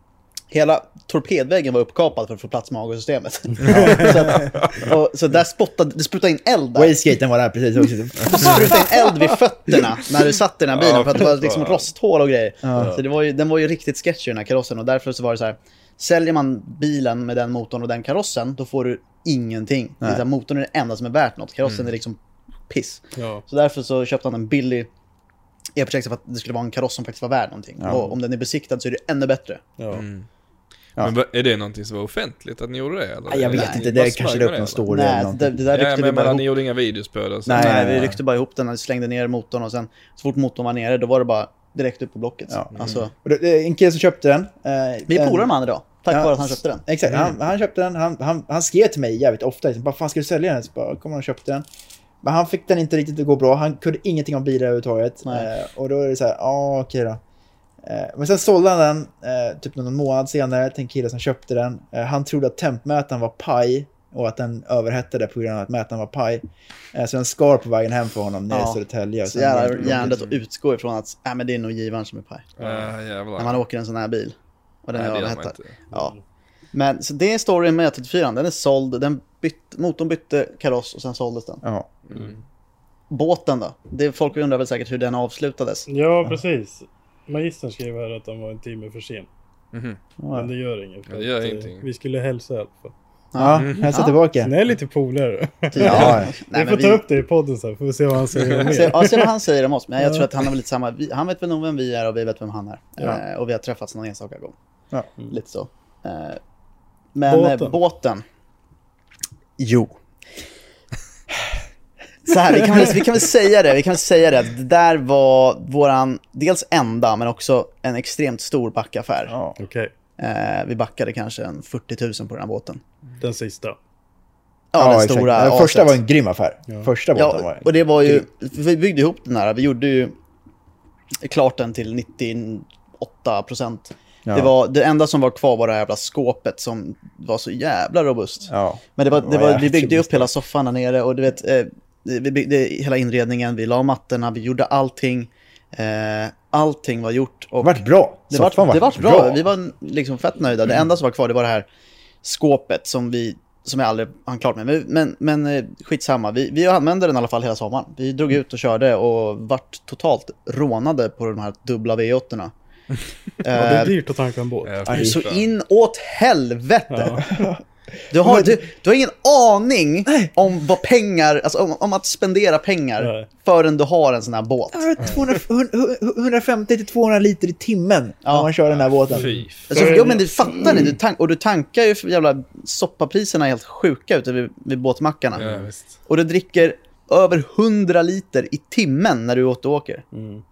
hela torpedväggen var uppkapad för att få plats med avgassystemet. så, att, och, så där spottade, det sprutade in eld där. Wastegaten var där precis. Det sprutade in eld vid fötterna när du satt i den här bilen Ja, för att det var liksom rosthål och grejer. Ja. Så det var ju, den var ju riktigt sketchy den här karossen och därför så var det så här, säljer man bilen med den motorn och den karossen, då får du ingenting. Det är så här, motorn är det enda som är värt något, karossen är liksom piss. Ja. Så därför så köpte han en billig e-projekt för att det skulle vara en kaross som faktiskt var värd någonting. Och om den är besiktad så är det ännu bättre. Ja. Ja. Men är det någonting som var offentligt att ni gjorde det? Eller? Nej, jag vet Eller inte, det kanske la upp någon det, story eller Nej, det, någonting. det där eller? Ja, ryckte men vi bara menar, ni ihop. gjorde inga videos på det? Så. Nej, Nej, nej, vi nej. ryckte bara ihop den och slängde ner motorn och sen så fort motorn var nere då var det bara direkt upp på blocket. Ja. Alltså, Och det- det en kille som köpte den. eh, vi är polare med han idag, tack Ja, vare att han köpte den. Exakt, han, han köpte den. Han, han, han skrev till mig jävligt ofta. Liksom, bara, fan ska du sälja den? Så bara, kom han och köpte den. Men han fick den inte riktigt att gå bra. Han kunde ingenting om bilar överhuvudtaget. Eh, och då är det så här, ja okej då. Eh, Men sen sålde han den eh, typ någon månad senare till en kille som köpte den. Eh, Han trodde att tempmätaren var paj och att den överhettade på grund av att mätaren var paj. Eh, Så den skar på vägen hem för honom ner i Ja. Södertälje. och Så jävla hjärndött att utgå ifrån att äh, men det är nog givaren som är paj. Jävlar. När man åker en sån här bil. Och den överhettad. inte. Ja. Men så det är storyn med 34 Den är såld, den bytt, motorn bytte kaross och sen såldes den. Ja. Båten då? Det, folk undrar väl säkert hur den avslutades. Ja, precis. Magistern skrev här att han var en timme för sen. Mhm. Men det gör inget. Ja, det gör att, eh, ingenting. Vi skulle hälsa i alla fall. Ja, hälsa tillbaka. Ni är lite polare. Ja, vi nej, får men ta vi, upp det i podden sen, får vi se vad han säger om er. ja, se vad han säger om oss. Men jag Ja. tror att han är väl lite samma. Vi, han vet väl nog vem vi är och vi vet vem han är. Ja. Eh, och vi har träffats någon enstaka gång. Ja. Lite så. Eh, men båten. Båten. båten. Jo. Så här, vi kan, väl, vi kan väl säga det, vi kan väl säga det att det där var våran, dels enda, men också en extremt stor backaffär. Ja. Okej, Eh, vi backade kanske en 40 000 på den här båten. den sista. Ja, Ja, den exakt. stora Den första var en grym affär. Första båten Ja, var och det var ju, vi byggde ihop den här, vi gjorde ju klart den till 98 procent. Ja. Det, var, det enda som var kvar var det här jävla skåpet som var så jävla robust. Ja. Men det var, Det var vi byggde upp hela soffan där nere och du vet, eh, vi byggde hela inredningen, vi la mattorna, vi gjorde allting. Eh, allting var gjort. Och Det vart bra. det var, Soffan det var bra. Vi var liksom fett nöjda. Det enda som var kvar det var det här skåpet som vi som jag aldrig hann klart med. Men, men, men eh, skitsamma, vi, vi använde den i alla fall hela sommaren. Vi drog ut och körde och vart totalt rånade på de här dubbla V8-orna. Ja, det är Eh, dyrt att tanka en båt. Ja, så fan. in åt helvete! Du, har, du, du har ingen aning om vad pengar, alltså om, om att spendera pengar Nej. förrän du har en sån här båt. Ja, 200 150 till 200 liter i timmen Ja. när man kör den här båten. Fy Alltså, ja, men du fattar ni, du tank, och du tankar ju för jävla soppapriserna är helt sjuka ute vid, vid båtmackarna. Ja, visst. Och du dricker över 100 liter i timmen när du är ute och åker.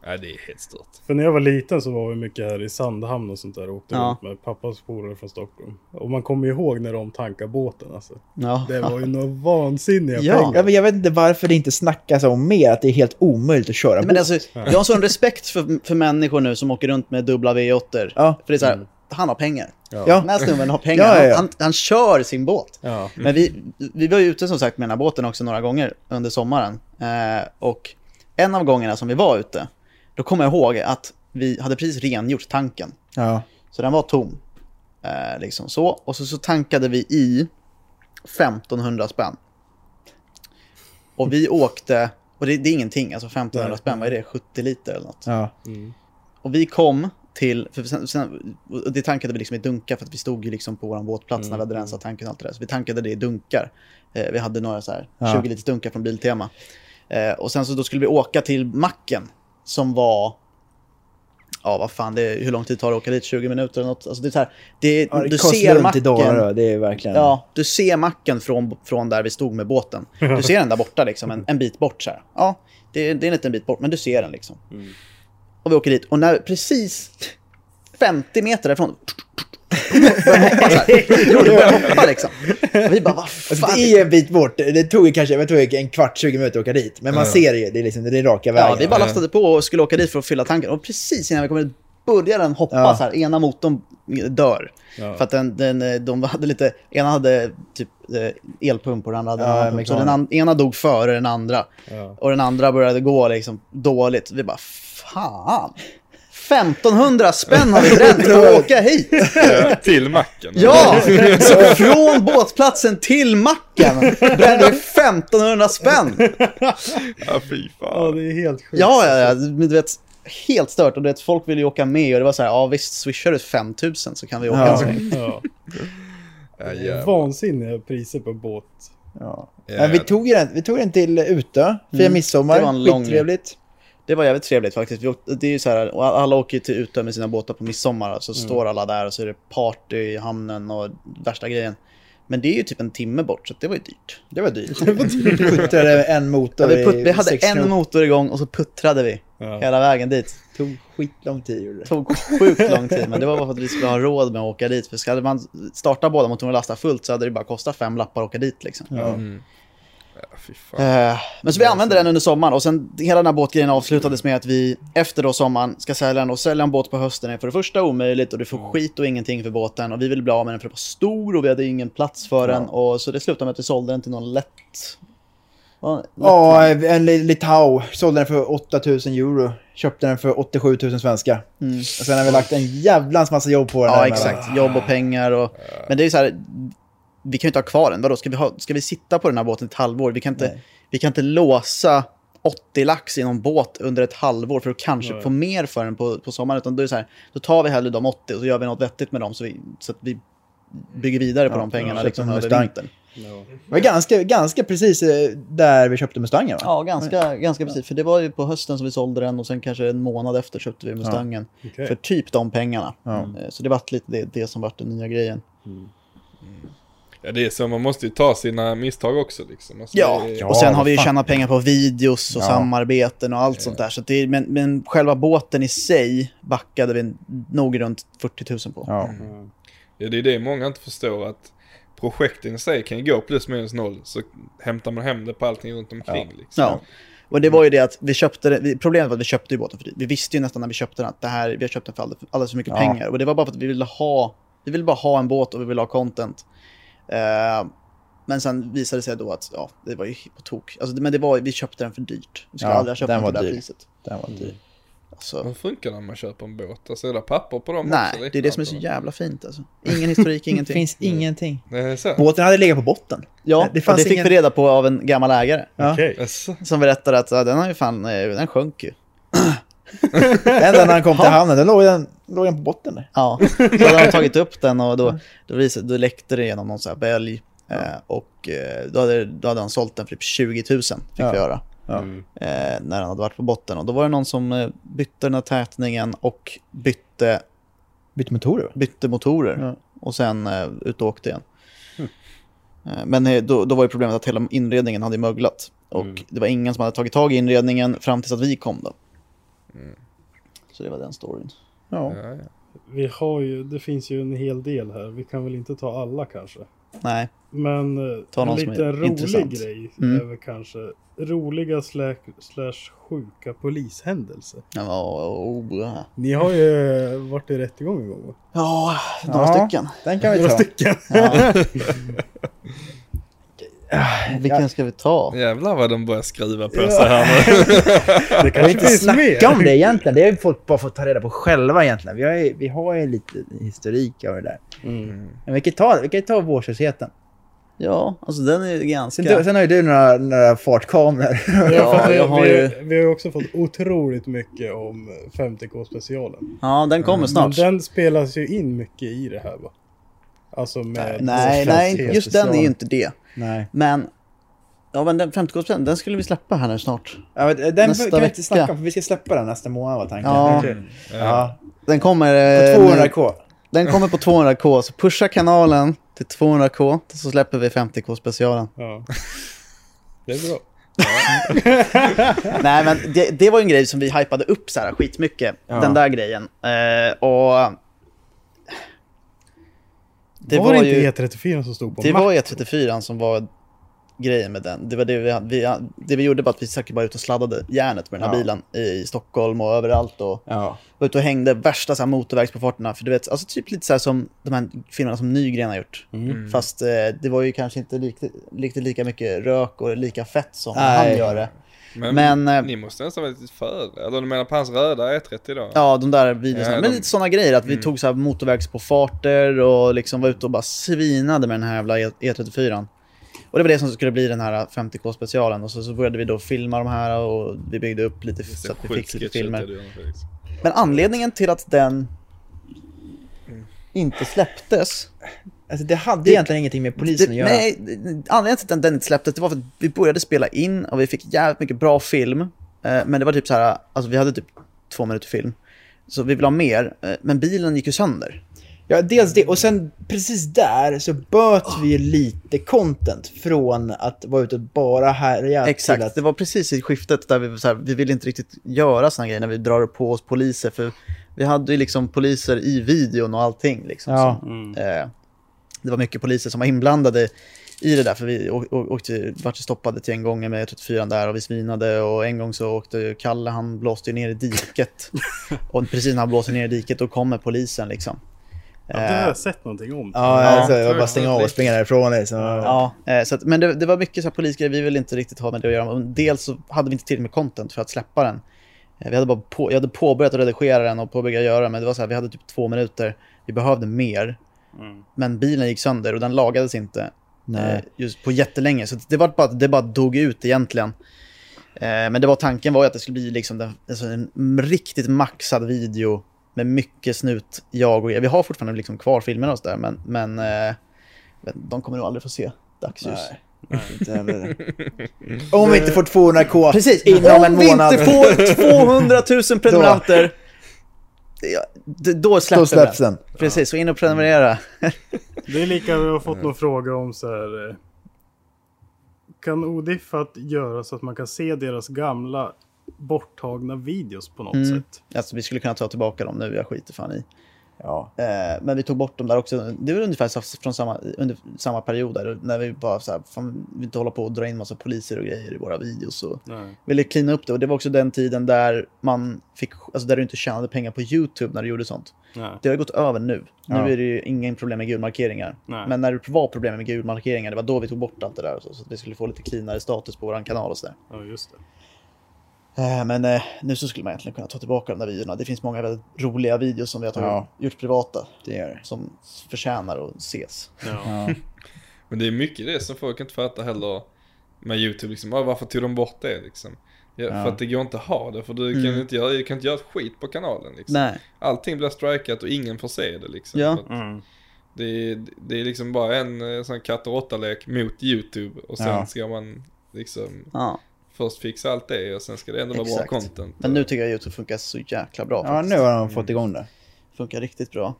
Ja, det är helt stört. För när jag var liten så var vi mycket här i Sandhamn och sånt där och åkte Ja. runt med pappas polare från Stockholm. Och man kommer ju ihåg när de tankade båten alltså. Ja. Det var ju några vansinniga Ja. pengar. Ja, men jag vet inte varför det inte snackas om mer, att det är helt omöjligt att köra Nej, båt. Men alltså, jag har sån respekt för, för människor nu som åker runt med dubbla V8. Ja. För det är så här, han har pengar. Ja. Den här snubben har pengar. Ja, ja, ja. Han, han, han kör sin båt. Ja. Men vi, vi var ju ute som sagt med den här båten också några gånger under sommaren. Eh, och en av gångerna som vi var ute, då kommer jag ihåg att vi hade precis rengjort tanken. Ja. Så den var tom. Eh, liksom så. Och så, så tankade vi i 1500 spänn. Och vi åkte, och det, det är ingenting, alltså 1500 Nej. spänn, vad är det, 70 liter eller något? Ja. Och vi kom till, för sen, sen, det tankade vi liksom i dunkar för att vi stod ju liksom på vår båtplats när vi hade rensat tanken och allt det där. Så vi tankade det i dunkar. Eh, vi hade några så här Ja. 20 liters dunkar från Biltema. Eh, och sen så då skulle vi åka till macken som var, ja vad fan, det, är- hur lång tid tar det att åka dit? 20 minuter eller något? Alltså det är så här, det, Ja, det du ser macken. Dalarö, det är verkligen... Ja, du ser macken från, från där vi stod med båten. Du ser den där borta liksom, en, en bit bort så här. Ja, det, det är en liten bit bort, men du ser den liksom. Och vi åker dit, och när precis 50 meter därifrån. Jo, det hoppa liksom. Och vi bara, vad Alltså, fan. det är en bit bort. Det tog kanske jag tog en kvart, 20 minuter att åka dit. Men man ser det ju, det är liksom det är raka vägen. Ja, vi bara lastade på och skulle åka dit för att fylla tanken. Och precis innan vi kommer dit börjar den hoppa Ja. så här. Ena motorn dör. Ja. För att den, den, de hade lite, ena hade typ eh, elpump och den andra hade en Ja, annan pump. Så den an, ena dog före den andra. Ja. Och den andra började gå liksom dåligt. Vi bara, fan. 1500 spänn har vi bränt för att åka hit. Ja, till macken. Ja! Så från båtplatsen till macken brände vi 1500 spänn. Ja, fy ja, fan. det är helt sjukt. Ja, ja, ja. Men du vet, helt stört. Och du vet, folk ville ju åka med och det var så här, ja visst, swishar du 5000 så kan vi åka Ja. en sväng. Ja. Ja, vansinniga priser på båt. Ja. Ja, Men vi, tog den, vi tog den till Utö, fira Mm. midsommar. Det var en lång- Skittrevligt. Det var jävligt trevligt faktiskt. Vi åkte, det är ju så här, och alla åker ju till Utö med sina båtar på midsommar. Så står alla där och så är det party i hamnen och värsta grejen. Men det är ju typ en timme bort, så det var ju dyrt. Det var dyrt. Puttrade en Ja, motor vi, put, vi hade en motor igång och så puttrade vi Ja. hela vägen dit. tog skitlång tid. det. tog sjukt lång tid, men det var bara för att vi skulle ha råd med att åka dit. För skulle man starta båda motorerna och lasta fullt så hade det bara kostat fem lappar att åka dit liksom. Ja. Mm. Ja. Eh, men så vi använde den under sommaren och sen hela den här båtgrejen avslutades med att vi efter då sommaren ska sälja den och sälja en båt på hösten är för det första omöjligt och du får skit och ingenting för båten och vi ville bli av med den för det var stor och vi hade ingen plats för den och så det slutade med att vi sålde den till någon lätt... Ja, Ja, en li- Litau. Sålde den för 8000 euro. Köpte den för 87 000 svenska. Och sen har vi lagt en jävlans massa jobb på den. Ja, exakt. Jobb och pengar och... Men det är ju så här, vi kan ju inte ha kvar den. Vadå, ska vi, ha, ska vi sitta på den här båten ett halvår? Vi kan inte, Nej. vi kan inte låsa 80 lax i någon båt under ett halvår för att kanske Nej. få mer för den på, på sommaren. Utan då är det så här, då tar vi hellre de 80 och så gör vi något vettigt med dem så, vi, så att vi bygger vidare på Ja, de pengarna ja, liksom, över vintern. Ja. Det var ganska, ganska precis eh, där vi köpte Mustangen va? Ja, ganska, ganska precis. För det var ju på hösten som vi sålde den och sen kanske en månad efter köpte vi Mustangen. Okej. För typ de pengarna. Ja. Eh, Så det var lite det, det som var den nya grejen. Ja, det är så, man måste ju ta sina misstag också liksom. Alltså, Ja, det är- och sen har vi ju tjänat pengar på videos och Ja. samarbeten och allt sånt där. Så det är, men, men själva båten i sig backade vi nog runt 40 000 på. Ja. Ja, det är det många inte förstår att projekten i sig kan ju gå plus minus noll så hämtar man hem det på allting runt omkring liksom. Ja. Och det var ju det att vi köpte det, problemet var att vi köpte ju båten för. Vi visste ju nästan när vi köpte den att det här, vi har köpt den för alldeles, alldeles för mycket Ja. pengar. Och det var bara för att vi ville ha, vi ville bara ha en båt och vi ville ha content. Eh, men sen visade det sig då att ja, det var ju på tok. Alltså, det- men det var, vi köpte den för dyrt. Vi skulle Ja, aldrig ha köpt den för det dyr. priset. Den var dyr. Alltså, Hur funkar det när man köper en båt? Alltså är det papper på dem nej, också? det är det som är så jävla fint alltså. Ingen historik, Det ingenting. finns ingenting. Det? Båten hade legat på botten. Ja, Det det, fanns det fick ingen- vi reda på av en gammal ägare. Ja. Okej. Alltså, Som berättade att ja, den har ju fan, eh, den sjönk ju. Ända när han kom till hamnen, då låg den, låg den på botten där. Ja, så hade de tagit upp den och då, då, visade, då läckte det genom någon sån här bälg. Eh, och eh, då hade, då hade han sålt den för typ 20 000, fick Ja. vi göra. Ja. Eh, när han hade varit på botten. Och då var det någon som eh, bytte den här tätningen och bytte, Bytte motorer bytte motorer. Ja. Och sen eh, ut och åkte igen. Eh, men då, då var ju problemet att hela inredningen hade möglat. Och det var ingen som hade tagit tag i inredningen fram tills att vi kom då. Så det var den storyn. Ja. ja, ja. Vi har ju, det finns ju en hel del här. Vi kan väl inte ta alla kanske. Nej, Men eh, Ta en liten är rolig intressant. grej Mm. är väl kanske roliga slash, slash sjuka polishändelser. var... Oh, ja. Ni har ju varit i rättegång en gång va? Ja, några Ja. stycken. Den kan vi Några ta. stycken. Ja. Vilken ska vi ta? Jävlar vad de börjar skriva på sig här nu. Det Jag vill kanske inte finns mer. snacka om det egentligen. Det ju folk bara fått ta reda på själva egentligen. Vi har ju, vi har ju lite historik av det där. Mm. Men vi kan ta, vi kan ta vårdslösheten. Ja, alltså den är ju ganska... Sen, du- sen har ju du några, några fartkameror. Ja, vi, jag har vi, ju... vi har ju också fått otroligt mycket om 50k specialen. Ja, den kommer Men snart. den spelas ju in mycket i det här va? Alltså med... Nej, nej, just den är ju inte det. Nej. Men... Ja, men den 50 den skulle vi släppa här nu snart. Ja, men den Nästa kan vi inte snacka om, för vi ska släppa den nästa månad var tanken. Ja. ja. Den kommer... På eh, 200k. Den kommer på 200k, så pusha kanalen till 200k, så släpper vi 50k specialen. Ja. Det är bra. Nej, men det, det var ju en grej som vi hypade upp så här skitmycket. Ja. Den där grejen. Eh, och... Det var, var, det ju... inte E34 som stod på Det var E34 som var grejen med den. Det, var det, vi, vi, det vi gjorde var att vi säkert bara ut och sladdade järnet med den här Ja. bilen i, i Stockholm och överallt. Och Ja. var ute och hängde värsta så här, motorvägspåfarterna. För du vet, alltså typ lite så här som de här filmerna som Nygren har gjort. Mm. Fast eh, det var ju kanske inte riktigt, riktigt lika mycket rök och lika fett som Nej. han gör det. Men, Men, eh, ni måste nästan vara lite före. Eller du menar på hans röda E30 då? Ja, de där videorna. Ja, Men de- lite sådana grejer, att vi tog så här motorvägspåfarter och liksom var ute och bara svinade med den här jävla E- E34. Och det var det som skulle bli den här 50k specialen och så, så började vi då filma de här och vi byggde upp lite så att vi fick lite filmer. Men anledningen till att den inte släpptes Alltså det hade egentligen ingenting med polisen det, att göra. Nej, det- anledningen till att den, inte släpptes det var för att vi började spela in och vi fick jävligt mycket bra film. Eh, men det var typ så här, alltså vi hade typ två minuter film. Så vi ville ha mer, eh, men bilen gick ju sönder. Ja, dels det. Och sen precis där så böt vi ju lite content från att vara ute och bara härja Exakt, att... det var precis i skiftet där vi, så här, vi ville inte riktigt göra såna grejer när vi drar på oss poliser. För vi hade ju liksom poliser i videon och allting. Liksom, Ja. så, eh, det var mycket poliser som var inblandade i det där, för vi åkte, vart stoppade till en gång med 34 där och vi svinade och en gång så åkte Kalle, han blåste ner i diket. och precis när han blåste ner i diket då kommer polisen liksom. Ja, det har jag sett någonting om. Ja, Ja, alltså, jag bara stänga av och springa därifrån. Liksom. Ja, eh, så att, men det, det var mycket så här polisgrejer vi ville inte riktigt ha med det att göra. Dels så hade vi inte tillräckligt med content för att släppa den. Eh, Vi hade bara på, jag hade påbörjat att redigera den och påbörjat göra men det var så här, vi hade typ två minuter. Vi behövde mer. Mm. Men bilen gick sönder och den lagades inte eh, Nej. just på jättelänge. Så det, var bara, det bara dog ut egentligen. Eh, men det var tanken var ju att det skulle bli liksom den, alltså en riktigt maxad video med mycket snut, jag och Vi har fortfarande liksom kvar filmerna och så där, men, men eh, de kommer nog aldrig få se dagsljus. Nej. Inte heller. Om vi inte får 200k Precis, inom om en vi månad. inte får 200 000 prenumeranter, då släpper Då släpps vi den. Precis, så in och prenumerera. Det är lika, vi har fått någon fråga om så här. eh, Kan Odiffat göra så att man kan se deras gamla borttagna videos på något Mm. sätt? Alltså, vi skulle kunna ta tillbaka dem nu, jag skiter fan i. Ja. Eh, men vi tog bort dem där också. Det var ungefär så- från samma, under samma period där, när vi bara så här, fan, vi inte hålla på och dra in massa poliser och grejer i våra videos. Och Nej. ville cleana upp det. Och det var också den tiden där man fick, alltså där du inte tjänade pengar på YouTube när du gjorde sånt. Nej. Det har gått över nu. Nu Ja. är det ju ingen problem med gulmarkeringar. Men när det var problem med gulmarkeringar, det var då vi tog bort allt det där. Så, så att vi skulle få lite cleanare status på vår kanal och sådär. Ja, just det. Eh, Men eh, nu så skulle man egentligen kunna ta tillbaka de där videorna. Det finns många väldigt roliga videos som vi har tagit, Ja. gjort privata. Det det. Som förtjänar att ses. Ja. Ja. Men det är mycket det som folk inte fattar heller med YouTube. Liksom. Ah, varför tog de bort det liksom? Ja, Ja. För att det går inte att ha det. För du kan, Mm. inte göra, du kan inte göra ett skit på kanalen. Liksom. Nej. Allting blir strikat och ingen får se det. Liksom. Ja. Mm. Det, är, det är liksom bara en eh, sån katt och råtta-lek mot YouTube. Och sen Ja. ska man liksom Ja. Först fixa allt det och sen ska det ändå vara Exakt. bra content. Men nu tycker jag YouTube funkar så jäkla bra. ja, faktiskt. nu har de fått igång det. Funkar riktigt bra.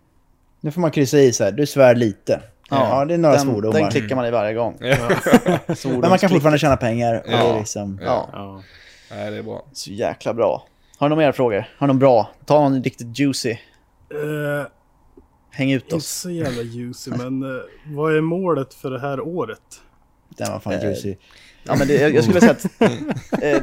Nu får man kryssa i så här, du svär lite. Ja, det är några den, svordomar. Den klickar man i varje gång. Ja. Men man kan fortfarande tjäna pengar. Ja. det är liksom, Ja. Ja. Nej, det är bra. Så jäkla bra. Har du några mer frågor? Har du någon bra? Ta någon riktigt juicy. Eh, Häng ut inte oss. så jävla juicy, men eh, vad är målet för det här året? den var fan Eh, juicy. Ja, men det, jag, jag skulle säga att eh,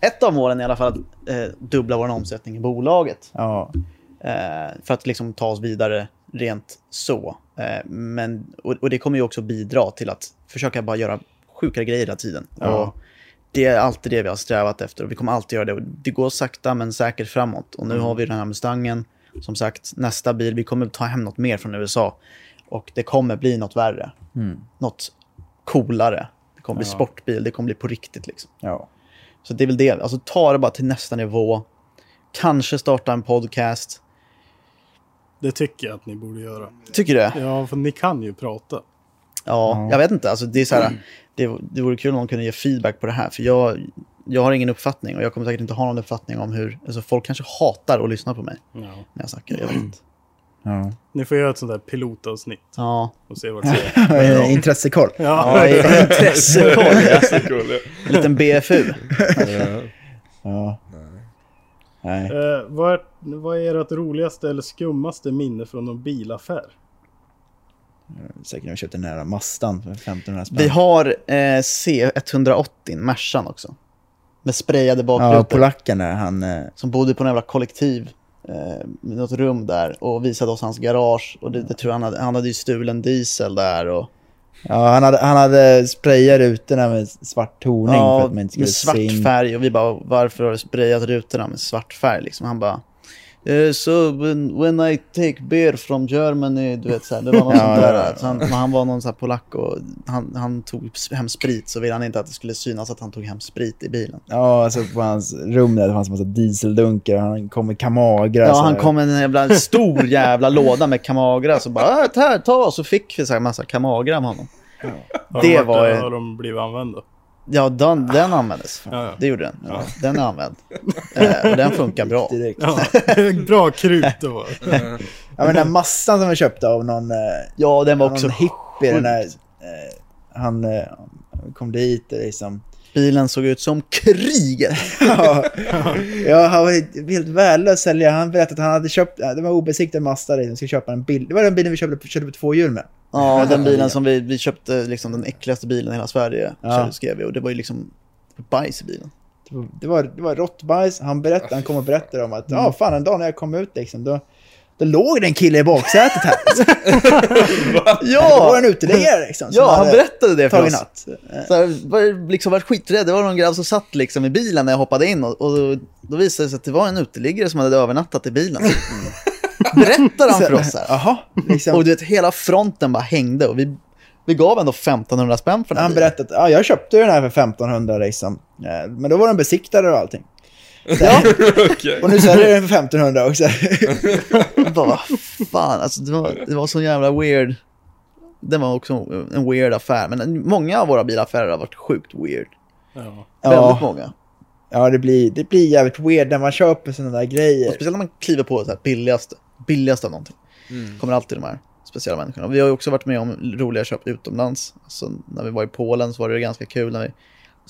ett av målen är i alla fall att eh, dubbla vår omsättning i bolaget. Ja. Eh, för att liksom ta oss vidare rent så. Eh, men, och, och det kommer ju också bidra till att försöka bara göra sjukare grejer hela tiden. Ja. Och det är alltid det vi har strävat efter och vi kommer alltid göra det. Och det går sakta men säkert framåt. Och nu har vi den här Mustangen. Som sagt, nästa bil, vi kommer ta hem något mer från USA. Och det kommer bli något värre. Mm. Något coolare. Det kommer bli Ja. sportbil, det kommer bli på riktigt liksom. Ja. Så det är väl det. Alltså ta det bara till nästa nivå. Kanske starta en podcast. Det tycker jag att ni borde göra. Tycker du det? Ja, för ni kan ju prata. Ja, jag vet inte. Alltså, det, är så här, det, det vore kul om någon kunde ge feedback på det här. För jag, jag har ingen uppfattning och jag kommer säkert inte ha någon uppfattning om hur... Alltså, folk kanske hatar att lyssna på mig Ja. när jag snackar. Jag vet inte. Ja. Ni får göra ett sånt där pilotavsnitt Ja, och se vart det är. Intressekoll. ja intressekoll. Ja. Cool, ja. En liten BFU. Ja. Nej. Eh, vad, är, vad är ert roligaste eller skummaste minne från någon bilaffär? Säkert när vi köpte den här Mastan för 1500 spänn. Vi har eh, C180, Mercan också. Med sprayade Ja, bakrutor. polacken där, han... eh, som bodde på en jävla kollektiv. Eh, med något rum där och visade oss hans garage. Och det, det tror jag han hade, han hade ju stulen diesel där. Och, Ja, han hade, han hade sprayat rutorna med svart toning för ja, att man inte skulle med svart se in. färg. Och vi bara, varför har du sprayat rutorna med svart färg? Liksom. Han bara, eh, so when, when I take beer from Germany, du vet så här, det var något Ja, sånt där. ja, ja. Så han, han var någon så här polack och han, han tog hem sprit så ville han inte att det skulle synas att han tog hem sprit i bilen. Ja, alltså på hans rum där det fanns en massa dieseldunkar och han kom med Kamagra. Ja, han kom med en jävla stor jävla låda med Kamagra. Så bara, äh, här, ta. Så fick vi så här massa Kamagra med honom. Har Det de varit- var Har de blivit använda? Ja, den, den användes. Ja, ja. Det gjorde den. Den är använd. Eh, och den funkar bra. Direkt. Ja, bra krut då. Ja, men den massan som vi köpte av någon, eh, Ja, den var också hippie, den där, sjukt. eh, han eh, kom dit och liksom... Bilen såg ut som kriget. ja, ja, han var helt värdelös säljare. Han berättade att han hade köpt, det var obesiktad Mazda, liksom, skulle köpa en bil. Det var den bilen vi köpte, köpte på två hjul med. Ja, den bilen som vi, vi köpte, liksom den äckligaste bilen i hela Sverige, Ja. ja. skrev vi. Och det var ju liksom bajs i bilen. Det var, det var, det var råttbajs. Han, berättade, han kom och berättade om att ja, fan en dag när jag kom ut liksom, då, då låg det en kille i baksätet här. Det var en uteliggare liksom. som Ja, han berättade det för oss. natt. Så jag var liksom varit skiträdd. Det var någon grabb som satt liksom i bilen när jag hoppade in och, och då, då visade det sig att det var en uteliggare som hade övernattat i bilen. Berättade han för oss här. Jaha, liksom. Och du vet, hela fronten bara hängde och vi, vi gav ändå 1500 spänn för den Han berättade att ja, jag köpte den här för 1500 liksom. Eh, Men då var den besiktad och allting. Ja, Okej. Och nu säljer jag den för 1500 också. bara, vad fan, alltså det var, det var så jävla weird. Det var också en weird affär. Men många av våra bilaffärer har varit sjukt weird. Ja. Väldigt Ja, många. ja det, blir, det blir jävligt weird när man köper sådana där Och grejer. speciellt när man kliver på det här billigaste. Billigaste av någonting. kommer alltid de här speciella människorna. Vi har också varit med om roliga köp utomlands. Alltså, när vi var i Polen så var det ganska kul när vi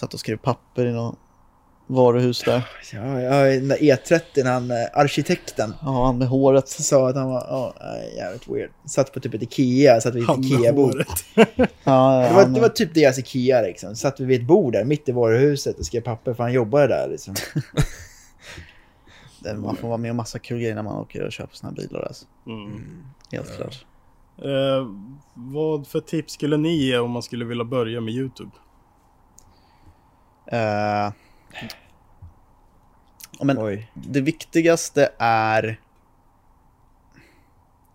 satt och skrev papper i något varuhus där. Ja, ja, den där E30, han eh, arkitekten, Ja, han med håret. sa att han var ja, jävligt weird. Satt på typ ett Ikea, satt vid ett Ikea-bord. Ja, Det var, det var typ deras Ikea liksom. Satt vi vid ett bord där mitt i varuhuset och skrev papper för han jobbade där liksom. Man får vara med om massa kul grejer när man åker och köper såna här bilar. Alltså. Mm. Helt klart. Eh, vad för tips skulle ni ge om man skulle vilja börja med YouTube? Eh, ja, men Oj. det viktigaste är...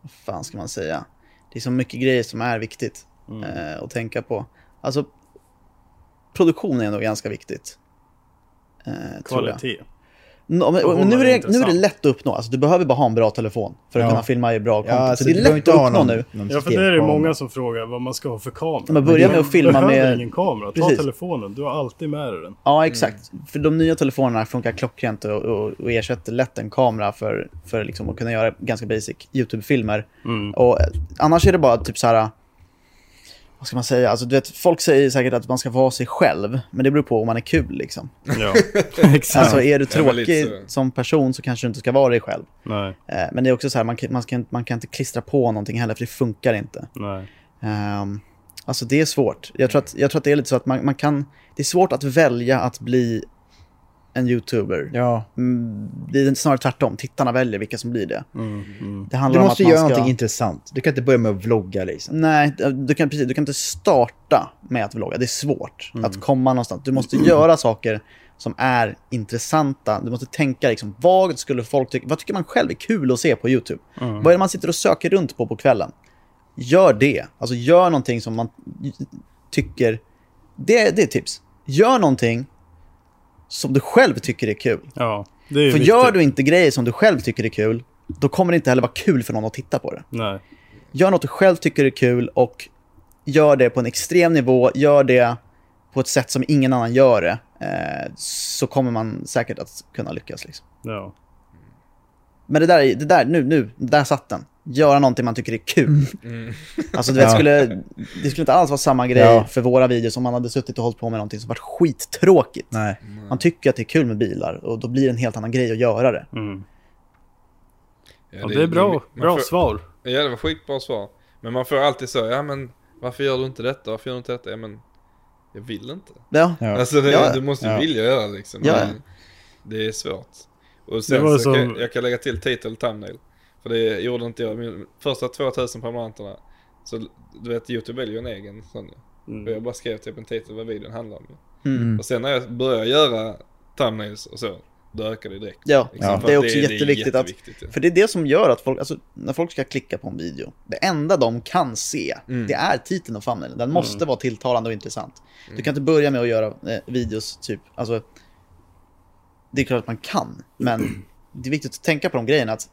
Vad fan ska man säga? Det är så mycket grejer som är viktigt eh, att tänka på. Alltså, produktion är ändå ganska viktigt. Eh, tror jag. Kvalitet. No, men, Och men nu, är det, nu är det lätt att uppnå. Alltså, du behöver bara ha en bra telefon för att Ja. kunna filma i bra content. Ja, alltså, så det du är lätt att ha uppnå någon, nu. någon Ja, för det är det många som frågar vad man ska ha för kamera. Men börja med att filma med- ingen kamera. Ta Precis. telefonen, du har alltid med dig den. Ja, exakt. För de nya telefonerna funkar klockrent och, och, och ersätter lätt en kamera för, för liksom att kunna göra ganska basic YouTube-filmer. Och eh, annars är det bara typ så här... Vad ska man säga? Alltså, du vet, folk säger säkert att man ska ha sig själv, men det beror på om man är kul liksom. Ja, exakt. Alltså är du tråkig som person så kanske du inte ska vara dig själv. Nej, Eh, Men det är också så här, man kan, man, kan, man kan inte klistra på någonting heller, för det funkar inte. nej. Um, alltså det är svårt. Jag tror, att, jag tror att det är lite så att man, man kan... Det är svårt att välja att bli en YouTuber. Ja, Mm, Det är snarare tvärtom. Tittarna väljer vilka som blir det. Det du handlar om måste att man göra ska... någonting intressant. Du kan inte börja med att vlogga liksom. Nej, du kan, precis, du kan inte starta med att vlogga. Det är svårt Mm. att komma någonstans. Du måste göra saker som är intressanta. Du måste tänka liksom, vad skulle folk tycka? Vad tycker man själv är kul att se på YouTube? Mm. Vad är det man sitter och söker runt på på kvällen? Gör det. Alltså gör någonting som man tycker... Det, det är tips. Gör någonting som du själv tycker är kul. Ja, det är För viktigt. gör du inte grejer som du själv tycker är kul, då kommer det inte heller vara kul för någon att titta på det. Nej. Gör något du själv tycker är kul och gör det på en extrem nivå, gör det på ett sätt som ingen annan gör det, eh, så kommer man säkert att kunna lyckas. Liksom. Ja. Men det där, är- det där, nu, nu, där satt den. Göra någonting man tycker är kul. Alltså du vet, Ja. skulle, det skulle inte alls vara samma grej Ja. för våra videos om man hade suttit och hållit på med någonting som varit skittråkigt. Nej. Man tycker att det är kul med bilar och då blir det en helt annan grej att göra det. Mm. Ja, Ja, det är bra, bra får- svar. Ja, det var skitbra svar. Men man får alltid så, ja men varför gör du inte detta? Varför gör du inte detta? Ja men, jag vill inte. Ja. Alltså det, Ja. du måste ju Ja. vilja göra det liksom. Ja. Det är svårt. Och sen var så som- kan, jag kan lägga till titel och thumbnail. För det gjorde inte jag. Min första 2000 prenumeranterna. Så du vet, YouTube väljer ju en egen sån. Mm. Och jag bara skrev typ en titel vad videon handlar om. Mm. Och sen när jag började göra thumbnails och så, då ökade det direkt. Ja, Liksom, för det är att också jätteviktigt att- jätteviktigt, ja. För det är det som gör att folk, alltså när folk ska klicka på en video, det enda de kan se, Mm. det är titeln och thumbnailen. Den måste vara tilltalande och intressant. Du kan inte börja med att göra eh, videos typ, alltså, det är klart att man kan, men det är viktigt att tänka på de grejerna att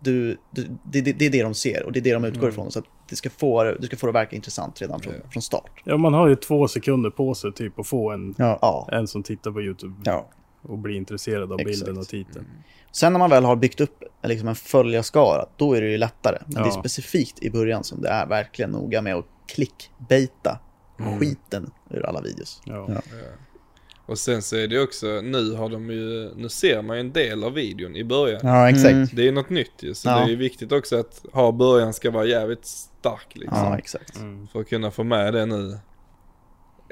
du, du, det, det, det är det de ser och det är det de utgår ifrån. Så att det ska få, du ska få det att verka intressant redan från, från start. Ja, man har ju två sekunder på sig typ att få en, Ja. Ja. en som tittar på YouTube Ja. och blir intresserad av Exakt. bilden och titeln. Sen när man väl har byggt upp liksom en följarskara, då är det ju lättare. Men det är Ja. specifikt i början som det är verkligen noga med att klickbaita skiten ur alla videos. Ja. Och sen så är det också, nu har de ju, nu ser man ju en del av videon i början. Ja, exakt. Mm. Det är något nytt ju, så Ja. det är ju viktigt också att ha början ska vara jävligt stark liksom. Ja, exakt. För att kunna få med det nu.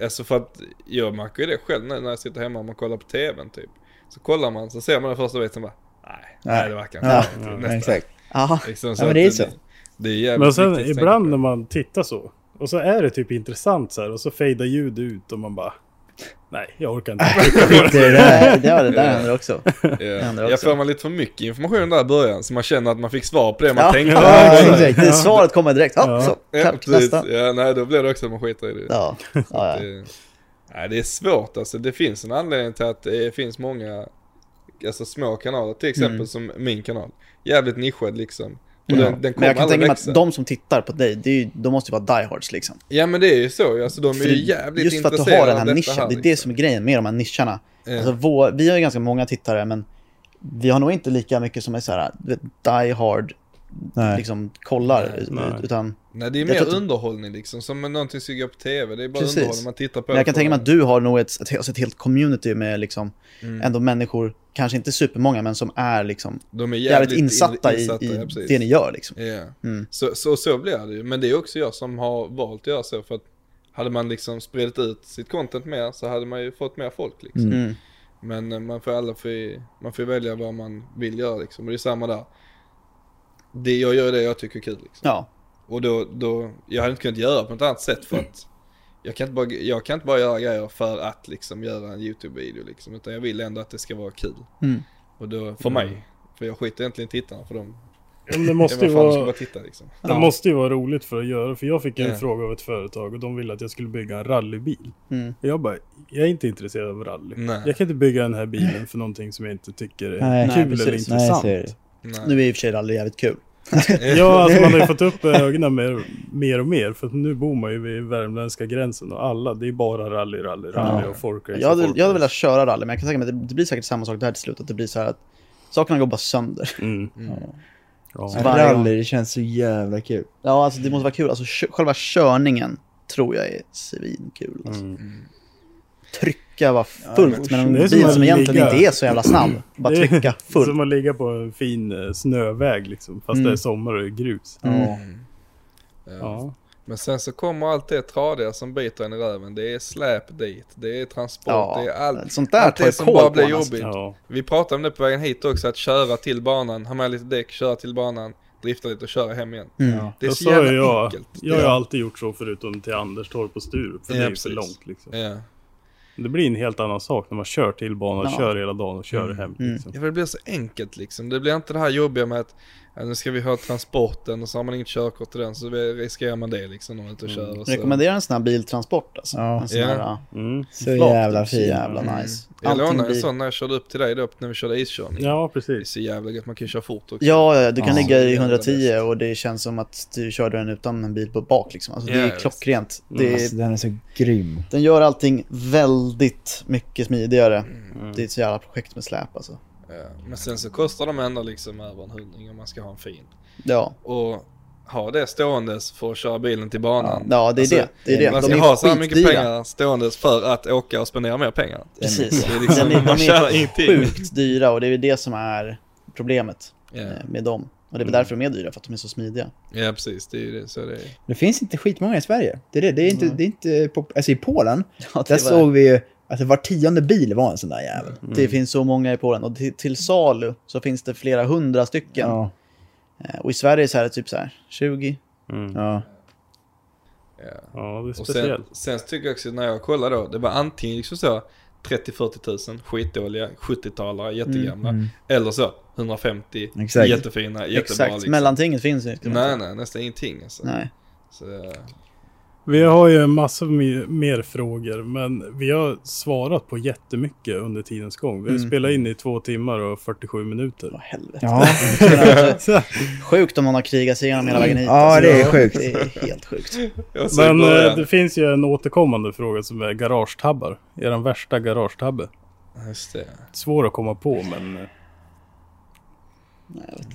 Alltså för att jag märker ju det själv nu när jag sitter hemma och man kollar på tvn typ. Så kollar man, så ser man den första biten bara, nej, nej det verkar inte. Ja, Ja, nästa. exakt. Ja, Liksom, Ja, men det är så. Det, det är jävligt Men sen ibland när man tittar så. Och så är det typ intressant så här. Och så fejdar ljud ut och man bara... Nej, jag orkar inte. Det där. det, det, det där händer också. Ja. händer Jag får man lite för mycket information där i början så man känner att man fick svar på det man Ja. tänkte. Ja, exakt. exakt. Det svaret kommer direkt. Ja, Ja. så. Ja, Klart, precis. nästa. Ja, nej då blir det också att man skiter i det. Ja, ja, ja. Det, nej, det är svårt alltså. Det finns en anledning till att det finns många alltså, små kanaler. Till exempel Mm. som min kanal. Jävligt nischad liksom. Och den, den Men jag kan tänka mig att de som tittar på dig, det är ju, de måste ju vara diehards liksom. Ja men det är ju så. Alltså, de är För ju jävligt just för att du har den här nischen, här, det är det liksom. som är grejen med de här nischerna. Ja. Alltså, vår, vi har ju ganska många tittare, men vi har nog inte lika mycket som är så här, du vet, die hard, Nej. liksom kollar, Nej, nej. utan Nej det är mer att- underhållning liksom. Som någonting som går på tv. Det är bara Precis. underhållning man tittar på. Men jag kan tänka mig att du har nog ett, ett, alltså ett helt community med liksom, Mm. ändå människor, kanske inte supermånga, men som är liksom De är jävligt, jävligt, insatta, in- insatta i, ja, i precis. det ni gör liksom. Ja. Mm. Så, så, så blir det ju. Men det är också jag som har valt att göra så. För att hade man liksom spridit ut sitt content mer så hade man ju fått mer folk liksom. Mm. Men eh, man får alla få, man får välja vad man vill göra liksom. Och det är samma där. Det, jag gör det jag tycker är kul liksom. Ja, Och då, då, jag hade inte kunnat göra på något annat sätt för att jag kan inte bara, jag kan inte bara göra grejer för att liksom göra en YouTube-video liksom. Utan jag vill ändå att det ska vara kul. Mm. Och då, för mig. För jag skiter egentligen i tittarna för dem. Men det måste ju vara... bara titta liksom. Det måste ju vara roligt för att göra, för jag fick en Ja. fråga av ett företag och de ville att jag skulle bygga en rallybil. Mm. Och jag bara, jag är inte intresserad av rally. Nej. Jag kan inte bygga den här bilen för någonting som jag inte tycker är Nej. kul Nej, eller intressant. Nej. nu är i och för sig rally jävligt kul. Ja, alltså man har ju fått upp ögonen mer, mer och mer. För att nu bor man ju vid värmländska gränsen och alla, det är bara rally, rally, rally Ja. och folkrace. Jag hade, jag hade velat köra rally, men jag kan tänka mig att det, det blir säkert samma sak där till slut. Att det blir så här att sakerna går bara sönder. Mm. Mm. Ja. Så varje gång. Rally, det känns så jävla kul. Ja, alltså det måste vara kul. Alltså själva körningen tror jag är svinkul. Alltså. Mm. Trycka var fullt, men en Det är som bil som egentligen ligga- inte är så jävla snabb. Bara Det är trycka Som fullt. att ligga på en fin eh, snöväg liksom. Fast Mm. det är sommar och det är grus. Ja. Ja. Ja. Men sen så kommer allt det tradiga som biter en i röven. Det är släp dit, det är transport, Ja, det är allt. sånt där allt det som bara blir en, alltså. jobbigt. Ja. Vi pratade om det på vägen hit också, att köra till banan, ha med lite däck, köra till banan, drifta lite och köra hem igen. Mm. Ja. Det är så så jävla jag, enkelt. jag har Ja. alltid gjort så förutom till Anderstorp och Sturup. För Ja, det är ju precis. för långt liksom. Ja. Det blir en helt annan sak när man kör till banan, Ja. kör hela dagen och kör Mm. hem. Mm. Liksom. Ja, för det blir så enkelt liksom. Det blir inte det här jobbiga med att nu ska vi ha transporten och så har man inget körkort till den så riskerar man det liksom när man är ute och Mm. kör. Så. Rekommenderar en sån här biltransport alltså. Ja. En sån Ja. här Mm. Så jävla fin. jävla Mm. nice. Jag Allting lånade en sån när jag körde upp till dig då när vi körde iskörning. Ja, Det är precis. så jävla gött, man kan ju köra fort också. Ja, ja, du kan Ja. ligga i Jävla 110 bäst. och det känns som att du körde den utan en bil på bak liksom. Alltså, det Ja, är klockrent. Mm. Det är, Alltså, den är så grym. Den gör allting väldigt mycket smidigare. Mm. Det är ett så jävla projekt med släp alltså. Ja. Men sen så kostar de ändå liksom över en hundring om man ska ha en fin. Ja, Och ha det ståendes för att köra bilen till banan. ja det är Alltså, det. det, är det. Man De ska är ha så här mycket pengar ståendes för att åka och spendera mer pengar. Precis. Det är liksom, Den är, man de tjänar ingenting. sjukt dyra och det är det som är problemet eh, med dem. Och det är väl därför de är dyra, för att de är så smidiga. ja, precis. Det är ju det. Så det är. Det finns inte skitmånga i Sverige. Det är det. Det är inte, det är inte alltså i Polen, Ja, det, där var- såg vi ju att var tionde bil var en sån där jävel. det finns så många i Polen och till, till salu så finns det flera hundra stycken. Ja. Eh, Och i Sverige så är det typ så här 20. Mm. Ja. Ja. Ja, det är Och sen, speciellt. sen tycker jag också när jag kollade då, det var antingen liksom så 30-40 tusen skitdåliga 70-talare, jättegamla. Mm. Eller så 150 Exakt. jättefina, jättebra Exakt, liksom. mellantinget finns ju. Nej, nej, nästan ingenting alltså. Nej. Så, Vi har ju massor med mer frågor, men vi har svarat på jättemycket under tidens gång. Vi har Mm. spelat in i två timmar och 47 minuter. Vad helvete. Ja. Alltså, sjukt om någon har krigat sig igenom hela vägen hit. Ja, alltså. det är sjukt. Det är helt sjukt. Men eh, det finns ju en återkommande fråga som är garagetabbar. Er värsta garagetabbe. Just det. Svår att komma på, men...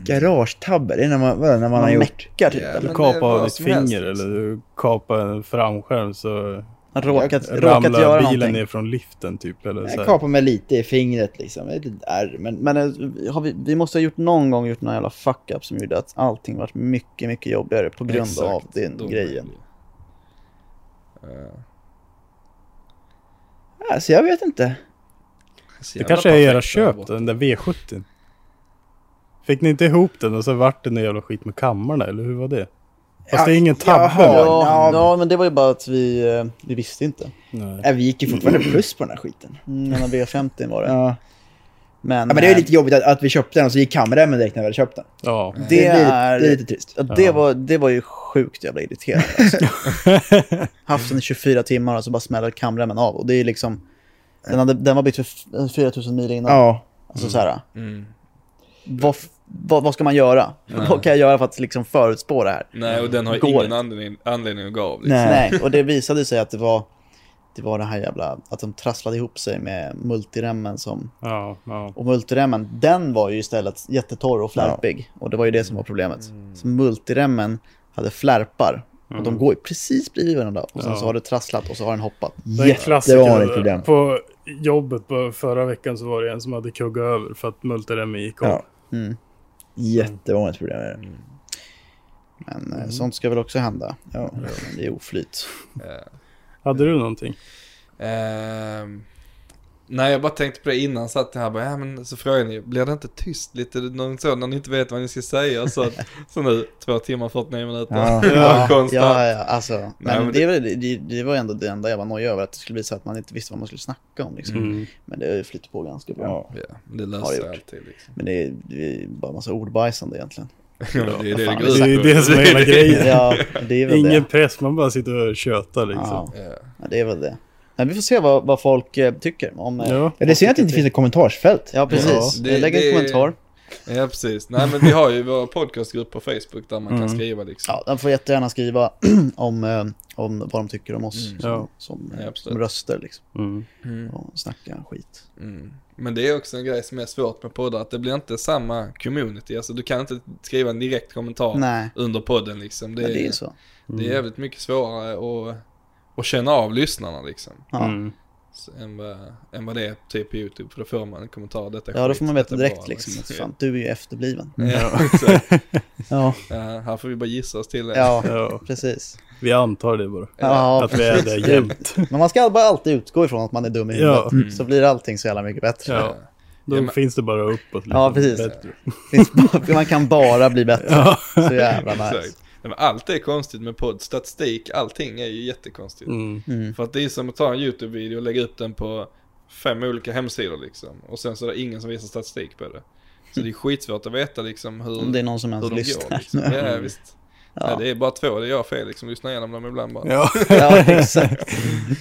Garagetabbe, det är när man, vadå, när man, har Man gjort... meckar typ. Ja? Du kapar vad av ditt finger eller du kapar en framskärm så Har råkat, råkat göra bilen någonting. ner från liften typ? Eller så Jag kapade mig lite i fingret liksom. Ett litet ärr. Men, Men eh, har vi, vi måste ha gjort någon gång gjort någon jävla fuck-up som gjorde att allting varit mycket, mycket jobbigare på grund Exakt, av den de grejen. Ja. alltså jag vet inte. Så Det kanske är era köp, den där V70. Fick ni inte ihop den och så vart det någon jävla skit med kammarna eller hur var det? Fast Ja, det är ingen tabbe. Ja, Ja. ja, men det var ju bara att vi, eh, vi visste inte. Nej. Ja, vi gick ju fortfarande plus på den här skiten. Mm, den här V50 var det. Ja. Men, Ja, men det är ju eh, lite jobbigt att, att vi köpte den och så gick kamremmen direkt när vi hade köpt den. Ja. det, blir, är... det är lite trist. Ja, det, var, det var ju sjukt jävla irriterande. Alltså. Haft den i 24 timmar och så bara smäller kamremmen av. Och det är liksom... Den, hade, den var bytt för f- 4000 mil innan. Ja. Alltså så här, Mm. Vad, vad, vad ska man göra? Vad kan jag göra för att liksom förutspå det här? Nej, och den har Går ingen anledning, anledning att gå av. Liksom. Nej. Nej, och det visade sig att det var det var det här jävla, att de trasslade ihop sig med multiremmen som, Ja, ja. och multiremmen, den var ju istället jättetorr och flärpig. Och det var ju det som var problemet. Så multiremmen hade flärpar. Och de går ju precis bredvid varandra. Och sen Ja. så har det trasslat och så har den hoppat. Jättevanligt problem. På jobbet på förra veckan så var det en som hade kuggat över för att multiremmen gick av. Mm. Jättevanligt problem är det. Men eh, sånt ska väl också hända. Ja, det är oflyt. Eh, Hade du någonting? Ehm, nej, jag bara tänkte på det innan, satt här bara, ja men så frågade ni, blir det inte tyst lite, någon så, när ni inte vet vad ni ska säga? Så, att, så nu, två timmar 49 minuter. Ja. Ja, konstant. Ja, ja, alltså. Men, men det, väl- det, det var ändå det enda jag var nojig över. Att det skulle bli så att man inte visste vad man skulle snacka om. Liksom. Mm. Men det flyter på ganska bra. Ja. Det Har löser det sig alltid liksom. Men det är, det är bara massa ordbajsande egentligen. Ja, det är det det fan, Det är ju det som är hela grejen. Ja, det är väl Ingen det. press, man bara sitter och tjötar liksom. Ja, det är väl det. Men vi får se vad, vad folk eh, tycker. Om, eh, Ja. Ja, det är synd att det inte finns ett kommentarsfält. Ja, precis. Ja, det- Lägg en det- kommentar. ja, precis. Nej men vi har ju vår podcastgrupp på Facebook där man kan skriva liksom. Ja, de får jättegärna skriva om, eh, om vad de tycker om oss som, Ja. som, Ja, eh, absolut. som röster. Liksom. Mm. Och snacka skit. Mm. Men det är också en grej som är svårt med poddar, att det blir inte samma community. Alltså du kan inte skriva en direkt kommentar Nej, under podden liksom. Det, men det är ju så. det är jävligt mycket svårare att, att känna av lyssnarna liksom. Ja. Mm. Så, än, vad, än vad det är typ på YouTube, för då får man en kommentar, detta Ja, då får man veta direkt bra, liksom att Ja. fan, du är ju efterbliven. Ja, exakt. Ja, ja, här får vi bara gissa oss till det. ja Ja, precis. vi antar det bara. Ja, Att vi är det jämt. Men man ska bara alltid utgå ifrån att man är dum i Ja. huvudet. Så blir allting så jävla mycket bättre. Ja. Då Ja, men- finns det bara uppåt. Ja, precis. Bättre. Finns bara, man kan bara bli bättre. Så jävla nice. Men allt är konstigt med podd, statistik, allting är ju jättekonstigt. Mm. För att det är som att ta en YouTube-video och lägga upp den på fem olika hemsidor liksom. Och sen så är det ingen som visar statistik på det. Så det är skitsvårt att veta liksom hur, Om det är någon som ens lyssnar. går. Liksom. Ja, visst. Ja. Nej, det är bara två, det är jag fel liksom. Lyssna igenom dem ibland bara. Ja, Ja, exakt.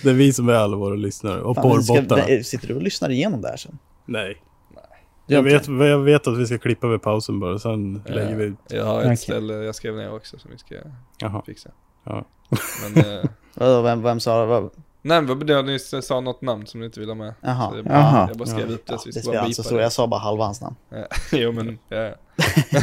det är vi som är alla våra lyssnare. Och Fan, men ska, porrbottarna. sitter du och lyssnar igenom det här sen? Nej. Jag inte vet, jag vet att vi ska klippa vid pausen bara, sen lägger vi ut. Jag har ett Okej. ställe jag skrev ner också som vi ska Jaha. fixa. Ja. Men, eh, vem, vem sa vad? nej, vad bedömde ni sa något namn som ni inte ville ha med? Jaha. Så det är bara. Jag bara skrev upp det Ja, så vi det spelar bara alltså bipa så. det. Jag sa bara halva hans namn. Ja, jo men, ja. ja.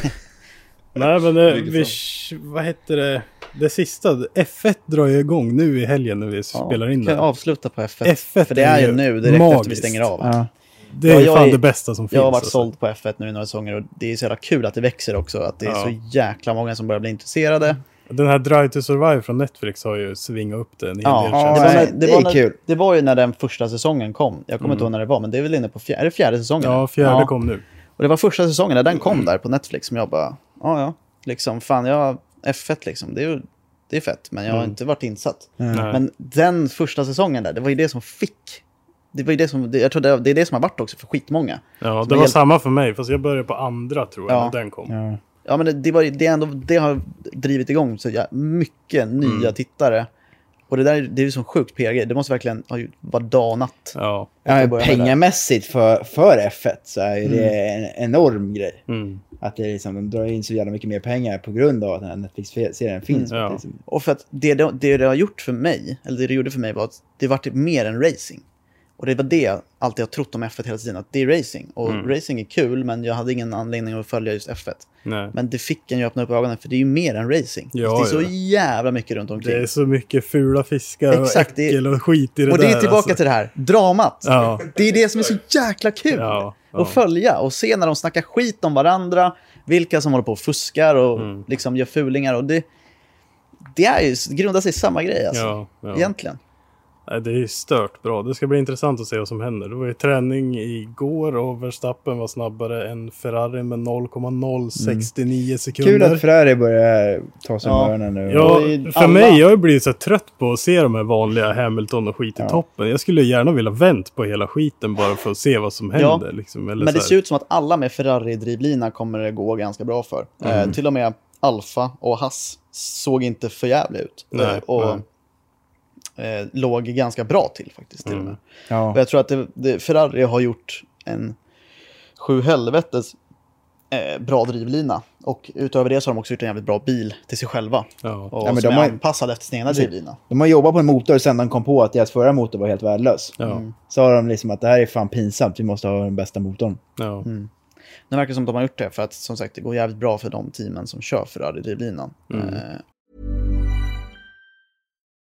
Nej men det, Vilket vi, vad heter det? Det sista, F1 drar ju igång nu i helgen när vi spelar in kan jag det. avsluta på F1. F1 För det är är ju nu, direkt efter vi magiskt. stänger av. Ja. Det är Ja, jag fan är- det bästa som finns. Jag har varit alltså. såld på F1 nu i några säsonger och det är så jävla kul att det växer också. Att det är Ja. så jäkla många som börjar bli intresserade. Den här Drive to Survive från Netflix har ju svingat upp det en hel Ja, del. Ja, det, det var när, det det, var är när, kul. det var ju när den första säsongen kom. Jag kommer Mm. inte ihåg när det var, men det är väl inne på fjärde, fjärde säsongen? Ja, fjärde Ja. kom nu. Och det var första säsongen när den kom där på Netflix som jag bara, ja ja, liksom fan jag, F1 liksom, det är ju det är fett, men jag har Mm. inte varit insatt. Nej. Men den första säsongen där, det var ju det som fick, det var ju det som, jag tror det, det är det som har varit också för skitmånga. Ja, det var helt- samma för mig, fast jag började på andra tror jag Ja. när den kom. Ja. Ja men det, det, var, det, ändå, det har drivit igång så ja, mycket nya Mm. tittare. Och det där är- det är ju som sjukt PR-grej, det måste verkligen ha ju- vara danat. Ja. Ja, Jag det. pengamässigt för, för F1 så är det en enorm grej. Mm. Att det liksom, de drar in så jävla mycket mer pengar på grund av att den här Netflix-serien finns. Ja. Det är liksom, Och för att det, det, det det har gjort för mig, eller det det gjorde för mig var att det vart mer än racing. Och det var det jag alltid har trott om F1 hela tiden, att det är racing. Och Mm. racing är kul, men jag hade ingen anledning att följa just F1. Nej. Men det fick en ju öppna upp ögonen, för det är ju mer än racing. Ja, det är så ja. jävla mycket runt omkring. Det är så mycket fula fiskar Exakt, och äckel och skit i det och där. det är tillbaka alltså. till det här, dramat. Ja. Det är det som är så jäkla kul att följa och se när de snackar skit om varandra, vilka som håller på och fuskar och Mm. liksom gör fulingar. Och det, det är ju, det grundar sig i samma grej alltså, egentligen. Nej, det är stört bra. Det ska bli intressant att se vad som händer. Det var ju träning igår och Verstappen var snabbare än Ferrari med 0,069 sekunder. Kul att Ferrari börjar ta sig Ja. öronen nu. Ja, för alla- mig, jag har blivit så trött på att se de här vanliga Hamilton och skit i Ja. toppen. Jag skulle gärna vilja vänt på hela skiten bara för att se vad som Ja, händer. Liksom. Eller Men det ser ut som att alla med Ferrari-drivlina kommer det gå ganska bra för. Eh, till och med Alfa och Haas såg inte för jävla ut. Nej, eh, och eh, låg ganska bra till faktiskt. Till med. Ja. Och jag tror att det, det, Ferrari har gjort en sju helvetes eh, bra drivlina. Och utöver det så har de också gjort en jävligt bra bil till sig själva. Ja. Och Ja, men som de är har- anpassad efter sin egna drivlina. De har jobbat på en motor sen de kom på att deras förra motor var helt värdelös. Ja. Så har de liksom att det här är fan pinsamt, vi måste ha den bästa motorn. Ja. Det verkar som att de har gjort det för att som sagt det går jävligt bra för de teamen som kör Ferrari-drivlinan. Mm. Eh,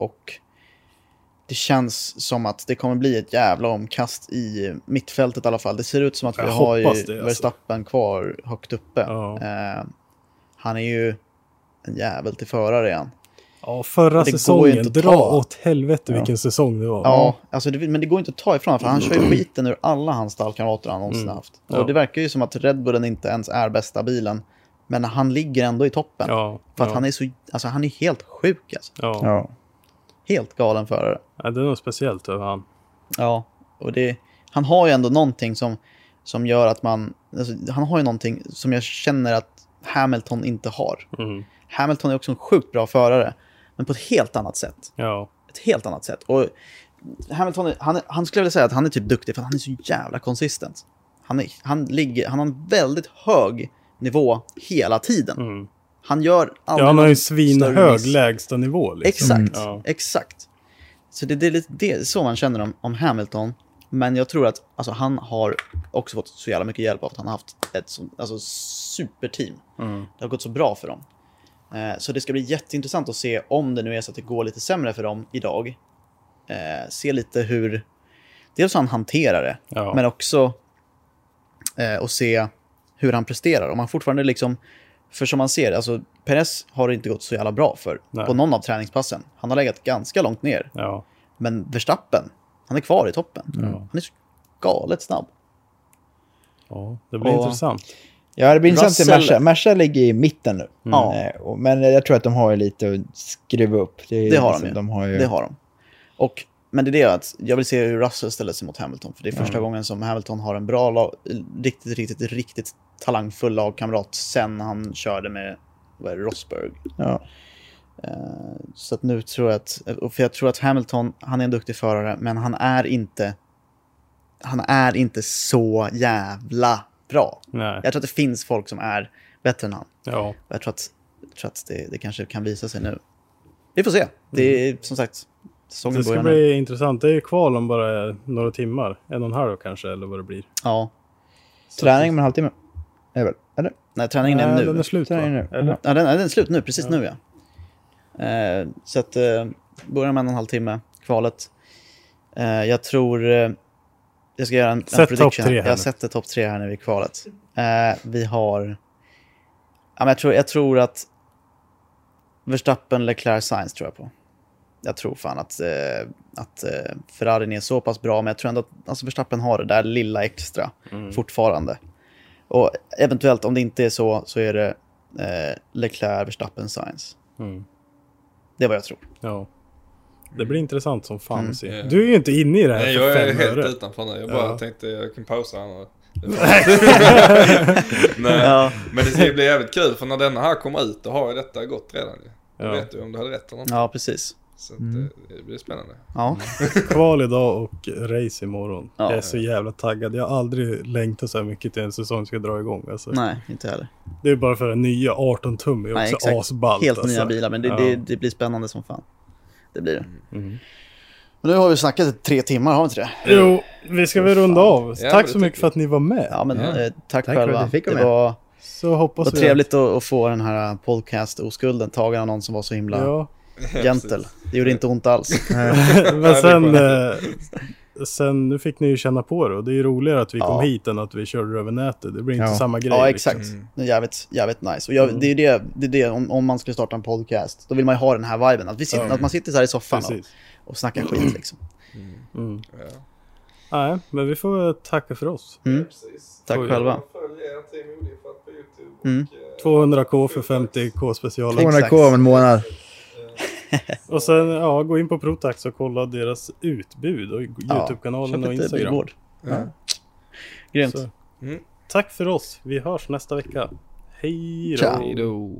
Och det känns som att det kommer bli ett jävla omkast i mittfältet i alla fall. Det ser ut som att vi Jag har ju alltså. Verstappen kvar högt uppe. Ja. Eh, han är ju en jävel till förare igen. ja, förra Det säsongen. inte att Dra ta. åt helvete vilken säsong det var. Ja, alltså det, men det går inte att ta ifrån för han kör ju skiten ur alla hans stallkamrater han någonsin haft. Och Ja. det verkar ju som att Red Bullen inte ens är bästa bilen. Men han ligger ändå i toppen. Ja, För att ja. han är så, alltså han är helt sjuk alltså. Helt galen förare. Ja, det är något speciellt över han. Ja, och det, han har ju ändå någonting som, som gör att man... Alltså, han har ju någonting som jag känner att Hamilton inte har. Mm. Hamilton är också en sjukt bra förare, men på ett helt annat sätt. Ja. Ett helt annat sätt. Och Hamilton, han, han skulle vilja säga att han är typ duktig för han är så jävla konsistent. Han, är, han, ligger, han har en väldigt hög nivå hela tiden. Mm. Han gör aldrig Ja, han har ju svinhög miss. lägsta nivå. Liksom. Exakt, Ja. exakt. Så det, det är lite det, så man känner om, om Hamilton. Men jag tror att alltså, han har också fått så jävla mycket hjälp av att han har haft ett så, alltså, superteam. Mm. Det har gått så bra för dem. Eh, så det ska bli jätteintressant att se om det nu är så att det går lite sämre för dem idag. Eh, se lite hur, dels han hanterar det, Ja. men också eh, och se hur han presterar. Om han fortfarande liksom, för som man ser, alltså Perez har det inte gått så jävla bra för Nej. på någon av träningspassen. Han har legat ganska långt ner. Ja. Men Verstappen, han är kvar i toppen. Han är så galet snabb. ja, det blir Och- intressant. Ja, det blir intressant till Merca. Merca ligger i mitten nu. Ja. Eh, Men jag tror att de har lite att skruva upp. är Det har liksom- de ju. de har ju. Det har de. Och, men det är det att jag vill se hur Russell ställer sig mot Hamilton. För det är första gången som Hamilton har en bra, lag, riktigt, riktigt, riktigt talangfull lagkamrat sen han körde med vad är det, Rosberg. Ja. Eh, Så att nu tror jag att, för jag tror att Hamilton, han är en duktig förare, men han är inte, han är inte så jävla bra. Nej. Jag tror att det finns folk som är bättre än han. Ja. Jag tror att, jag tror att det, det kanske kan visa sig nu. Vi får se. Det är som sagt, säsongen Det ska bli intressant. Det är ju kval om bara några timmar. En och en halv kanske, eller vad det blir. Ja. Träning om en halvtimme. Är väl? Eller? Nej, träningen är Nej, nu. den är slut va? Träningen nu. Eller? Ja, den, ja, den är slut nu, precis nu ja. Eh, så att, eh, börjar med en och en halv timme, kvalet. Eh, jag tror, eh, jag ska göra en, en Sätt prediction. topp tre Jag sätter topp tre här nu i kvalet. Eh, vi har, ja, men jag, tror, jag tror att Verstappen, Leclerc, Sainz tror jag på. Jag tror fan att, eh, att eh, Ferrarin är så pass bra, men jag tror ändå att alltså Verstappen har det där lilla extra Mm. fortfarande. Och eventuellt, om det inte är så, så är det eh, Leclerc, Verstappen, Sainz. Mm. Det är vad jag tror. Ja. Det blir intressant som fan Mm. se. Ja. Du är ju inte inne i det här Nej, jag är helt öre. utanför nu. Jag bara Ja. tänkte jag kan pausa här nu. Nej, Ja. men det ska bli jävligt kul för när denna här kommer ut då har ju detta gått redan ju. Då Ja. vet du om du hade rätt eller inte. Ja, precis. Så att, det, det blir spännande. Ja. Kval idag och race imorgon. Ja. Jag är så jävla taggad. Jag har aldrig längtat så här mycket till en säsong ska dra igång. Alltså. Nej, inte heller. Det är bara för den nya 18 tum är Nej, också exakt. asballt. Helt alltså. nya bilar, men det, Ja. det, det blir spännande som fan. Det blir det. Mm. Men nu har vi snackat i tre timmar, har vi inte det? Jo, vi ska väl runda av. Ja, Tack det så mycket för att ni var med. Ja, men Ja. eh, tack, Tack för att själva. du fick det vara med. var, Så hoppas var vi trevligt att, att få den här podcast-oskulden tagen av någon som var så himla Ja. Gentle. Det gjorde inte ont alls. Men sen, eh, sen, nu fick ni ju känna på det och det är ju roligare att vi Ja. kom hit än att vi körde över nätet. Det blir inte Ja. samma grej. Ja, liksom. exakt. Det är jävligt, jävligt nice. Och jag, det är det, det, är det om, om man skulle starta en podcast, då vill man ju ha den här viben. Att, vi sitter, Ja. att man sitter så här i soffan och, Precis. och snackar skit liksom. Mm. Ja. Nej, men vi får tacka för oss. Mm. Tack Oj. själva. Följ er Team Odifat på YouTube. Mm. Och, eh, 200k för 50k specialen. 200k om en månad. Och sen ja, gå in på Protax och kolla deras utbud och YouTube-kanalen köp och Instagram. bilbord. ja. Grymt. Så, Mm. tack för oss. Vi hörs nästa vecka. Hej då.